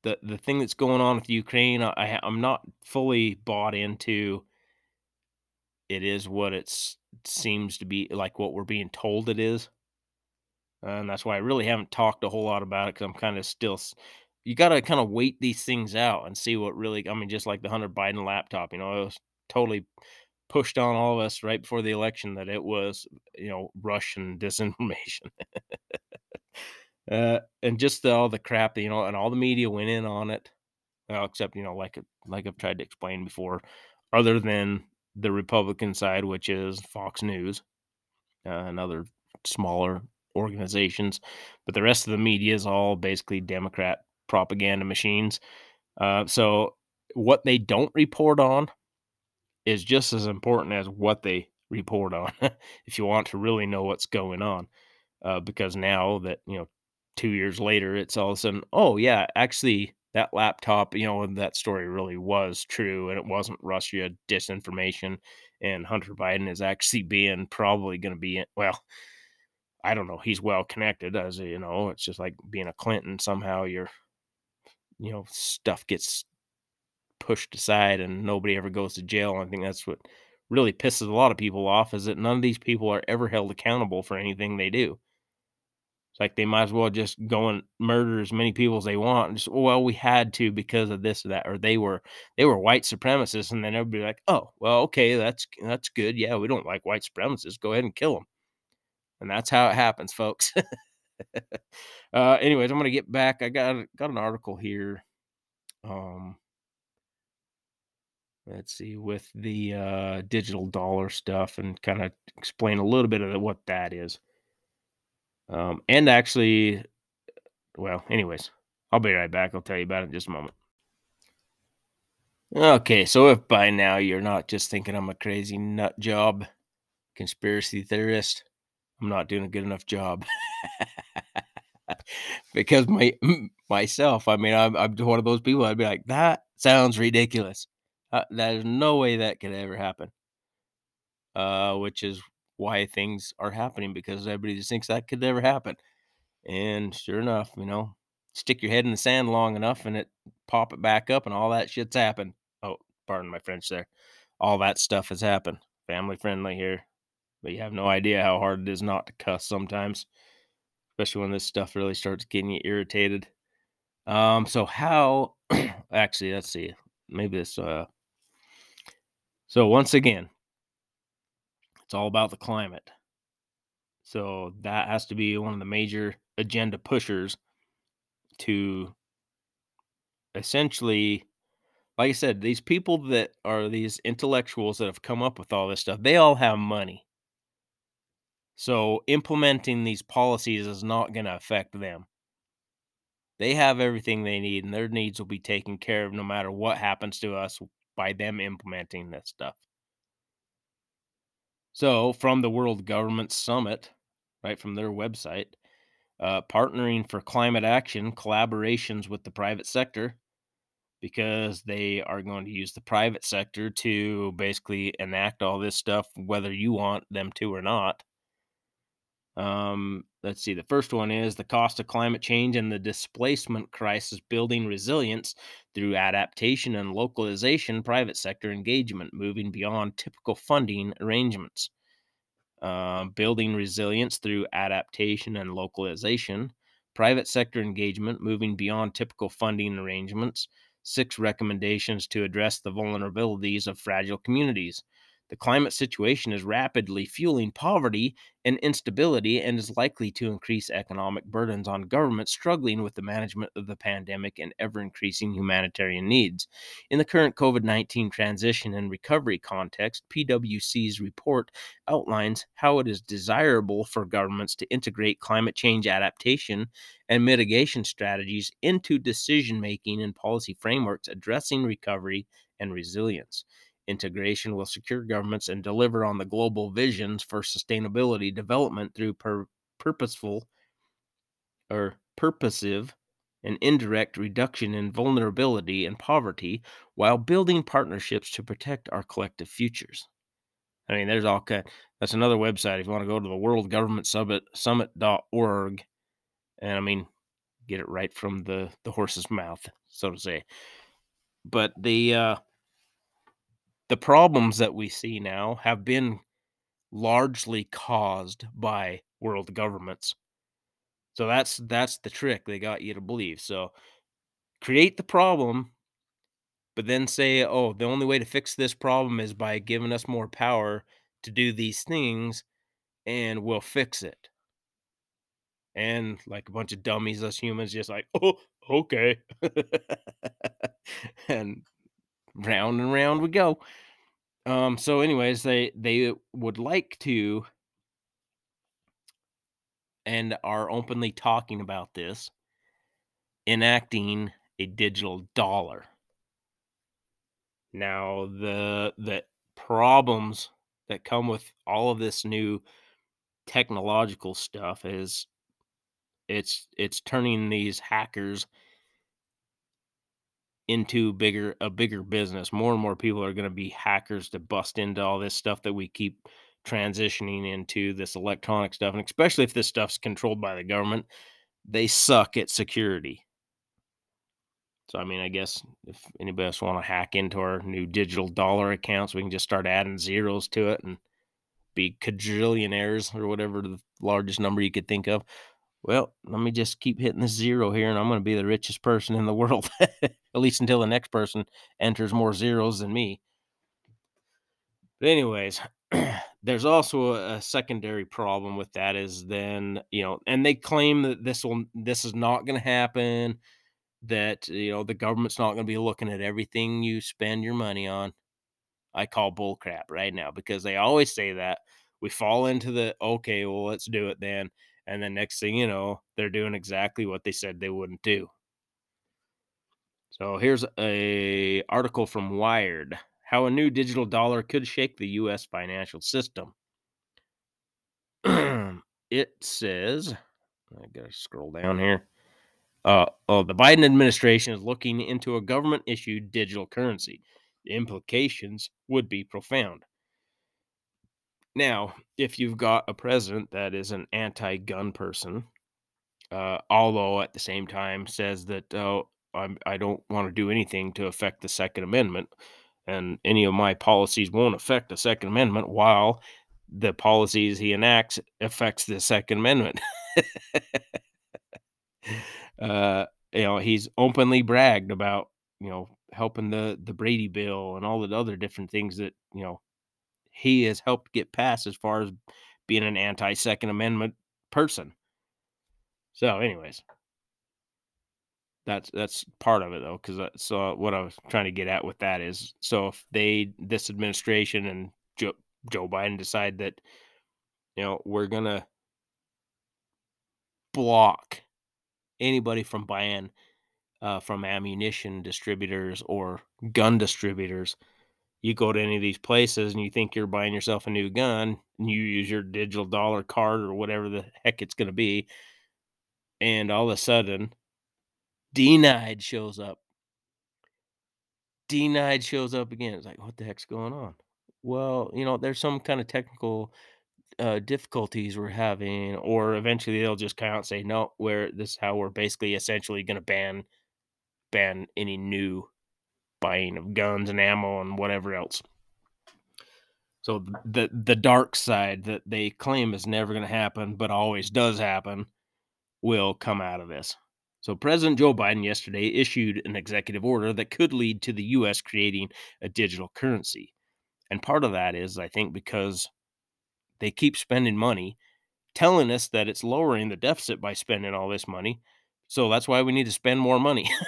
Speaker 1: the the thing that's going on with Ukraine, I I'm not fully bought into. It is what it seems to be like what we're being told it is and that's why I really haven't talked a whole lot about it because I'm kind of still. You got to kind of wait these things out and see what really. I mean, just like the Hunter Biden laptop, you know, it was totally pushed on all of us right before the election that it was, you know, Russian <laughs> disinformation. <laughs> uh, and just the, all the crap, you know, and all the media went in on it, well, except you know, like like I've tried to explain before, other than the Republican side, which is Fox News, uh, another smaller organizations, but the rest of the media is all basically Democrat propaganda machines. Uh, so what they don't report on is just as important as what they report on <laughs> if you want to really know what's going on. Uh, because now that, you know, two years later, it's all of a sudden, oh, yeah, actually, that laptop, you know, that story really was true and it wasn't Russia disinformation. And Hunter Biden is actually being probably going to be, well, I don't know. He's well connected, as you know. It's just like being a Clinton. Somehow your, you know, stuff gets pushed aside and nobody ever goes to jail. I think that's what really pisses a lot of people off is that none of these people are ever held accountable for anything they do. It's like they might as well just go and murder as many people as they want. And just, well, we had to because of this or that, or they were they were white supremacists, and then everybody like, oh, well, okay, that's that's good. Yeah, we don't like white supremacists. Go ahead and kill them. And that's how it happens, folks. <laughs> uh, anyways, I'm gonna get back. I got got an article here. Um, let's see with the uh, digital dollar stuff and kind of explain a little bit of what that is um, and actually well anyways i'll be right back. I'll tell you about it in just a moment. Okay so if by now you're not just thinking i'm a crazy nut job conspiracy theorist i'm not doing a good enough job. <laughs> Because my myself i mean I'm, I'm one of those people i'd be like that sounds ridiculous. Uh, there's no way that could ever happen. Uh, which is why things are happening because everybody just thinks that could never happen. And sure enough, you know, stick your head in the sand long enough and it pop it back up and all that shit's happened. Oh, pardon my French there. All that stuff has happened. Family friendly here. But you have no idea how hard it is not to cuss sometimes. Especially when this stuff really starts getting you irritated. Um, so how <clears throat> actually let's see. Maybe this uh so once again, it's all about the climate. So that has to be one of the major agenda pushers to essentially like I said, these people that are these intellectuals that have come up with all this stuff, they all have money. So implementing these policies is not going to affect them. They have everything they need, and their needs will be taken care of no matter what happens to us by them implementing this stuff. So, from the World Government Summit, right from their website, uh, partnering for climate action, collaborations with the private sector, because they are going to use the private sector to basically enact all this stuff, whether you want them to or not. Um, let's see. The first one is the cost of climate change and the displacement crisis, building resilience through adaptation and localization, private sector engagement, moving beyond typical funding arrangements. Uh, building resilience through adaptation and localization, private sector engagement, moving beyond typical funding arrangements. Six recommendations to address the vulnerabilities of fragile communities. The climate situation is rapidly fueling poverty and instability and is likely to increase economic burdens on governments struggling with the management of the pandemic and ever increasing humanitarian needs. In the current COVID 19 transition and recovery context, PwC's report outlines how it is desirable for governments to integrate climate change adaptation and mitigation strategies into decision making and policy frameworks addressing recovery and resilience. Integration will secure governments and deliver on the global visions for sustainability development through pur- purposeful or purposive and indirect reduction in vulnerability and poverty while building partnerships to protect our collective futures. I mean, there's all kind. That's another website if you want to go to the World Government Summit Summit.org, and I mean, get it right from the the horse's mouth, so to say. But the uh, the problems that we see now have been largely caused by world governments. So that's that's the trick they got you to believe. So create the problem but then say, "Oh, the only way to fix this problem is by giving us more power to do these things and we'll fix it." And like a bunch of dummies us humans just like, "Oh, okay." <laughs> and round and round we go. Um, so anyways, they they would like to and are openly talking about this, enacting a digital dollar. Now, the the problems that come with all of this new technological stuff is it's it's turning these hackers into bigger a bigger business. More and more people are going to be hackers to bust into all this stuff that we keep transitioning into this electronic stuff and especially if this stuff's controlled by the government, they suck at security. So I mean, I guess if anybody else want to hack into our new digital dollar accounts, we can just start adding zeros to it and be quadrillionaires or whatever the largest number you could think of. Well, let me just keep hitting the zero here, and I'm going to be the richest person in the world, <laughs> at least until the next person enters more zeros than me. But anyways, <clears throat> there's also a, a secondary problem with that is then you know, and they claim that this will this is not going to happen. That you know the government's not going to be looking at everything you spend your money on. I call bullcrap right now because they always say that. We fall into the okay, well, let's do it then. And then next thing you know, they're doing exactly what they said they wouldn't do. So here's a article from Wired: How a new digital dollar could shake the U.S. financial system. <clears throat> it says, I gotta scroll down here. Uh, oh, the Biden administration is looking into a government-issued digital currency. The implications would be profound. Now, if you've got a president that is an anti-gun person, uh, although at the same time says that oh, I'm, I don't want to do anything to affect the Second Amendment, and any of my policies won't affect the Second Amendment, while the policies he enacts affects the Second Amendment. <laughs> uh, you know, he's openly bragged about you know helping the the Brady bill and all the other different things that you know he has helped get passed as far as being an anti Second Amendment person. So, anyways, that's that's part of it though, because so what I was trying to get at with that is, so if they this administration and Joe, Joe Biden decide that you know we're gonna block anybody from buying uh, from ammunition distributors or gun distributors you go to any of these places and you think you're buying yourself a new gun and you use your digital dollar card or whatever the heck it's going to be and all of a sudden denied shows up. Denied shows up again. It's like what the heck's going on? Well you know there's some kind of technical uh, difficulties we're having or eventually they'll just come out and say no where this is how we're basically essentially going to ban ban any new buying of guns and ammo and whatever else. So the the dark side that they claim is never going to happen, but always does happen, will come out of this. So President Joe Biden yesterday issued an executive order that could lead to the U.S. creating a digital currency, and part of that is, I think, because they keep spending money, telling us that it's lowering the deficit by spending all this money. So that's why we need to spend more money. <laughs>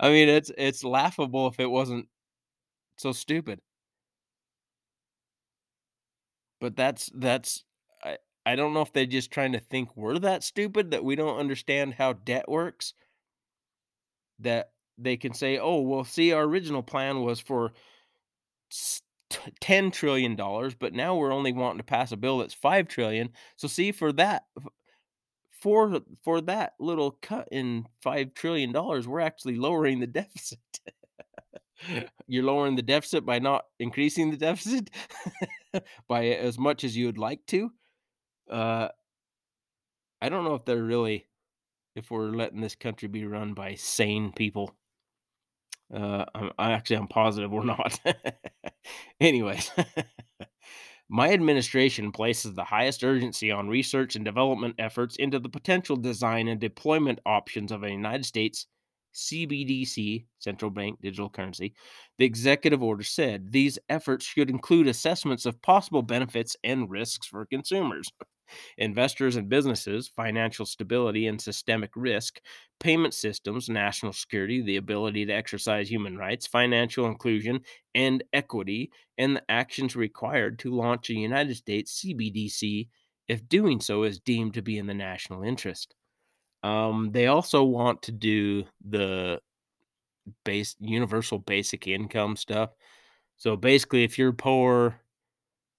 Speaker 1: I mean, it's it's laughable if it wasn't so stupid. But that's that's I I don't know if they're just trying to think we're that stupid that we don't understand how debt works. That they can say, "Oh, well, see, our original plan was for ten trillion dollars, but now we're only wanting to pass a bill that's five trillion. So, see, for that, for for that little cut in five trillion dollars, we're actually lowering the <laughs> deficit. You're lowering the deficit by not increasing the deficit <laughs> by as much as you would like to. Uh, I don't know if they're really, if we're letting this country be run by sane people. Uh, I'm, I actually I'm positive we're not. <laughs> Anyways. My administration places the highest urgency on research and development efforts into the potential design and deployment options of a United States CBDC, central bank digital currency. The executive order said these efforts should include assessments of possible benefits and risks for consumers. Investors and businesses, financial stability and systemic risk, payment systems, national security, the ability to exercise human rights, financial inclusion and equity, and the actions required to launch a United States CBDC if doing so is deemed to be in the national interest. Um, they also want to do the base universal basic income stuff. So basically, if you're poor,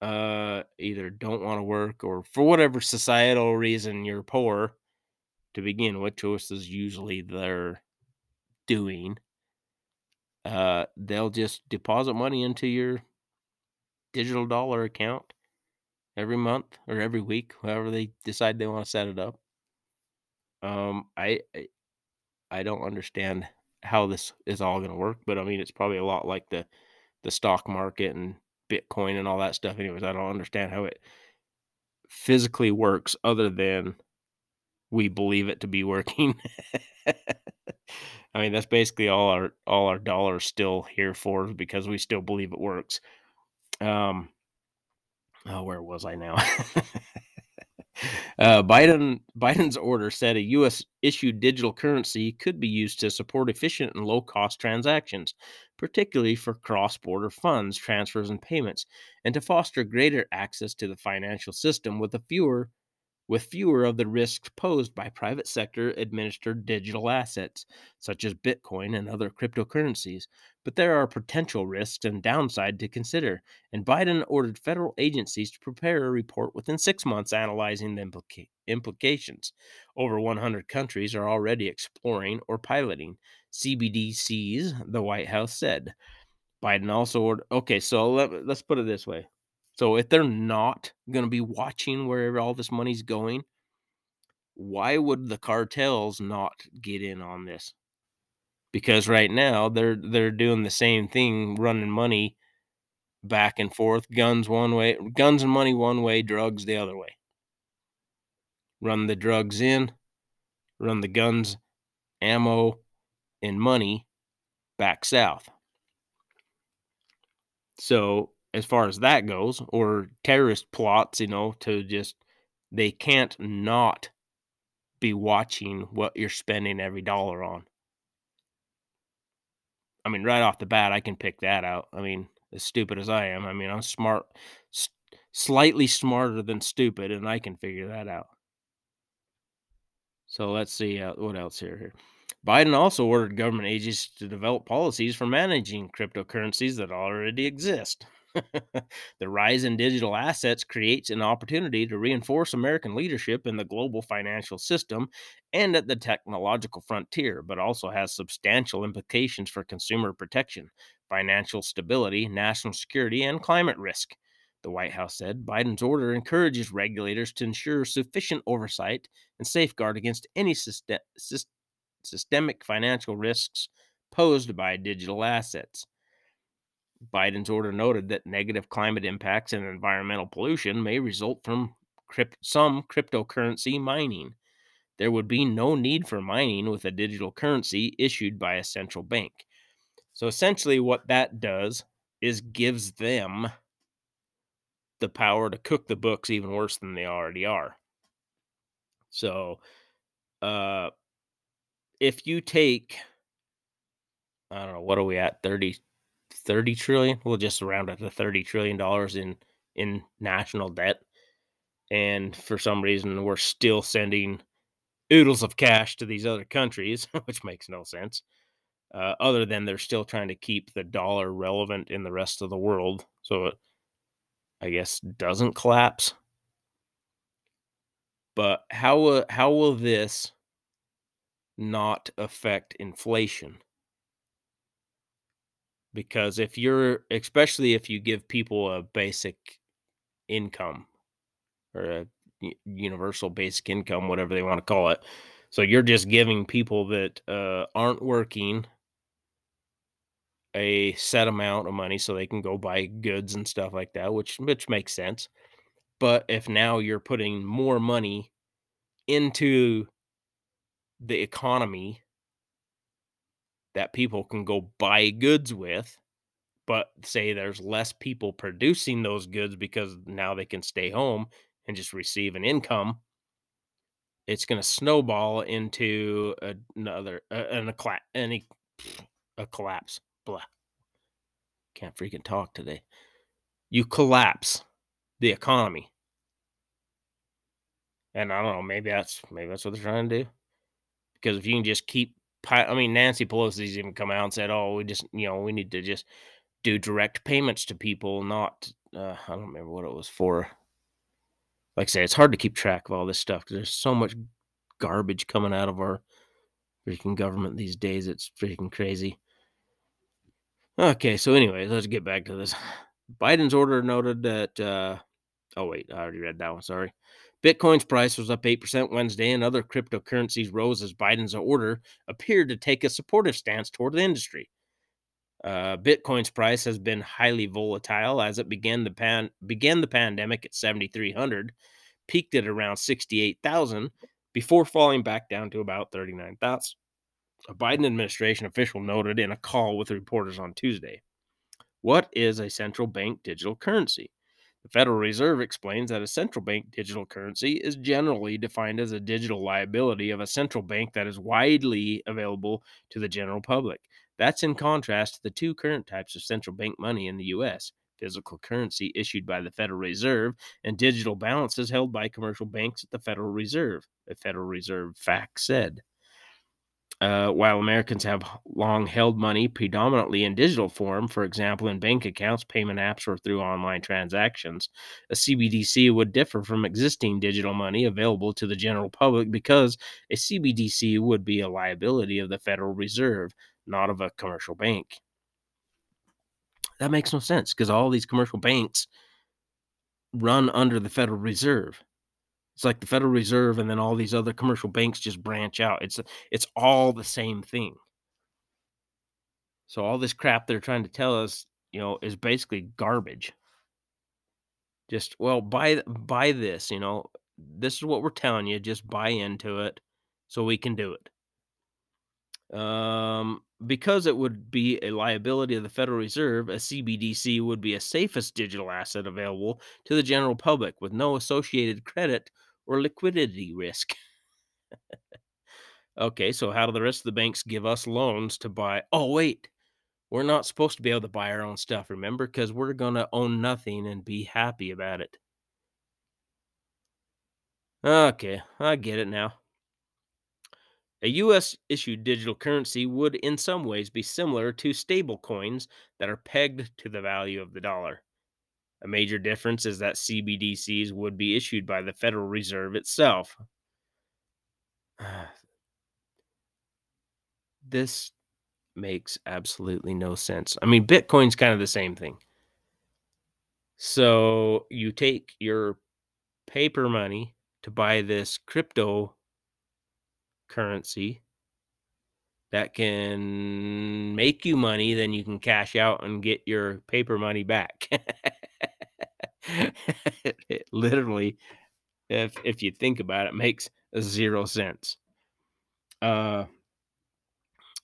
Speaker 1: uh, either don't want to work or for whatever societal reason you're poor to begin with, choices usually they're doing. Uh, they'll just deposit money into your digital dollar account every month or every week, however they decide they want to set it up. Um, I I, I don't understand how this is all going to work, but I mean it's probably a lot like the the stock market and Bitcoin and all that stuff. Anyways, I don't understand how it physically works other than we believe it to be working. <laughs> I mean, that's basically all our all our dollars still here for because we still believe it works. Um, oh, where was I now? <laughs> Uh, Biden Biden's order said a U.S. issued digital currency could be used to support efficient and low cost transactions, particularly for cross border funds transfers and payments, and to foster greater access to the financial system with fewer with fewer of the risks posed by private sector administered digital assets, such as Bitcoin and other cryptocurrencies. But there are potential risks and downside to consider, and Biden ordered federal agencies to prepare a report within six months analyzing the implica- implications. Over 100 countries are already exploring or piloting CBDCs, the White House said. Biden also ordered, okay, so let, let's put it this way so if they're not going to be watching where all this money's going, why would the cartels not get in on this? Because right now they're they're doing the same thing, running money back and forth, guns one way, guns and money one way, drugs the other way. Run the drugs in, run the guns, ammo, and money back south. So as far as that goes, or terrorist plots, you know, to just they can't not be watching what you're spending every dollar on. I mean, right off the bat, I can pick that out. I mean, as stupid as I am, I mean, I'm smart, s- slightly smarter than stupid, and I can figure that out. So let's see uh, what else here. Here, Biden also ordered government agencies to develop policies for managing cryptocurrencies that already exist. <laughs> the rise in digital assets creates an opportunity to reinforce American leadership in the global financial system and at the technological frontier, but also has substantial implications for consumer protection, financial stability, national security, and climate risk. The White House said Biden's order encourages regulators to ensure sufficient oversight and safeguard against any system- systemic financial risks posed by digital assets. Biden's order noted that negative climate impacts and environmental pollution may result from crypt- some cryptocurrency mining. There would be no need for mining with a digital currency issued by a central bank. So essentially, what that does is gives them the power to cook the books even worse than they already are. So, uh, if you take, I don't know, what are we at? 30, 30 trillion. We'll just round it to 30 trillion dollars in in national debt. And for some reason we're still sending oodles of cash to these other countries, <laughs> which makes no sense. Uh, other than they're still trying to keep the dollar relevant in the rest of the world, so it, I guess, doesn't collapse. But how uh, how will this not affect inflation? Because if you're especially if you give people a basic income or a universal basic income whatever they want to call it so you're just giving people that uh, aren't working a set amount of money so they can go buy goods and stuff like that which which makes sense but if now you're putting more money into the economy that people can go buy goods with but say there's less people producing those goods because now they can stay home and just receive an income, it's going to snowball into another uh, an a, cla- any a collapse. Blah. Can't freaking talk today. You collapse the economy. And I don't know, maybe that's maybe that's what they're trying to do. Because if you can just keep I mean, Nancy Pelosi's even come out and said, "Oh, we just, you know, we need to just do direct payments to people, not uh, I don't remember what it was for." Like I say, it's hard to keep track of all this stuff because there's so much garbage coming out of our freaking government these days. It's freaking crazy. Okay, so anyway, let's get back to this. Biden's order noted that. Uh, oh wait, I already read that one. Sorry. Bitcoin's price was up 8% Wednesday, and other cryptocurrencies rose as Biden's order appeared to take a supportive stance toward the industry. Uh, Bitcoin's price has been highly volatile as it began the pan began the pandemic at 7,300, peaked at around 68,000 before falling back down to about 39,000. A Biden administration official noted in a call with reporters on Tuesday. What is a central bank digital currency? The Federal Reserve explains that a central bank digital currency is generally defined as a digital liability of a central bank that is widely available to the general public. That's in contrast to the two current types of central bank money in the U.S. physical currency issued by the Federal Reserve and digital balances held by commercial banks at the Federal Reserve, a Federal Reserve fact said. Uh, while Americans have long held money predominantly in digital form, for example, in bank accounts, payment apps, or through online transactions, a CBDC would differ from existing digital money available to the general public because a CBDC would be a liability of the Federal Reserve, not of a commercial bank. That makes no sense because all these commercial banks run under the Federal Reserve. It's like the Federal Reserve and then all these other commercial banks just branch out. It's it's all the same thing. So all this crap they're trying to tell us, you know, is basically garbage. Just well, buy buy this, you know. This is what we're telling you, just buy into it so we can do it. Um because it would be a liability of the Federal Reserve, a CBDC would be a safest digital asset available to the general public with no associated credit or liquidity risk. okay, so how do the rest of the banks give us loans to buy? Oh, wait, we're not supposed to be able to buy our own stuff, remember? Because we're going to own nothing and be happy about it. Okay, I get it now. A US issued digital currency would, in some ways, be similar to stable coins that are pegged to the value of the dollar. A major difference is that CBDCs would be issued by the Federal Reserve itself. <sighs> This makes absolutely no sense. I mean, Bitcoin's kind of the same thing. So you take your paper money to buy this crypto currency that can make you money, then you can cash out and get your paper money back. <laughs> it <laughs> literally, if if you think about it, makes zero sense. Uh,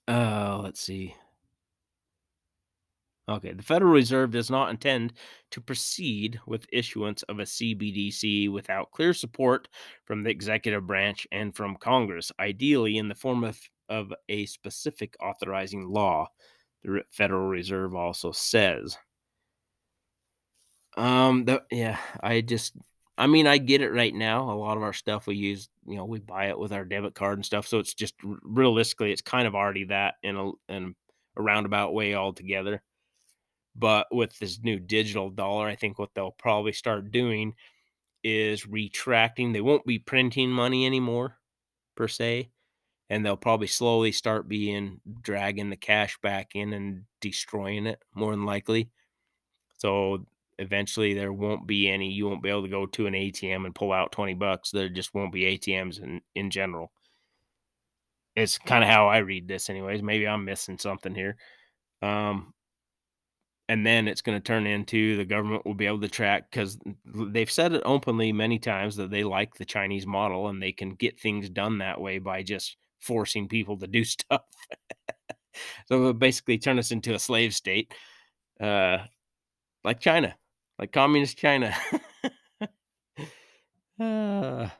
Speaker 1: uh, let's see. Okay, the Federal Reserve does not intend to proceed with issuance of a CBDC without clear support from the executive branch and from Congress, ideally in the form of of a specific authorizing law, the Federal Reserve also says. Um, the, yeah, I just, I mean, I get it right now. A lot of our stuff we use, you know, we buy it with our debit card and stuff. So it's just realistically, it's kind of already that in a in a roundabout way altogether. But with this new digital dollar, I think what they'll probably start doing is retracting. They won't be printing money anymore, per se and they'll probably slowly start being dragging the cash back in and destroying it more than likely. So eventually there won't be any you won't be able to go to an ATM and pull out 20 bucks. There just won't be ATMs in in general. It's kind of how I read this anyways. Maybe I'm missing something here. Um and then it's going to turn into the government will be able to track because they've said it openly many times that they like the Chinese model and they can get things done that way by just forcing people to do <laughs> stuff. so it'll basically turn us into a slave state, uh, like China, like communist China. Uh, <laughs>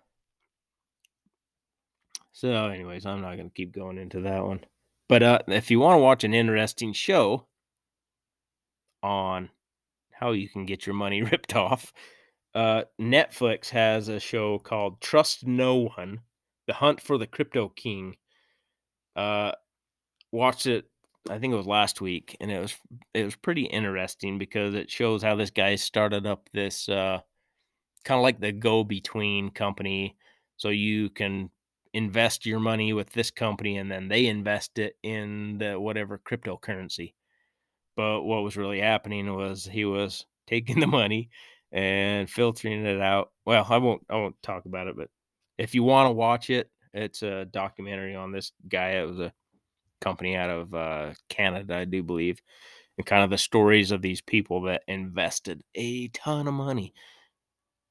Speaker 1: so, anyways, I'm not going to keep going into that one. But uh, if you want to watch an interesting show on how you can get your money <laughs> ripped off, uh, Netflix has a show called Trust No One The Hunt for the Crypto King. Uh, watched it, I think it was last week, and it was it was pretty interesting because it shows how this guy started up this uh, kind of like the go between company. So you can invest your money with this company and then they invest it in the whatever cryptocurrency. But what was really happening was he was <laughs> taking the money and filtering it out. Well, I won't I won't talk about it, but if you want to watch it, it's a documentary on this guy. It was a company out of uh, Canada, I do believe, and kind of the stories of these people that invested a ton of money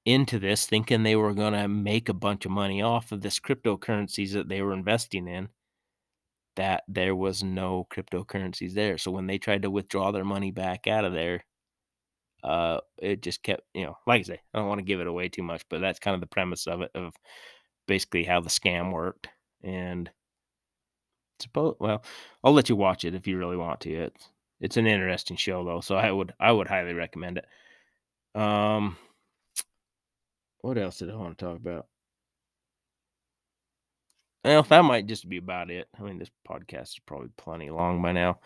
Speaker 1: into this thinking they were going to make a bunch of money off of this cryptocurrencies that they were investing in that there was no cryptocurrencies there. So when they tried to withdraw their money back out of there uh it just kept you know like i say i don't want to give it away too much but that's kind of the premise of it of basically how the scam worked and suppose well i'll let you watch it if you really want to it's it's an interesting show though so i would i would highly recommend it um what else did I want to talk about? Well, that might just be about it. I mean, this podcast is probably plenty long by now.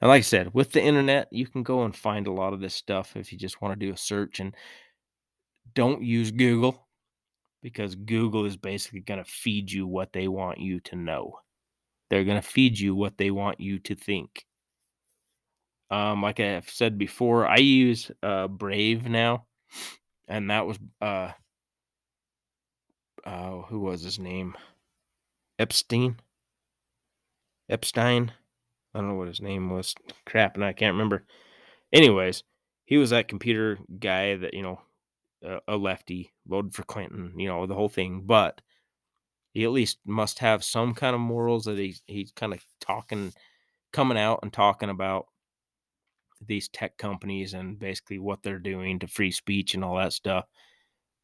Speaker 1: And like I said, with the internet, you can go and find a lot of this stuff if you just want to do a search. And don't use Google because Google is basically going to feed you what they want you to know. They're going to feed you what they want you to think. Um, like I've said before, I use uh, Brave now, and that was uh, uh, who was his name? Epstein. Epstein. I don't know what his name was. Crap, and I can't remember. Anyways, he was that computer guy that you know, a lefty, voted for Clinton. You know the whole thing, but he at least must have some kind of morals that he's he's kind of talking, coming out and talking about these tech companies and basically what they're doing to free speech and all that stuff.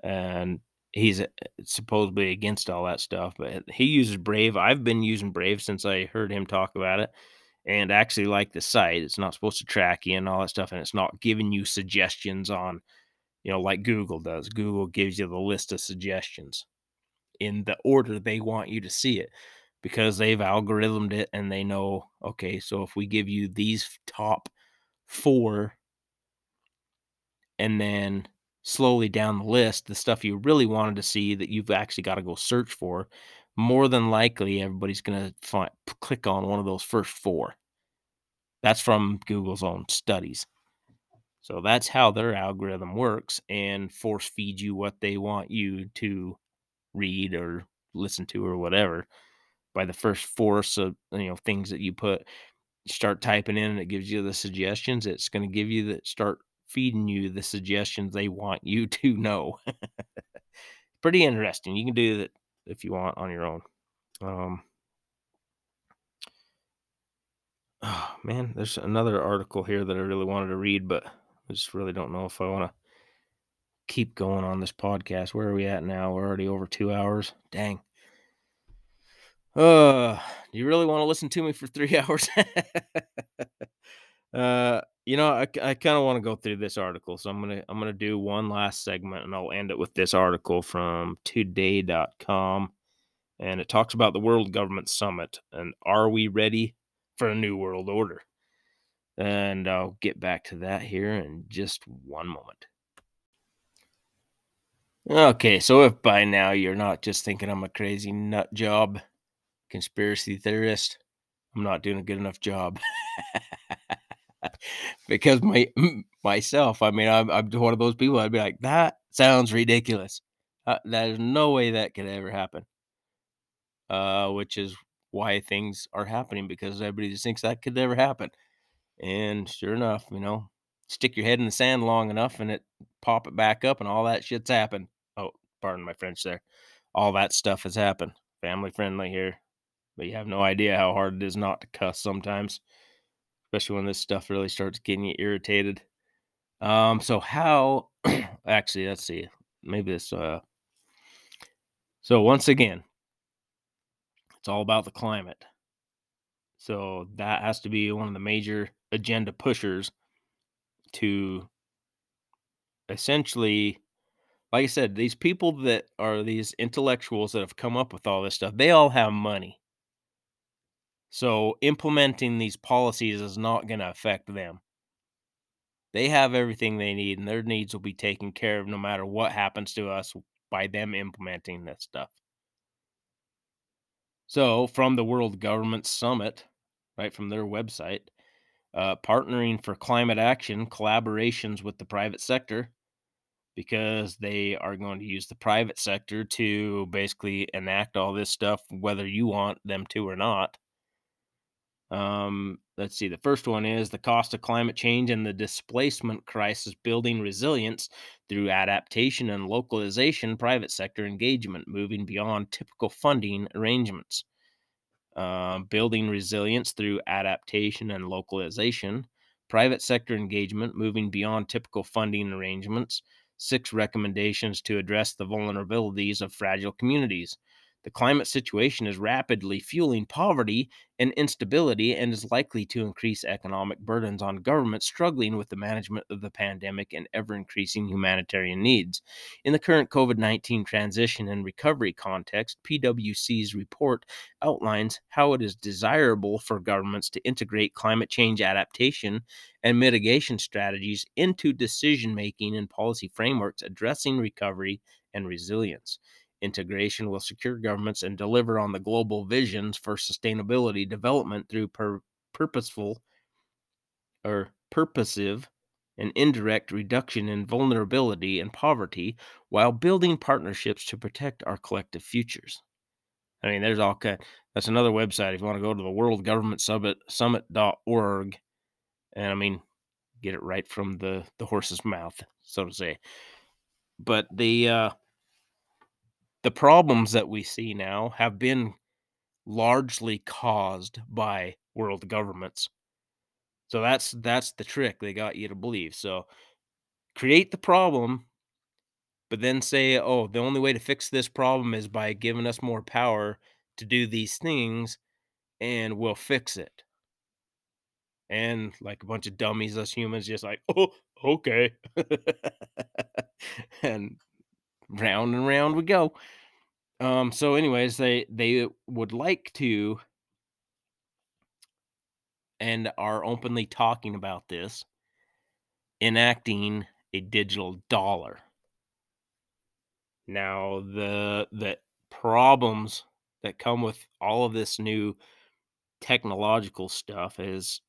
Speaker 1: And he's uh, supposedly against all that stuff, but he uses Brave. I've been using Brave since I heard him talk about it and actually like the site. It's not supposed to track you and all that stuff, and it's not giving you suggestions on, you know, like Google does. Google gives you the list of suggestions in the order they want you to see it because they've algorithmed it and they know, okay, so if we give you these top four and then slowly down the list the stuff you really wanted to see that you've actually got to go search for more than likely everybody's going to find click on one of those first four. That's from google's own studies. So that's how their algorithm works and force feed you what they want you to read or listen to or whatever by the first force of you know things that you put start typing in and it gives you the suggestions it's going to give you that start feeding you the suggestions they want you <laughs> to know. Pretty interesting. You can do that if you want on your own. Um, oh <sighs> man, there's another article here that I really wanted to read, but I just really don't know if I want to keep going on this podcast. Where are we at now? We're already over two hours. Dang. Uh, do you really want to listen to me for three <laughs> hours? uh, you know, I, I kind of want to go through this article, so I'm gonna I'm gonna do one last segment, and I'll end it with this article from Today.com, and it talks about the World Government Summit and are we ready for a new world order? And I'll get back to that here in just one moment. Okay, so if by now you're not just thinking I'm a crazy nut job conspiracy theorist, I'm not doing a good enough job. <laughs> because my <clears throat> myself, I mean, I'm, I'm one of those people. I'd be like, that sounds ridiculous. Uh, there's no way that could ever happen. Uh, which is why things are happening because everybody just thinks that could never happen. And sure enough, you know, stick your head in the sand long enough and it pop it back up and all that shit's happened. Oh, pardon my French there. All that stuff has happened. Family friendly here. But you have no idea how hard it is not to cuss sometimes especially when this stuff really starts getting you irritated. Um, so how <clears throat> actually let's see, maybe this uh So once again, it's all about the climate. So that has to be one of the major agenda pushers to essentially like I said, these people that are these intellectuals that have come up with all this stuff, they all have money. So implementing these policies is not going to affect them. They have everything they need, and their needs will be taken care of no matter what happens to us by them implementing this stuff. So, from the World Government Summit, right from their website, uh, partnering for climate action, collaborations with the private sector, because they are going to use the private sector to basically enact all this stuff, whether you want them to or not. Um, let's see. The first one is the cost of climate change and the displacement crisis, building resilience through adaptation and localization, private sector engagement, moving beyond typical funding arrangements. Uh, building resilience through adaptation and localization, private sector engagement, moving beyond typical funding arrangements. Six recommendations to address the vulnerabilities of fragile communities. The climate situation is rapidly fueling poverty and instability and is likely to increase economic burdens on governments struggling with the management of the pandemic and ever increasing humanitarian needs. In the current COVID 19 transition and recovery context, PwC's report outlines how it is desirable for governments to integrate climate change adaptation and mitigation strategies into decision making and policy frameworks addressing recovery and resilience. Integration will secure governments and deliver on the global visions for sustainability development through pur- purposeful or purposive and indirect reduction in vulnerability and poverty while building partnerships to protect our collective futures. I mean, there's all kind. That's another website if you want to go to the World Government Summit Summit.org, and I mean, get it right from the the horse's mouth, so to say. But the uh, the problems that we see now have been largely caused by world governments. So that's that's the trick they got you to believe. So create the problem but then say, "Oh, the only way to fix this problem is by giving us more power to do these things and we'll fix it." And like a bunch of dummies us humans just like, "Oh, okay." <laughs> and round and round we go. Um, so anyways, they they would like to and are openly talking about this enacting a digital dollar. Now, the the problems that come with all of this new technological stuff is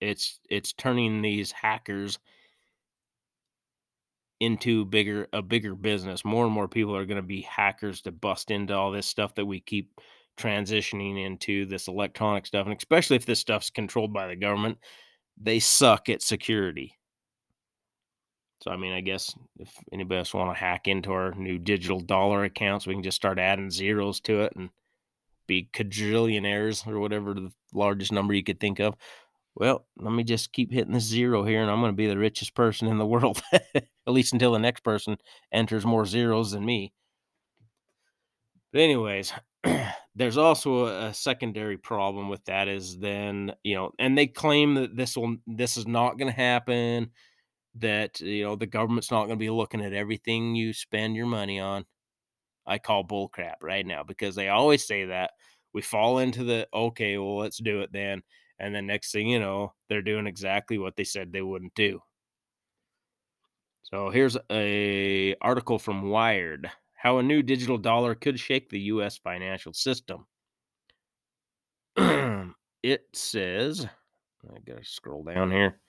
Speaker 1: it's it's turning these hackers into bigger a bigger business. More and more people are going to be hackers to bust into all this stuff that we keep transitioning into this electronic stuff, and especially if this stuff's controlled by the government, they suck at security. So I mean, I guess if anybody else want to hack into our new digital dollar accounts, we can just start adding zeros to it and be quadrillionaires or whatever the largest number you could think of well, let me just keep hitting this zero here and I'm going to be the richest person in the world, <laughs> at least until the next person enters more zeros than me. But, anyways, <clears throat> there's also a, secondary problem with that is then, you know, and they claim that this will, this is not going to happen, that, you know, the government's not going to be looking at everything you spend your money on. I call bullcrap right now because they always say that. We fall into the, okay, well, let's do it then and then next thing you know, they're doing exactly what they said they wouldn't do. So here's a article from Wired: How a new digital dollar could shake the U.S. financial system. <clears throat> it says, I gotta scroll down here.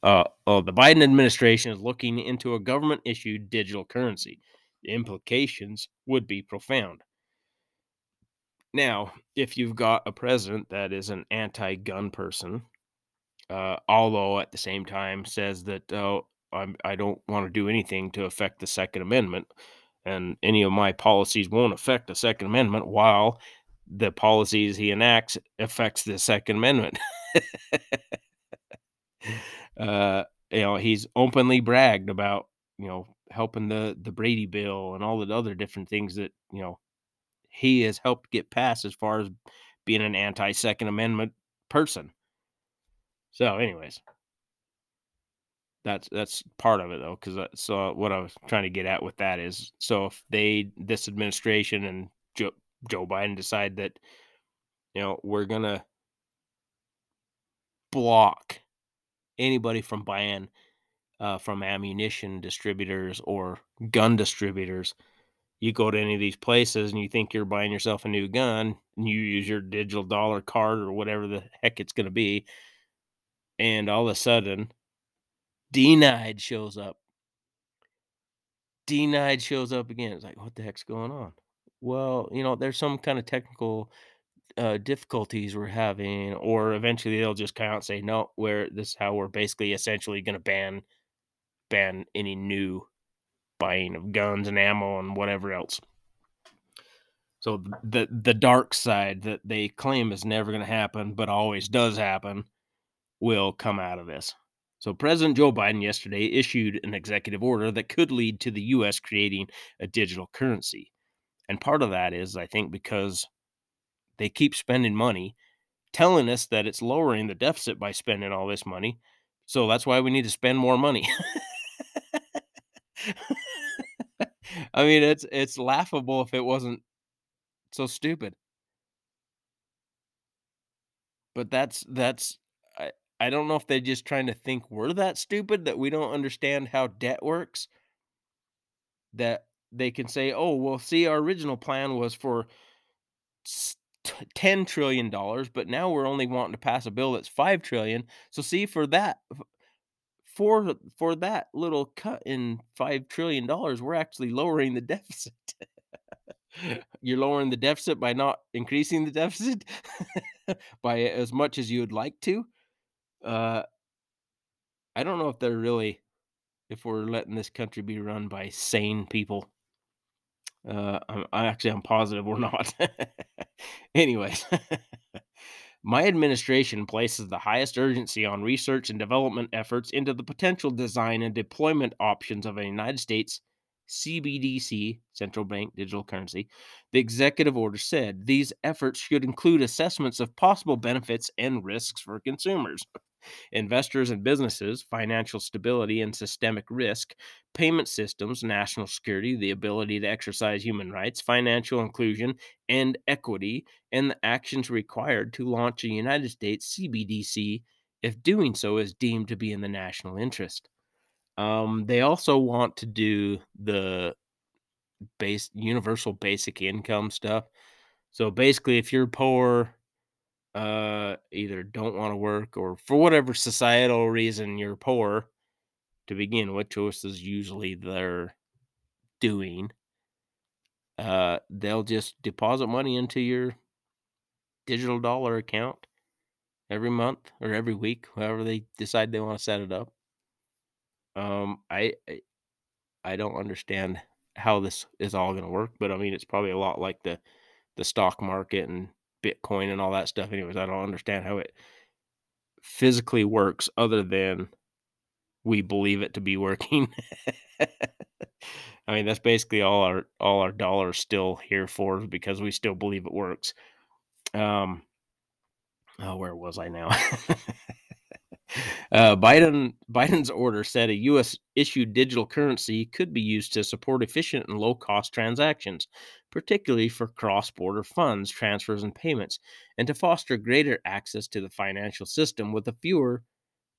Speaker 1: Uh, oh, the Biden administration is looking into a government-issued digital currency. The implications would be profound. Now, if you've got a president that is an anti gun person, uh, although at the same time says that, oh, I'm, I don't want to do anything to affect the Second Amendment, and any of my policies won't affect the Second Amendment, while the policies he enacts affects the Second Amendment. <laughs> uh, you know, he's openly bragged about, you know, helping the the Brady bill and all the other different things that you know he has helped get passed as far as being an anti Second Amendment person. So, anyways, that's that's part of it though, because so what I was trying to get at with that is, so if they this administration and Joe, Joe Biden decide that you know we're gonna block anybody from buying uh, from ammunition distributors or gun distributors. You go to any of these places and you think you're buying yourself a new gun, and you use your digital dollar card or whatever the heck it's going to be, and all of a sudden, denied shows up. Denied shows up again. It's like, what the heck's going on? Well, you know, there's some kind of technical uh, difficulties we're having, or eventually they'll just out and say, no, where this is how we're basically essentially going to ban ban any new buying of guns and ammo and whatever else. So the the dark side that they claim is never going to happen, but always does happen, will come out of this. So President Joe Biden yesterday issued an executive order that could lead to the U.S. creating a digital currency, and part of that is, I think, because they keep spending money, telling us that it's lowering the deficit by spending all this money. So that's why we need to spend more money. <laughs> I mean, it's it's laughable if it wasn't so stupid. But that's that's I don't know if they're just trying to think we're that stupid that we don't understand how debt works. That they can say, "Oh, well, see, our original plan was for ten trillion dollars, but now we're only wanting to pass a bill that's $5 trillion. So, see, for that, for for that little cut in five trillion dollars, we're actually lowering the <laughs> deficit. You're lowering the deficit by not increasing the deficit <laughs> by as much as you would like to. Uh, I don't know if they're really, if we're letting this country be run by sane people. Uh, I'm, I actually I'm positive we're <laughs> not. Anyways, <laughs> my administration places the highest urgency on research and development efforts into the potential design and deployment options of a United States CBDC, central bank digital currency. The executive order said these efforts should include assessments of possible benefits and risks for consumers investors and businesses, financial stability and systemic risk, payment systems, national security, the ability to exercise human rights, financial inclusion and equity, and the actions required to launch a United States CBDC if doing so is deemed to be in the national interest. Um, they also want to do the base universal basic income stuff. So basically, if you're poor, uh, either don't want to work or for whatever societal reason you're poor to begin with, choices usually they're doing. Uh, they'll just deposit money into your digital dollar account every month or every week, however they decide they want to set it up. Um, I, I I don't understand how this is all going to work, but I mean it's probably a lot like the the stock market and Bitcoin and all that stuff. Anyways, I don't understand how it physically works other than we believe it to be working. <laughs> I mean, that's basically all our all our dollars still here for because we still believe it works. Um, oh, where was I now? <laughs> Uh, Biden Biden's order said a U.S. issued digital currency could be used to support efficient and low cost transactions, particularly for cross border funds transfers and payments, and to foster greater access to the financial system with a fewer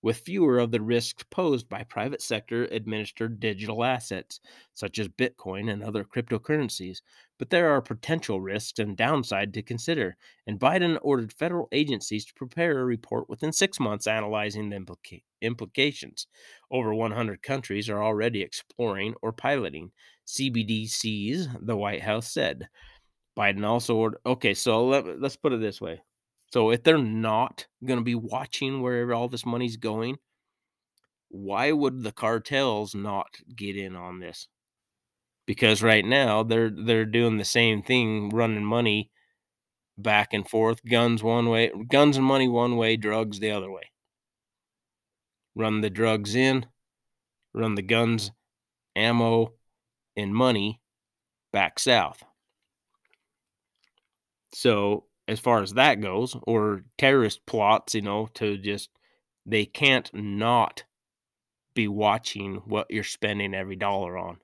Speaker 1: with fewer of the risks posed by private sector administered digital assets, such as Bitcoin and other cryptocurrencies. But there are potential risks and downside to consider, and Biden ordered federal agencies to prepare a report within six months analyzing the implica- implications. Over 100 countries are already exploring or piloting CBDCs, the White House said. Biden also ordered, okay, so let, let's put it this way so if they're not going to be watching where all this money's going, why would the cartels not get in on this? Because right now they're they're doing the same thing, running money back and forth, guns one way, guns and money one way, drugs the other way. Run the drugs in, run the guns ammo and money back south. So, as far as that goes, or terrorist plots, you know, to just, they can't not be watching what you're spending every dollar on.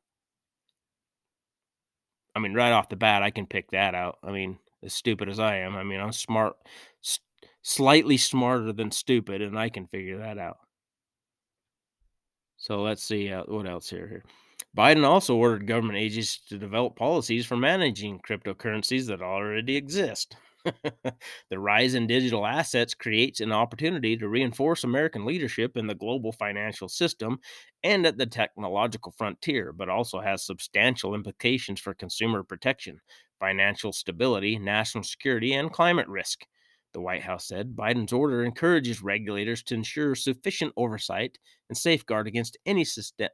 Speaker 1: I mean, right off the bat, I can pick that out. I mean, as stupid as I am, I mean, I'm smart, s- slightly smarter than stupid, and I can figure that out. So let's see uh, what else here. Here, Biden also ordered government agencies to develop policies for managing cryptocurrencies that already exist. <laughs> the rise in digital assets creates an opportunity to reinforce American leadership in the global financial system and at the technological frontier, but also has substantial implications for consumer protection, financial stability, national security, and climate risk. The White House said Biden's order encourages regulators to ensure sufficient oversight and safeguard against any syste-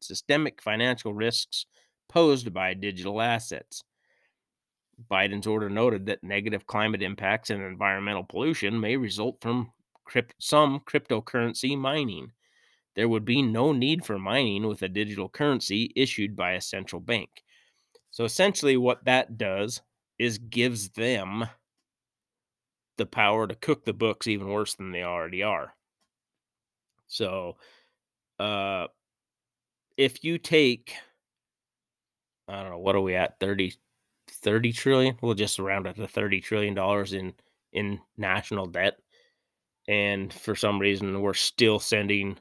Speaker 1: systemic financial risks posed by digital assets. Biden's order noted that negative climate impacts and environmental pollution may result from crypt- some cryptocurrency mining. There would be no need for mining with a digital currency issued by a central bank. So essentially, what that does is gives them the power to cook the books even worse than they already are. So, uh, if you take, I don't know, what are we at? 30, 30 trillion? We'll just round it to 30 trillion dollars in, in national debt. And for some reason, we're still sending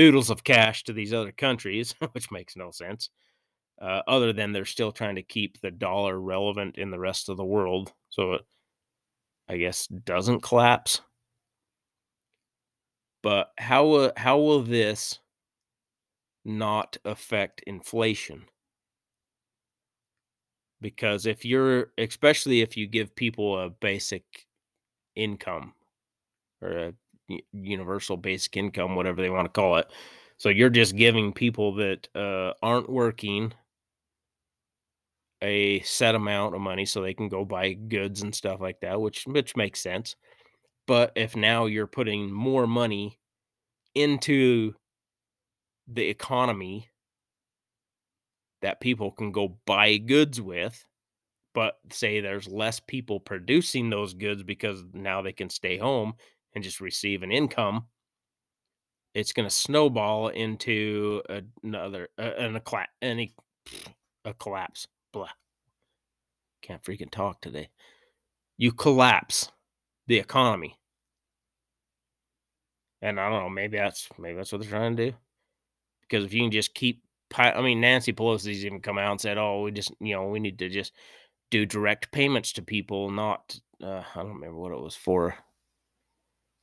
Speaker 1: oodles of cash to these other countries, <laughs> which makes no sense. Uh, other than they're still trying to keep the dollar relevant in the rest of the world. So it, I guess, doesn't collapse. But how will how will this not affect inflation? Because if you're especially if you give people a basic income or a universal basic income, whatever they want to call it. So you're just giving people that uh, aren't working a set amount of money so they can go buy goods and stuff like that, which which makes sense. But if now you're putting more money into the economy that people can go buy goods with, but say there's less people producing those goods because now they can stay home and just receive an income, it's going to snowball into another uh, an a, cla- any a collapse. Blah. Can't freaking talk today. You collapse the economy. And I don't know, maybe that's maybe that's what they're trying to do. Because if you can just keep, I mean, Nancy Pelosi's even come out and said, "Oh, we just, you know, we need to just do direct payments to people, not." Uh, I don't remember what it was for.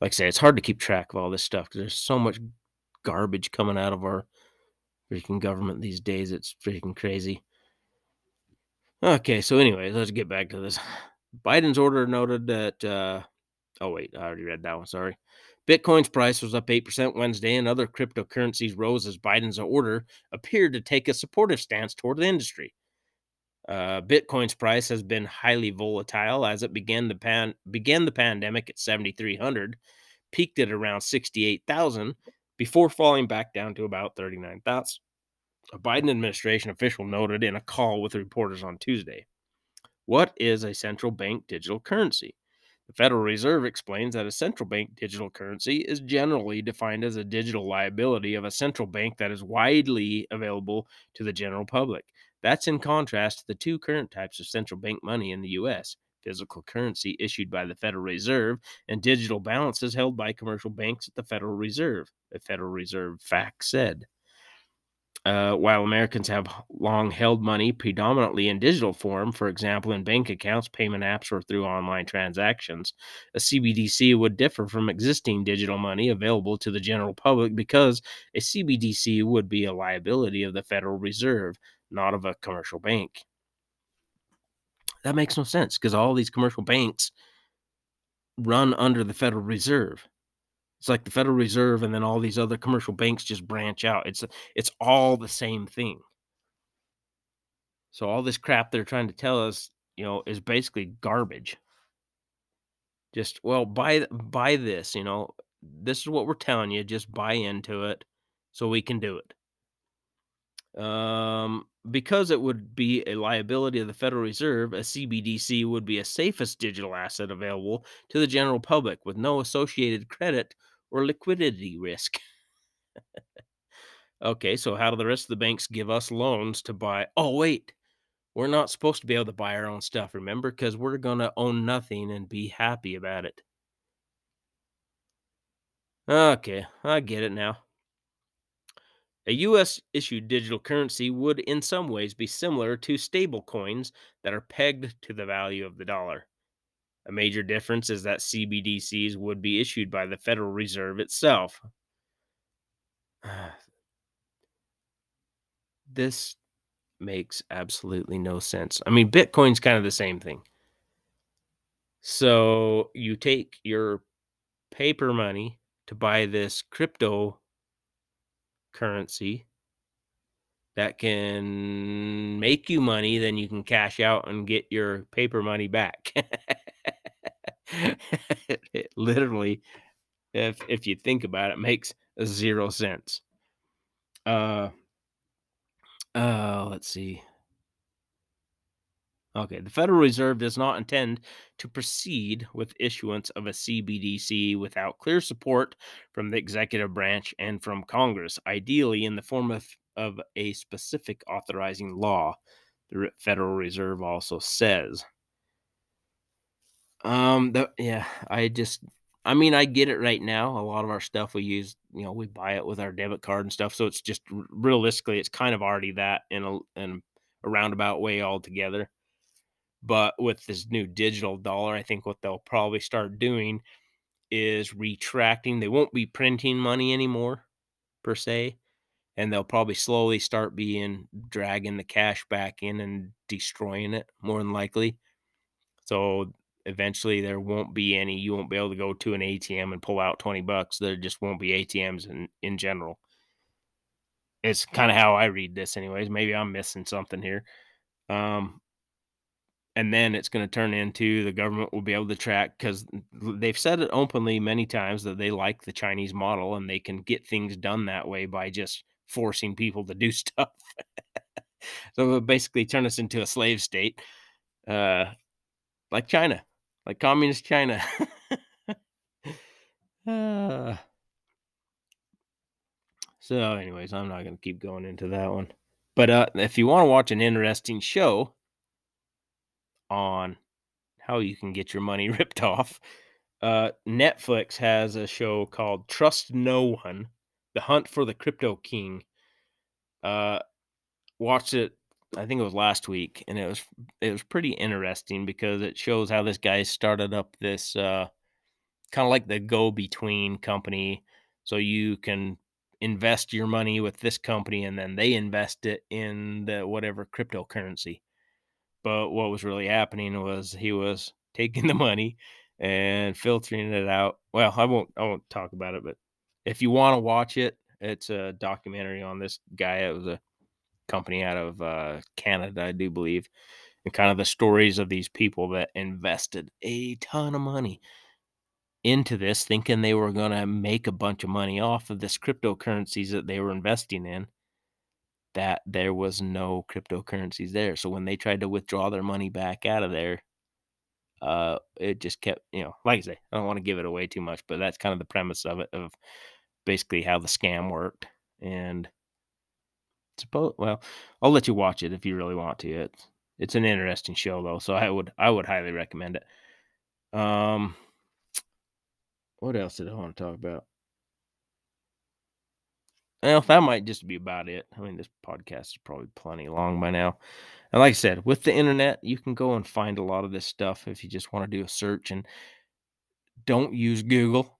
Speaker 1: Like I say, it's hard to keep track of all this stuff because there's so much garbage coming out of our freaking government these days. It's freaking crazy. Okay, so anyway, let's get back to this. Biden's order noted that. Uh, oh wait, I already read that one. Sorry. Bitcoin's price was up 8% Wednesday, and other cryptocurrencies rose as Biden's order appeared to take a supportive stance toward the industry. Uh, Bitcoin's price has been highly volatile as it began the pan began the pandemic at 7,300, peaked at around 68,000 before falling back down to about 39,000. A Biden administration official noted in a call with reporters on Tuesday. What is a central bank digital currency? The Federal Reserve explains that a central bank digital currency is generally defined as a digital liability of a central bank that is widely available to the general public. That's in contrast to the two current types of central bank money in the U.S. physical currency issued by the Federal Reserve and digital balances held by commercial banks at the Federal Reserve, a Federal Reserve fact said. Uh, while Americans have long held money predominantly in digital form, for example, in bank accounts, payment apps, or through online transactions, a CBDC would differ from existing digital money available to the general public because a CBDC would be a liability of the Federal Reserve, not of a commercial bank. That makes no sense because all these commercial banks run under the Federal Reserve. It's like the Federal Reserve and then all these other commercial banks just branch out. It's it's all the same thing. So all this crap they're trying to tell us, you know, is basically garbage. Just well, buy buy this, you know. This is what we're telling you, just buy into it so we can do it. Um, because it would be a liability of the Federal Reserve, a CBDC would be a safest digital asset available to the general public with no associated credit or liquidity risk. okay, so how do the rest of the banks give us loans to buy? Oh, wait, we're not supposed to be able to buy our own stuff, remember? Because we're going to own nothing and be happy about it. Okay, I get it now. A US issued digital currency would, in some ways, be similar to stable coins that are pegged to the value of the dollar. A major difference is that CBDCs would be issued by the Federal Reserve itself. <sighs> This makes absolutely no sense. I mean, Bitcoin's kind of the same thing. So you take your paper money to buy this crypto currency that can make you money, then you can cash out and get your paper money back. <laughs> it <laughs> literally, if if you think about it, makes zero sense. Uh, uh, let's see. Okay, the Federal Reserve does not intend to proceed with issuance of a CBDC without clear support from the executive branch and from Congress, ideally in the form of, of a specific authorizing law, the Federal Reserve also says. Um, the, yeah, I just, I mean, I get it right now. A lot of our stuff we use, you know, we buy it with our debit card and stuff. So it's just realistically, it's kind of already that in a, in a roundabout way altogether but with this new digital dollar, I think what they'll probably start doing is retracting. They won't be printing money anymore, per se. And they'll probably slowly start being dragging the cash back in and destroying it, more than likely. So eventually there won't be any, you won't be able to go to an ATM and pull out 20 bucks. There just won't be ATMs in, in general. It's kind of how I read this, anyways. Maybe I'm missing something here. Um, and then it's going to turn into the government will be able to track because they've said it openly many times that they like the Chinese model and they can get things done that way by just forcing people to do <laughs> stuff. so it'll basically turn us into a slave state, uh, like China, like communist China. uh, <laughs> so, anyways, I'm not going to keep going into that one. But uh, if you want to watch an interesting show, on how you can get your money <laughs> ripped off. Uh, Netflix has a show called Trust No One: The Hunt for the Crypto King. Uh, watched it. I think it was last week, and it was it was pretty interesting because it shows how this guy started up this uh, kind of like the go between company, so you can invest your money with this company, and then they invest it in the whatever cryptocurrency. But what was really happening was he was <laughs> taking the money and filtering it out. Well, I won't I won't talk about it, but if you want to watch it, it's a documentary on this guy. It was a company out of uh, Canada, I do believe, and kind of the stories of these people that invested a ton of money into this, thinking they were going to make a bunch of money off of this cryptocurrencies that they were investing in that there was no cryptocurrencies there. So when they tried to withdraw their money back out of there, uh, it just kept, you know, like I say, I don't want to give it away too much, but that's kind of the premise of it, of basically how the scam worked. And suppose, well, I'll let you watch it if you really want to. It's it's an interesting show though, so I would I would highly recommend it. Um, what else did I want to talk about? Well, that might just be about it. I mean, this podcast is probably plenty long by now. And like I said, with the internet, you can go and find a lot of this stuff if you just want to do a search. And don't use Google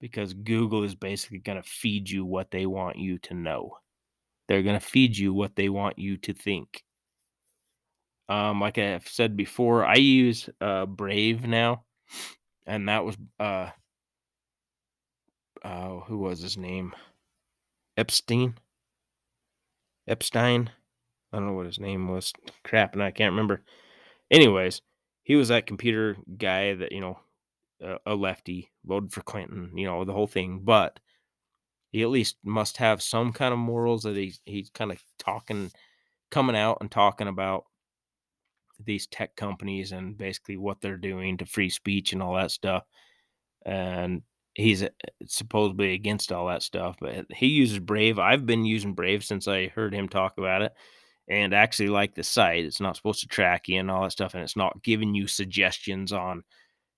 Speaker 1: because Google is basically going to feed you what they want you to know. They're going to feed you what they want you to think. Um, like I've said before, I use uh, Brave now, and that was uh, uh, who was his name? Epstein. Epstein. I don't know what his name was. Crap, and I can't remember. Anyways, he was that computer guy that you know, a lefty, voted for Clinton. You know the whole thing. But he at least must have some kind of morals that he's he's kind of talking coming out and talking about these tech companies and basically what they're doing to free speech and all that stuff. And he's uh, supposedly against all that stuff but he uses brave. I've been using brave since i heard him talk about it and actually like the site. It's not supposed to track you and all that stuff and it's not giving you suggestions on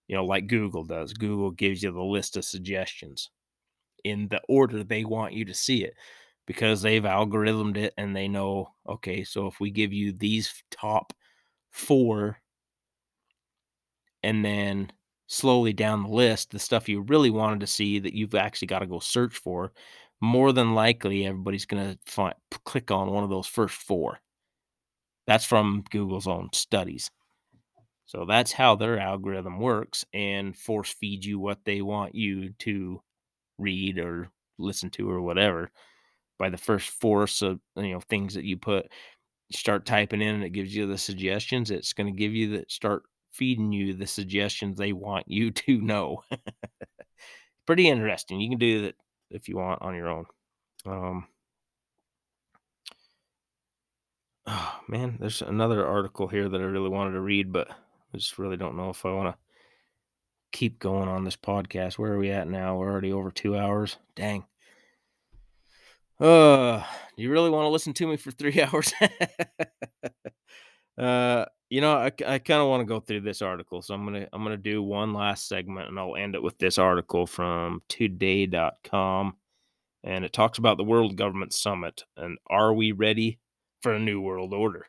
Speaker 1: you know like google does. Google gives you the list of suggestions in the order they want you to see it because they've algorithmed it and they know okay so if we give you these top four and then slowly down the list the stuff you really wanted to see that you've actually got to go search for more than likely everybody's going to find click on one of those first four. That's from google's own studies. So that's how their algorithm works and force feed you what they want you to read or listen to or whatever by the first force of you know things that you put start typing in and it gives you the suggestions it's going to give you that start feeding you the suggestions they want you <laughs> to know. Pretty interesting you can do that if you want on your own. Um oh man there's another article here that i really wanted to read but i just really don't know if i want to keep going on this podcast. Where are we at now? We're already over two hours. Dang. Uh, do you really want to listen to me for three <laughs> hours? uh, you know, I, I kind of want to go through this article, so I'm gonna I'm gonna do one last segment, and I'll end it with this article from Today.com, and it talks about the World Government Summit and are we ready for a new world order?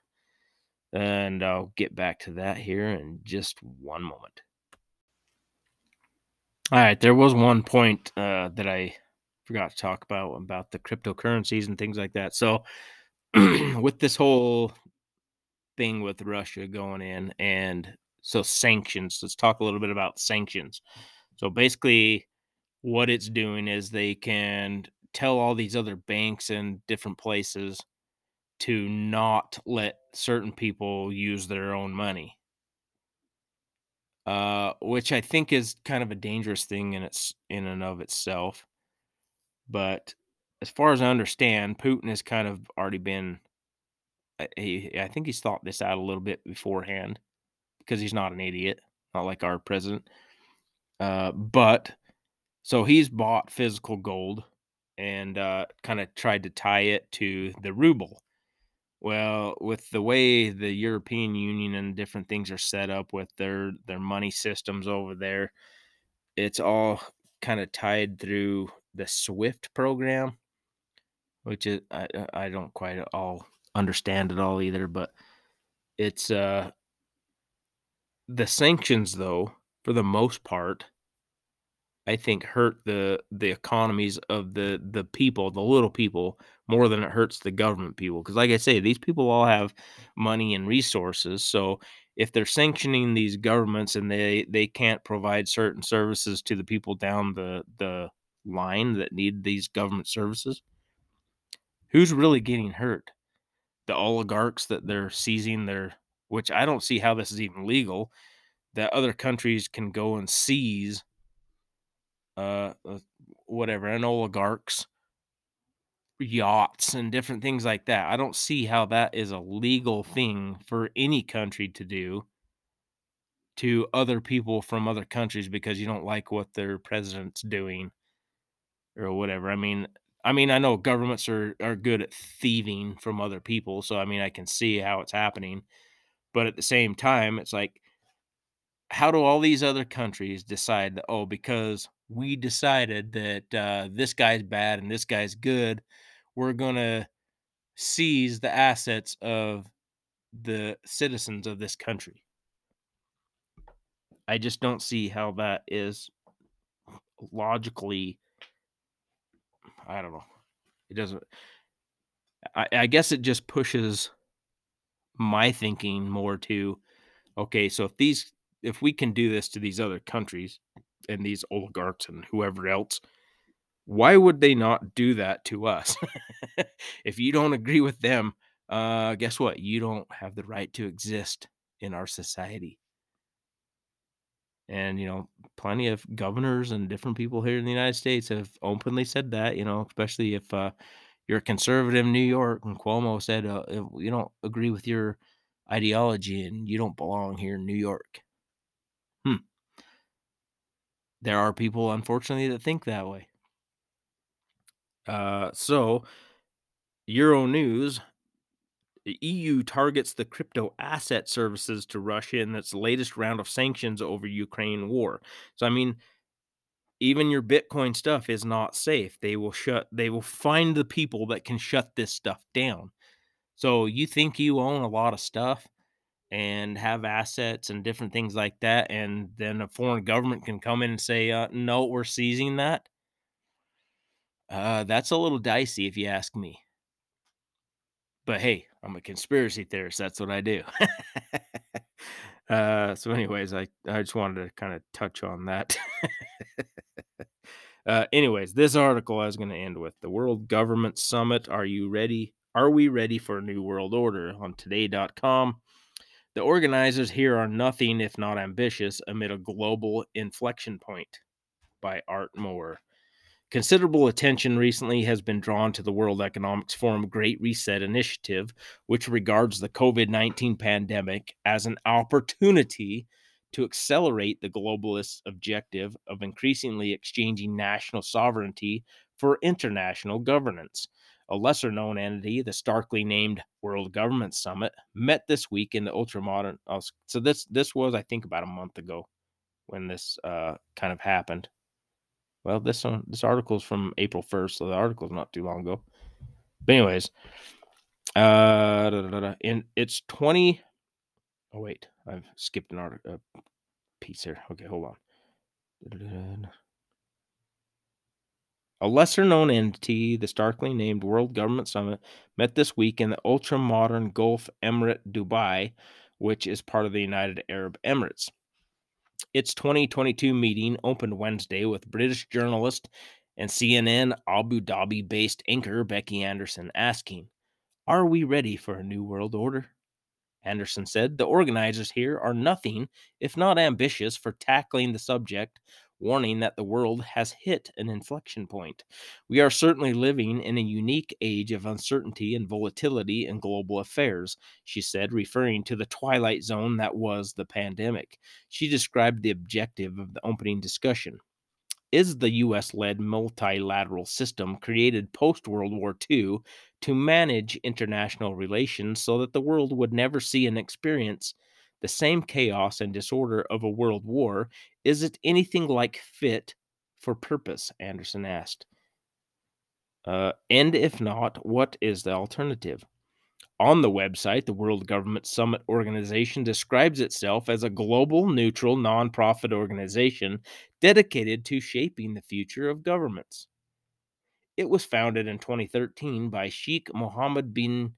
Speaker 1: And I'll get back to that here in just one moment. All right, there was one point uh, that I forgot to talk about about the cryptocurrencies and things like that. So, <clears throat> with this whole thing with Russia going in, and so sanctions. Let's talk a little bit about sanctions. So basically, what it's doing is they can tell all these other banks and different places to not let certain people use their own money uh, which I think is kind of a dangerous thing in its in and of itself. But as far as I understand, Putin has kind of already been. uh, He, I think he's thought this out a little bit beforehand because he's not an idiot, not like our president. Uh, but so he's bought physical gold and uh, kind of tried to tie it to the ruble. Well, with the way the European Union and different things are set up with their their money systems over there, it's all kind of tied through the SWIFT program, which is I I don't quite all understand it all either, but it's uh the sanctions though, for the most part, I think hurt the the economies of the the people, the little people, more than it hurts the government people. Because, like I say, these people all have money and resources. So if they're sanctioning these governments and they they can't provide certain services to the people down the the line that need these government services, who's really getting hurt? The oligarchs that they're seizing their, which I don't see how this is even legal. That other countries can go and seize uh, uh whatever and oligarchs yachts and different things like that i don't see how that is a legal thing for any country to do to other people from other countries because you don't like what their president's doing or whatever. I mean i mean i know governments are are good at thieving from other people so i mean i can see how it's happening but at the same time it's like how do all these other countries decide that oh because we decided that uh, this guy's bad and this guy's good we're going to seize the assets of the citizens of this country. I just don't see how that is logically i don't know. It doesn't i, I guess it just pushes my thinking more to okay so if these if we can do this to these other countries and these oligarchs and whoever else, why would they not do that to us? <laughs> if you don't agree with them, uh, guess what? You don't have the right to exist in our society. And, you know, plenty of governors and different people here in the United States have openly said that, you know, especially if uh, you're a conservative in New York. And Cuomo said, uh, if you don't agree with your ideology and you don't belong here in New York. Hmm. There are people, unfortunately, that think that way. Uh, so, Euro News the EU targets the crypto asset services to Russia in its latest round of sanctions over Ukraine war. So I mean, even your Bitcoin stuff is not safe. They will shut they will find the people that can shut this stuff down. So you think you own a lot of stuff and have assets and different things like that and then a foreign government can come in and say, uh, "No, we're seizing that." Uh, that's a little dicey if you ask me. But hey, I'm a conspiracy theorist. That's what I do. <laughs> uh, so, anyways, I, I just wanted to kind of touch on that. <laughs> uh, anyways, this article I was going to end with the World Government Summit. Are you ready? Are we ready for a new world order? On today.com. The organizers here are nothing if not ambitious amid a global inflection point by Art Moore. Considerable attention recently has been drawn to the World Economics Forum Great Reset initiative, which regards the COVID 19 pandemic as an opportunity to accelerate the globalist objective of increasingly exchanging national sovereignty for international governance. A lesser known entity, the starkly named World Government Summit, met this week in the ultramodern. Oh, so this this was, I think, about a month ago when this uh, kind of happened. Well, this one, this article is from April 1st, so the article is not too long ago. But anyways, uh, da, da, da, in it's 20. Oh wait, I've skipped an article a piece here. Okay, hold on. A lesser known entity, the starkly named World Government Summit, met this week in the ultra modern Gulf Emirate Dubai, which is part of the United Arab Emirates. Its 2022 meeting opened Wednesday with British journalist and CNN Abu Dhabi based anchor Becky Anderson asking, Are we ready for a new world order? Anderson said, The organizers here are nothing if not ambitious for tackling the subject warning that the world has hit an inflection point. We are certainly living in a unique age of uncertainty and volatility in global affairs, she said, referring to the twilight zone that was the pandemic. She described the objective of the opening discussion. Is the US led multilateral system created post World War II to manage international relations so that the world would never see and experience the same chaos and disorder of a world war, is it anything like fit for purpose? Anderson asked. Uh, and if not, what is the alternative? On the website, the World Government Summit Organization describes itself as a global, neutral, nonprofit organization dedicated to shaping the future of governments. It was founded in 2013 by Sheikh Mohammed bin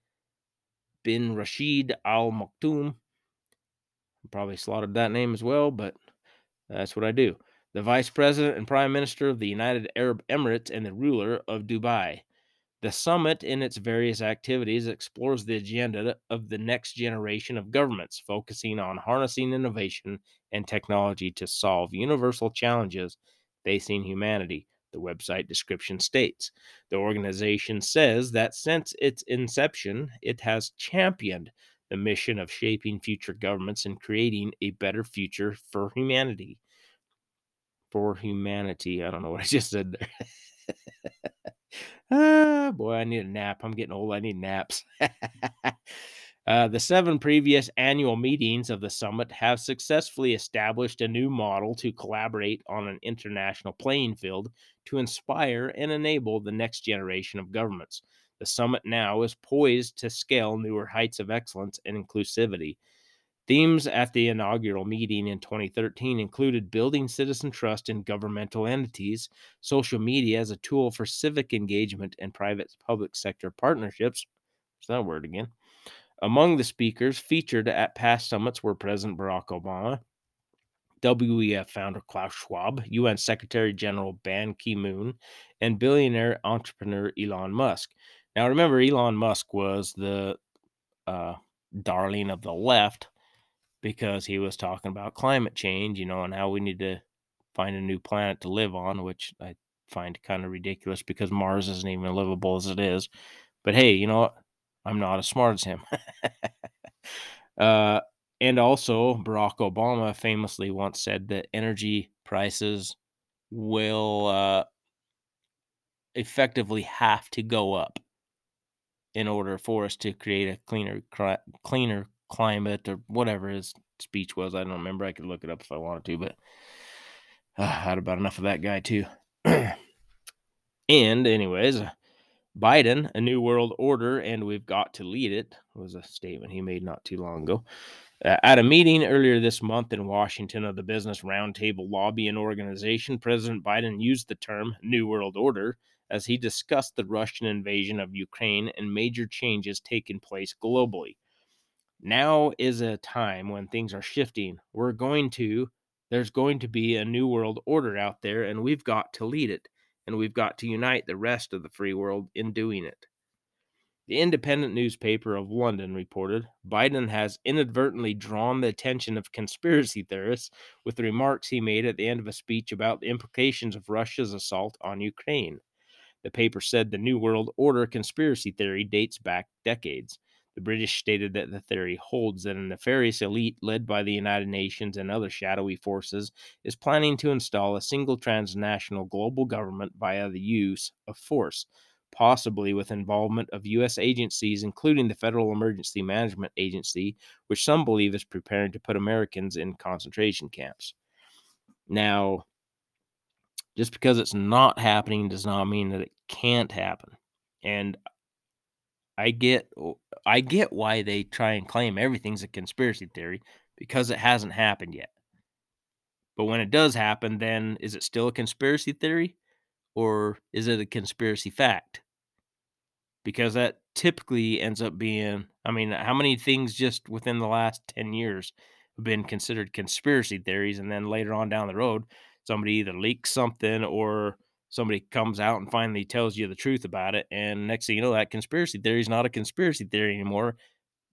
Speaker 1: bin Rashid Al Maktoum Probably slaughtered that name as well, but that's what I do. The Vice President and Prime Minister of the United Arab Emirates and the ruler of Dubai. The summit, in its various activities, explores the agenda of the next generation of governments, focusing on harnessing innovation and technology to solve universal challenges facing humanity. The website description states the organization says that since its inception, it has championed the mission of shaping future governments and creating a better future for humanity. For humanity. I don't know what I <laughs> just said there. ah, boy, I need a nap. I'm getting old. I need naps. <laughs> uh, the seven previous annual meetings of the summit have successfully established a new model to collaborate on an international playing field to inspire and enable the next generation of governments. The summit now is poised to scale newer heights of excellence and inclusivity. Themes at the inaugural meeting in 2013 included building citizen trust in governmental entities, social media as a tool for civic engagement, and private public sector partnerships. There's that word again. Among the speakers featured at past summits were President Barack Obama, WEF founder Klaus Schwab, UN Secretary General Ban Ki moon, and billionaire entrepreneur Elon Musk. Now, remember, Elon Musk was the uh, darling of the left because he was talking about climate change, you know, and how we need to find a new planet to live on, which I find kind of ridiculous because Mars isn't even livable as it is. But hey, you know what? I'm not as smart as him. <laughs> uh, and also, Barack Obama famously once said that energy prices will uh, effectively have to go up in order for us to create a cleaner, cleaner climate or whatever his speech was. I don't remember. I could look it up if I wanted to, but uh, <sighs> I had about enough of that guy too. <clears throat> and, anyways, Biden, a new world order, and we've got to lead it was a statement he made not too long ago. Uh, at a meeting earlier this month in Washington of the Business Roundtable Lobbying Organization, President Biden used the term New World Order as he discussed the Russian invasion of Ukraine and major changes taking place globally. Now is a time when things are shifting. We're going to, there's going to be a new world order out there, and we've got to lead it, and we've got to unite the rest of the free world in doing it. The independent newspaper of London reported Biden has inadvertently drawn the attention of conspiracy theorists with the remarks he made at the end of a speech about the implications of Russia's assault on Ukraine. The paper said the New World Order conspiracy theory dates back decades. The British stated that the theory holds that a nefarious elite led by the United Nations and other shadowy forces is planning to install a single transnational global government via the use of force possibly with involvement of U.S. agencies, including the Federal Emergency Management Agency, which some believe is preparing to put Americans in concentration camps. Now, just because it's not happening does not mean that it can't happen. And I get I get why they try and claim everything's a conspiracy theory because it hasn't happened yet. But when it does happen, then is it still a conspiracy theory? or is it a conspiracy fact? Because that typically ends up being, I mean, how many things just within the last 10 years have been considered conspiracy theories? And then later on down the road, somebody either leaks something or somebody comes out and finally tells you the truth about it. And next thing you know, that conspiracy theory is not a conspiracy theory anymore,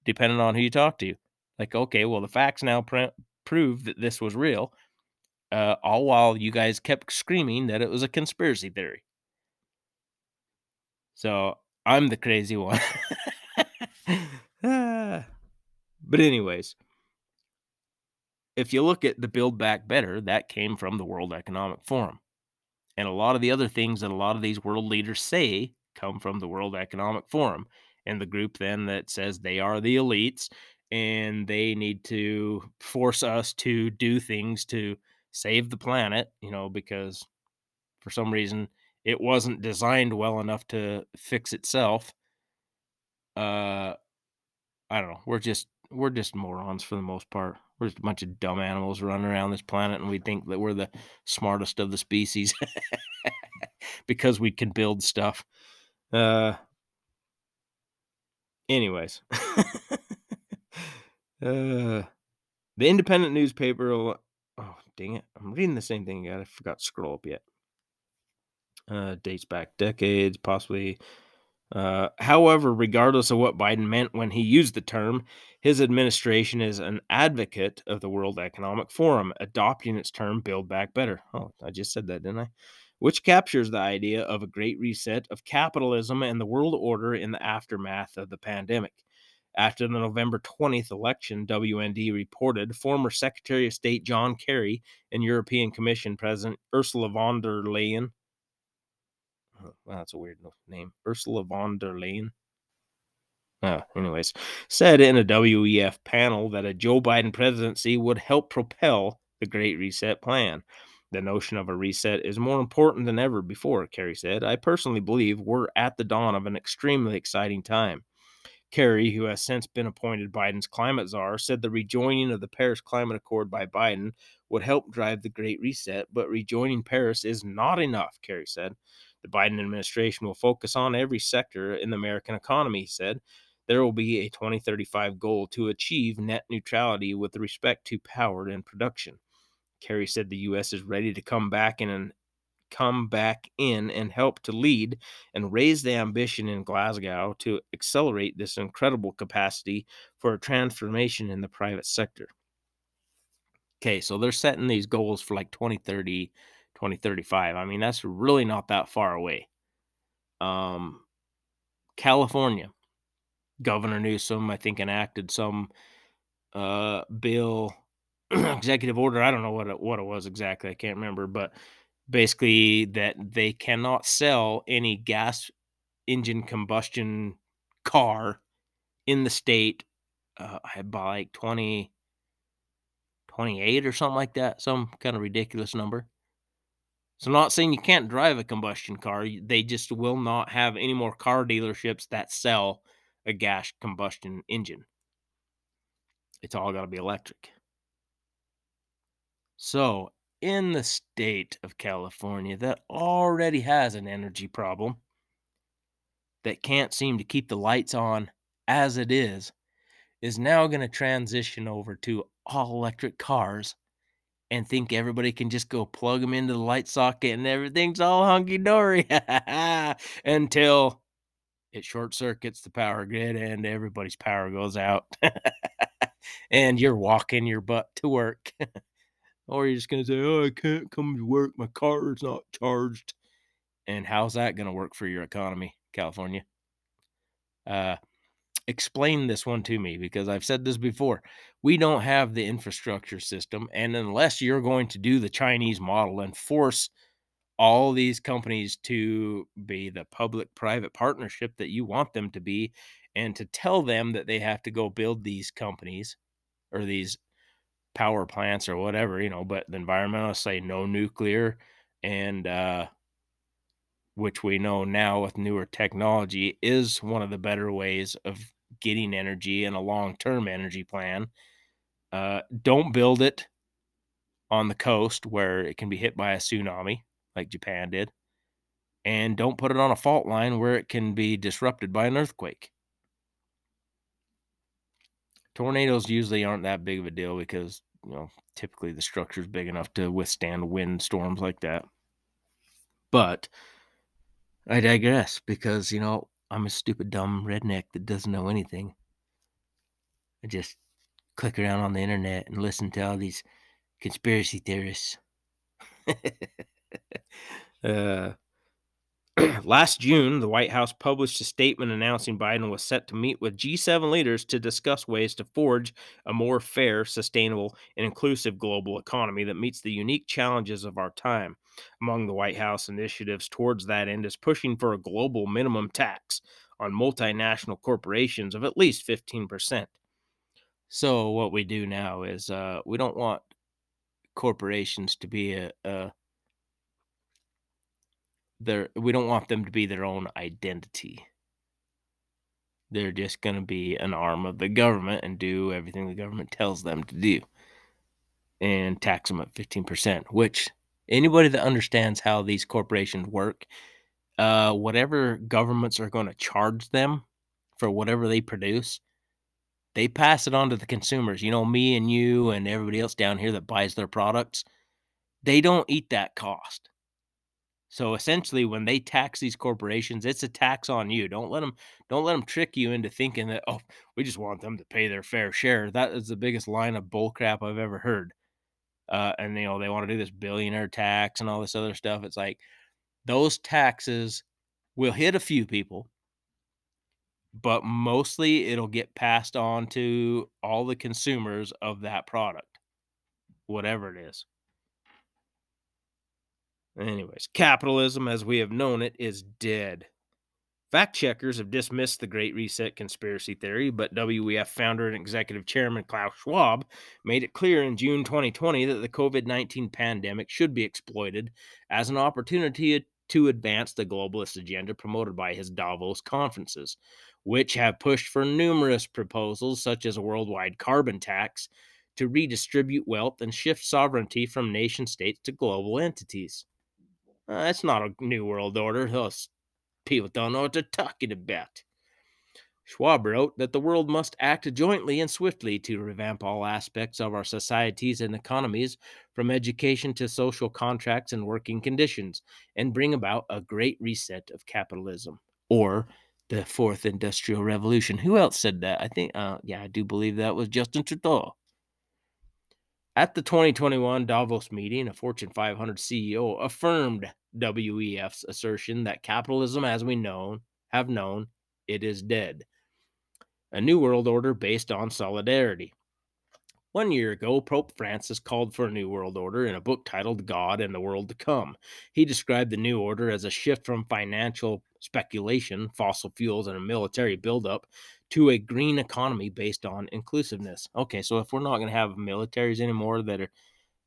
Speaker 1: depending on who you talk to. Like, okay, well, the facts now pr- prove that this was real uh, all while you guys kept screaming that it was a conspiracy theory. So I'm the crazy one. <laughs> but, anyways, if you look at the Build Back Better, that came from the World Economic Forum. And a lot of the other things that a lot of these world leaders say come from the World Economic Forum and the group then that says they are the elites and they need to force us to do things to save the planet, you know, because for some reason it wasn't designed well enough to fix itself. Uh I don't know. We're just we're just morons for the most part. We're just a bunch of dumb animals running around this planet and we think that we're the smartest of the species <laughs> because we can build stuff. Uh anyways. <laughs> uh the independent newspaper Oh, dang it. I'm reading the same thing again. I forgot to scroll up yet. Uh, dates back decades, possibly. Uh, however, regardless of what Biden meant when he used the term, his administration is an advocate of the World Economic Forum, adopting its term Build Back Better. Oh, I just said that, didn't I? Which captures the idea of a great reset of capitalism and the world order in the aftermath of the pandemic. After the November 20th election, WND reported former Secretary of State John Kerry and European Commission President Ursula von der Leyen. Oh, well, that's a weird name. Ursula von der Leyen. Uh, anyways, said in a WEF panel that a Joe Biden presidency would help propel the Great Reset plan. The notion of a reset is more important than ever before, Kerry said. I personally believe we're at the dawn of an extremely exciting time. Kerry, who has since been appointed Biden's climate czar, said the rejoining of the Paris Climate Accord by Biden would help drive the Great Reset, but rejoining Paris is not enough, Kerry said. The Biden administration will focus on every sector in the American economy, he said. There will be a 2035 goal to achieve net neutrality with respect to power and production. Kerry said the U.S. is ready to come back in an come back in and help to lead and raise the ambition in Glasgow to accelerate this incredible capacity for a transformation in the private sector. Okay, so they're setting these goals for like 2030, 2035. I mean, that's really not that far away. Um, California, Governor Newsom, I think, enacted some uh, bill, <clears throat> executive order. I don't know what it, what it was exactly. I can't remember, but basically that they cannot sell any gas engine combustion car in the state uh, by like 20, 28 or something like that, some kind of ridiculous number. So, I'm not saying you can't drive a combustion car. They just will not have any more car dealerships that sell a gas combustion engine. It's all got to be electric. So, in the state of California that already has an energy problem, that can't seem to keep the lights on as it is, is now going to transition over to all electric cars and think everybody can just go plug them into the light socket and everything's all hunky dory <laughs> until it short circuits the power grid and everybody's power goes out <laughs> and you're walking your butt to work. <laughs> or you're just going to say, Oh, I can't come to work. My car is not charged. And how's that going to work for your economy, California? Uh, explain this one to me because I've said this before. We don't have the infrastructure system. And unless you're going to do the Chinese model and force all these companies to be the public private partnership that you want them to be, and to tell them that they have to go build these companies or these power plants or whatever, you know, but the environmentalists say no nuclear and uh which we know now with newer technology is one of the better ways of getting energy and a long-term energy plan. Uh, don't build it on the coast where it can be hit by a tsunami like Japan did. And don't put it on a fault line where it can be disrupted by an earthquake. Tornadoes usually aren't that big of a deal because, you know, typically the structure is big enough to withstand wind storms like that. But I digress because, you know, I'm a stupid, dumb redneck that doesn't know anything. I just click around on the internet and listen to all these conspiracy theorists. <laughs> uh, <clears throat> Last June, the White House published a statement announcing Biden was set to meet with G7 leaders to discuss ways to forge a more fair, sustainable, and inclusive global economy that meets the unique challenges of our time. Among the White House initiatives towards that end is pushing for a global minimum tax on multinational corporations of at least 15%. So, what we do now is uh, we don't want corporations to be a, a their we don't want them to be their own identity. They're just going to be an arm of the government and do everything the government tells them to do and tax them at 15%, which anybody that understands how these corporations work, uh, whatever governments are going to charge them for whatever they produce, they pass it on to the consumers. You know, me and you and everybody else down here that buys their products, they don't eat that cost. So essentially, when they tax these corporations, it's a tax on you. Don't let them don't let them trick you into thinking that oh, we just want them to pay their fair share. That is the biggest line of bullcrap I've ever heard. Uh, and you know they want to do this billionaire tax and all this other stuff. It's like those taxes will hit a few people, but mostly it'll get passed on to all the consumers of that product, whatever it is. Anyways, capitalism as we have known it is dead. Fact checkers have dismissed the Great Reset conspiracy theory, but WEF founder and executive chairman Klaus Schwab made it clear in June 2020 that the COVID 19 pandemic should be exploited as an opportunity to advance the globalist agenda promoted by his Davos conferences, which have pushed for numerous proposals such as a worldwide carbon tax to redistribute wealth and shift sovereignty from nation states to global entities. Uh, that's not a new world order. Those people don't know what they're talking about. Schwab wrote that the world must act jointly and swiftly to revamp all aspects of our societies and economies, from education to social contracts and working conditions, and bring about a great reset of capitalism, or the fourth industrial revolution. Who else said that? I think, uh, yeah, I do believe that was Justin Trudeau. At the 2021 Davos meeting, a Fortune 500 CEO affirmed WEF's assertion that capitalism, as we know, have known, it is dead. A new world order based on solidarity. One year ago, Pope Francis called for a new world order in a book titled God and the World to Come. He described the new order as a shift from financial speculation, fossil fuels, and a military buildup to a green economy based on inclusiveness. Okay, so if we're not going to have militaries anymore that are,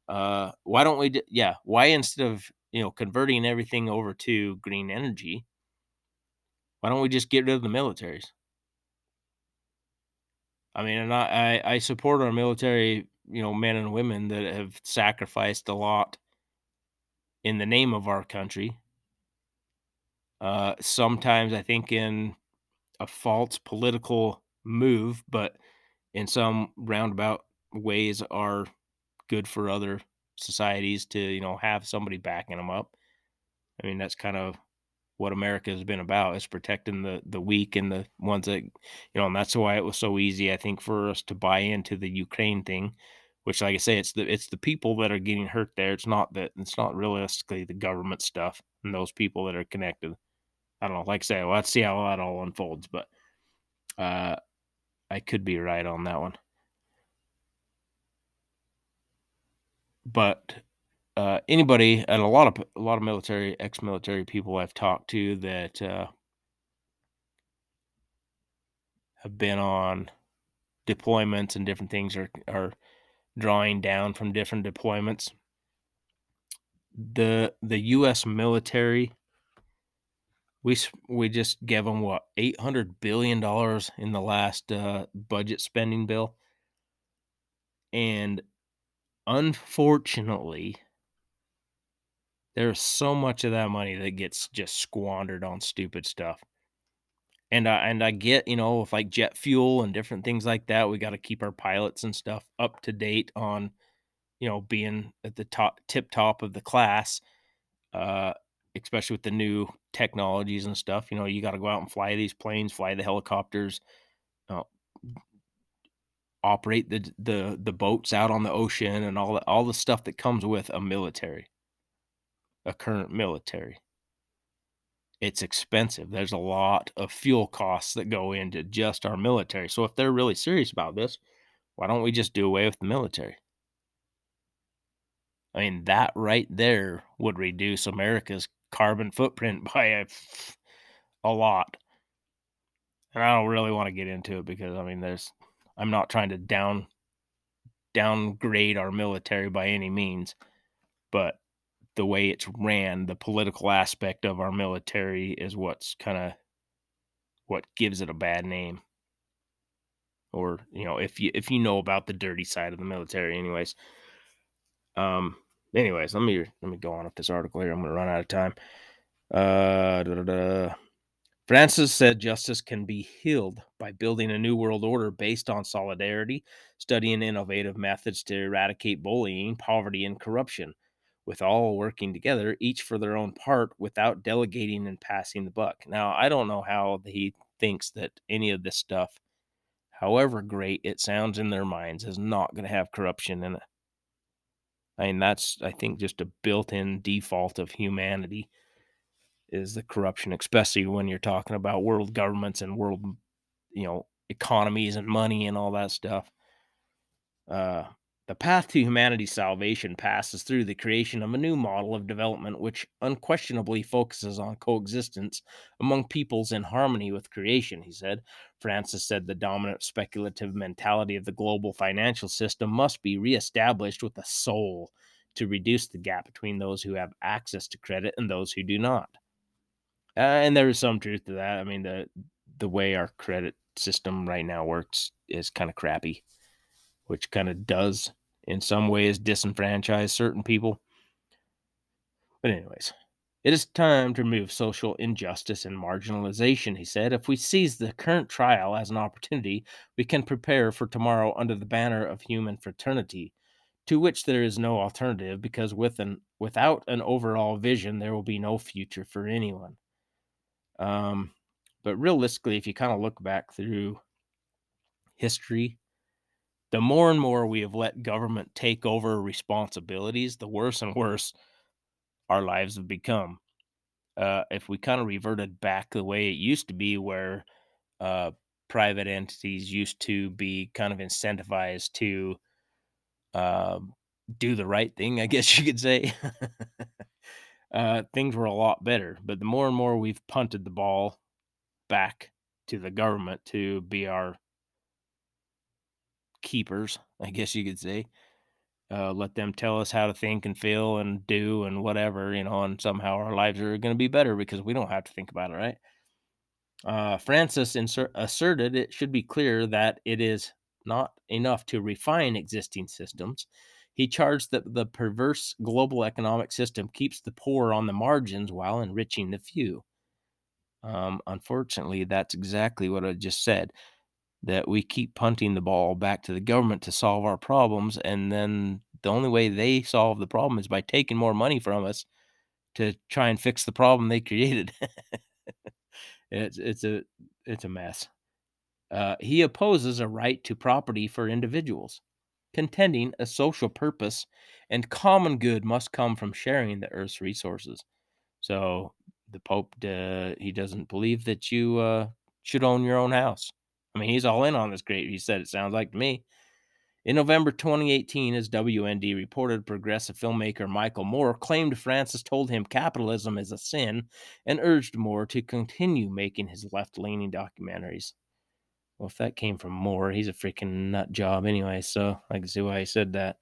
Speaker 1: uh, why don't we, d- yeah, why instead of, you know, converting everything over to green energy, why don't we just get rid of the militaries? I mean, and I, I, I support our military, you know, men and women that have sacrificed a lot in the name of our country. Uh, sometimes I think in a false political move, but in some roundabout ways are good for other societies to, you know, have somebody backing them up. I mean, that's kind of what America has been about is protecting the the weak and the ones that you know, and that's why it was so easy, I think, for us to buy into the Ukraine thing, which like I say, it's the it's the people that are getting hurt there. It's not that it's not realistically the government stuff and those people that are connected. I don't know, like I say, well, let's see how that all unfolds, but uh I could be right on that one. But uh, anybody and a lot of a lot of military ex-military people I've talked to that uh, have been on deployments and different things are are drawing down from different deployments. The the U.S. military we we just gave them what eight hundred billion dollars in the last uh, budget spending bill, and unfortunately there's so much of that money that gets just squandered on stupid stuff. And I and I get, you know, with like jet fuel and different things like that, we got to keep our pilots and stuff up to date on, you know, being at the top tip top of the class. Uh especially with the new technologies and stuff. You know, you got to go out and fly these planes, fly the helicopters, uh, operate the the the boats out on the ocean and all the, all the stuff that comes with a military a current military. It's expensive. There's a lot of fuel costs that go into just our military. So if they're really serious about this, why don't we just do away with the military? I mean, that right there would reduce America's carbon footprint <laughs> by a, a lot. And I don't really want to get into it because I mean, there's I'm not trying to down downgrade our military by any means, but the way it's ran, the political aspect of our military is what's kind of what gives it a bad name. Or, you know, if you if you know about the dirty side of the military anyways. Um anyways, let me let me go on with this article here. I'm going to run out of time. Uh. Francis said justice can be healed by building a new world order based on solidarity, studying innovative methods to eradicate bullying, poverty, and corruption with all working together, each for their own part, without delegating and passing the buck. Now, I don't know how he thinks that any of this stuff, however great it sounds in their minds, is not going to have corruption in it. I mean, that's, I think, just a built in default of humanity is the corruption, especially when you're talking about world governments and world, you know, economies and money and all that stuff. Uh, the path to humanity's salvation passes through the creation of a new model of development which unquestionably focuses on coexistence among peoples in harmony with creation, he said. Francis said the dominant speculative mentality of the global financial system must be reestablished with a soul to reduce the gap between those who have access to credit and those who do not. Uh, and there is some truth to that. I mean, the the way our credit system right now works is kind of crappy which kind of does in some ways disenfranchise certain people. But, anyways, it is time to remove social injustice and marginalization, he said. If we seize the current trial as an opportunity, we can prepare for tomorrow under the banner of human fraternity, to which there is no alternative because with an, without an overall vision, there will be no future for anyone. Um, but realistically, if you kind of look back through history, the more and more we have let government take over responsibilities, the worse and worse our lives have become. Uh, if we kind of reverted back the way it used to be, where uh, private entities used to be kind of incentivized to uh, do the right thing, I guess you could say, <laughs> uh, things were a lot better. But the more and more we've punted the ball back to the government to be our keepers, I guess you could say. Uh, let them tell us how to think and feel and do and whatever, you know, and somehow our lives are going to be better because we don't have to think about it, right? Uh, Francis insert, asserted it should be clear that it is not enough to refine existing systems. He charged that the perverse global economic system keeps the poor on the margins while enriching the few. Um, unfortunately, that's exactly what I just said that we keep punting the ball back to the government to solve our problems and then the only way they solve the problem is by taking more money from us to try and fix the problem they <laughs> created. It's it's a it's a mess. Uh, he opposes a right to property for individuals contending a social purpose and common good must come from sharing the earth's resources. So the pope uh, he doesn't believe that you uh, should own your own house I mean, he's all in on this great. He said it sounds like to me. In November 2018, as WND reported, progressive filmmaker Michael Moore claimed Francis told him capitalism is a sin and urged Moore to continue making his left leaning documentaries. Well, if that came from Moore, he's a freaking nut job anyway, so I can see why he said that.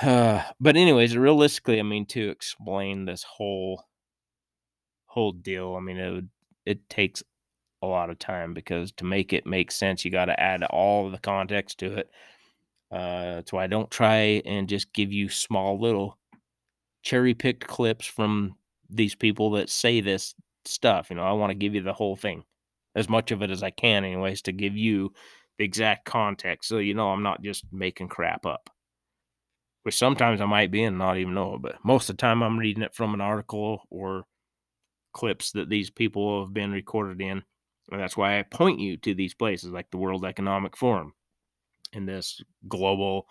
Speaker 1: Uh, <sighs> but anyways, realistically, I mean, to explain this whole whole deal, I mean, it would it takes a lot of time because to make it make sense, you got to add all the context to it. Uh, that's why I don't try and just give you small little cherry picked clips from these people that say this stuff. You know, I want to give you the whole thing, as much of it as I can, anyways, to give you the exact context. So, you know, I'm not just making crap up. Which sometimes I might be and not even know it, but most of the time I'm reading it from an article or clips that these people have been recorded in and that's why I point you to these places like the World Economic Forum and this global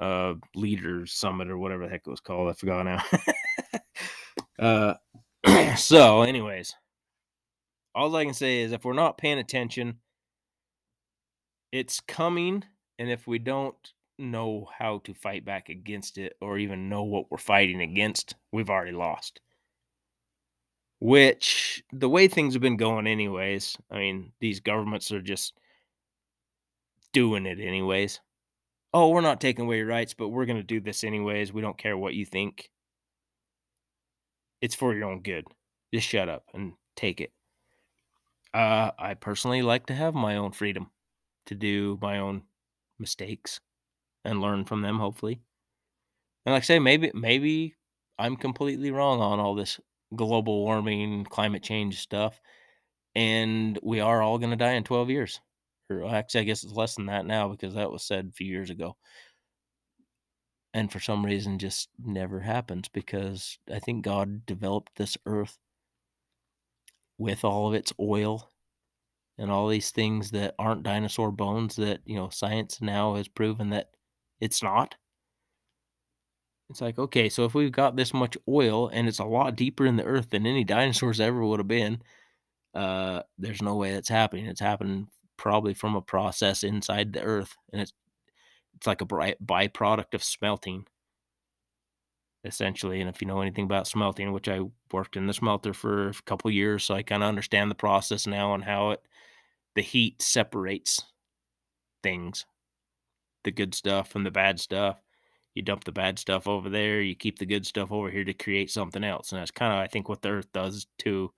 Speaker 1: uh, leaders summit or whatever the heck it was called. I forgot now. <laughs> uh, <clears throat> so, anyways, all I can say is if we're not paying attention, it's coming. And if we don't know how to fight back against it or even know what we're fighting against, we've already lost which the way things have been going anyways i mean these governments are just doing it anyways. Oh we're not taking away your rights but we're going to do this anyways. We don't care what you think. It's for your own good. Just shut up and take it. Uh i personally like to have my own freedom to do my own mistakes and learn from them hopefully. And like i say maybe maybe i'm completely wrong on all this global warming, climate change stuff. And we are all going to die in 12 years. Or actually, I guess it's less than that now because that was said a few years ago. And for some reason, just never happens because I think God developed this earth with all of its oil and all these things that aren't dinosaur bones that, you know, science now has proven that it's not. It's like, okay, so if we've got this much oil and it's a lot deeper in the earth than any dinosaurs ever would have been, uh, there's no way that's happening. It's happening probably from a process inside the earth, and it's it's like a byproduct of smelting, essentially. And if you know anything about smelting, which I worked in the smelter for a couple years, so I kind of understand the process now and how it the heat separates things, the good stuff from the bad stuff you dump the bad stuff over there, you keep the good stuff over here to create something else. And that's kind of, I think, what the earth does too.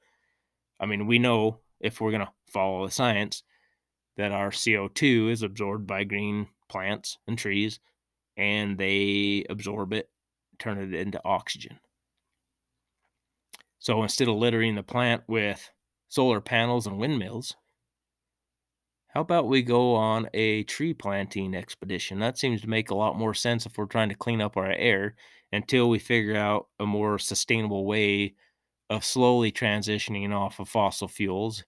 Speaker 1: I mean, we know if we're going to follow the science that our CO2 is absorbed by green plants and trees, and they absorb it, turn it into oxygen. So instead of littering the plant with solar panels and windmills, how about we go on a tree planting expedition? That seems to make a lot more sense if we're trying to clean up our air until we figure out a more sustainable way of slowly transitioning off of fossil fuels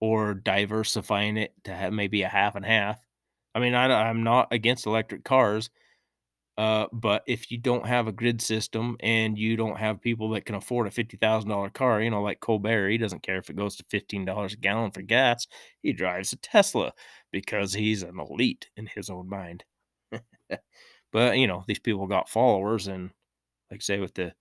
Speaker 1: or diversifying it to have maybe a half and half I mean, I, I'm not against electric cars, uh, but if you don't have a grid system and you don't have people that can afford a fifty thousand dollar car, you know, like Colbert, he doesn't care if it goes to fifteen dollars a gallon for gas. He drives a Tesla because he's an elite in his own mind. <laughs> but you know, these people got followers, and like I say, with the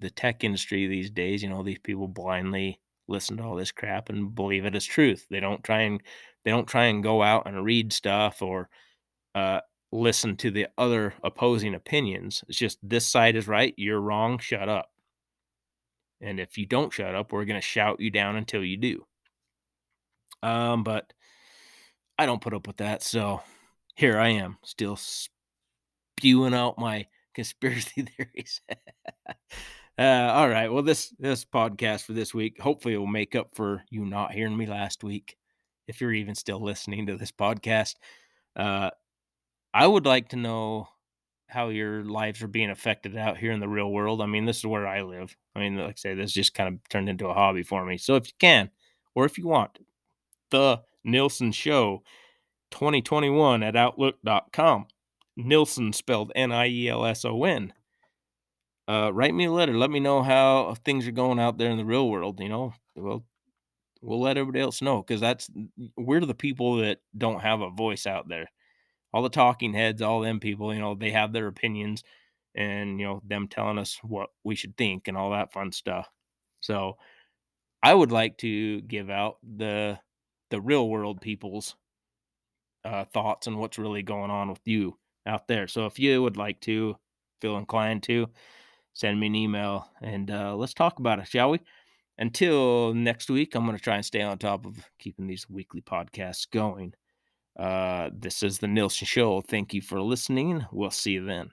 Speaker 1: the tech industry these days, you know, these people blindly listen to all this crap and believe it as truth. They don't try and they don't try and go out and read stuff or uh, listen to the other opposing opinions. It's just this side is right, you're wrong, shut up. And if you don't shut up, we're going to shout you down until you do. Um, but I don't put up with that. So here I am, still spewing out my <laughs> conspiracy theories. <laughs> uh, all right. Well, this this podcast for this week hopefully will make up for you not hearing me last week. If you're even still listening to this podcast, uh, I would like to know how your lives are being affected out here in the real world. I mean, this is where I live. I mean, like I say, this just kind of turned into a hobby for me. So if you can, or if you want, the Nielson Show 2021 at Outlook.com. Nielson spelled N I E L S O N. Uh, write me a letter. Let me know how things are going out there in the real world. You know, well, we'll let everybody else know because that's we're the people that don't have a voice out there all the talking heads, all them people, you know, they have their opinions and, you know, them telling us what we should think and all that fun stuff. So I would like to give out the the real world people's uh, thoughts and what's really going on with you out there. So if you would like to feel inclined to send me an email and uh, let's talk about it, shall we? Until next week, I'm going to try and stay on top of keeping these weekly podcasts going. Uh, this is the Nielson Show. Thank you for listening. We'll see you then.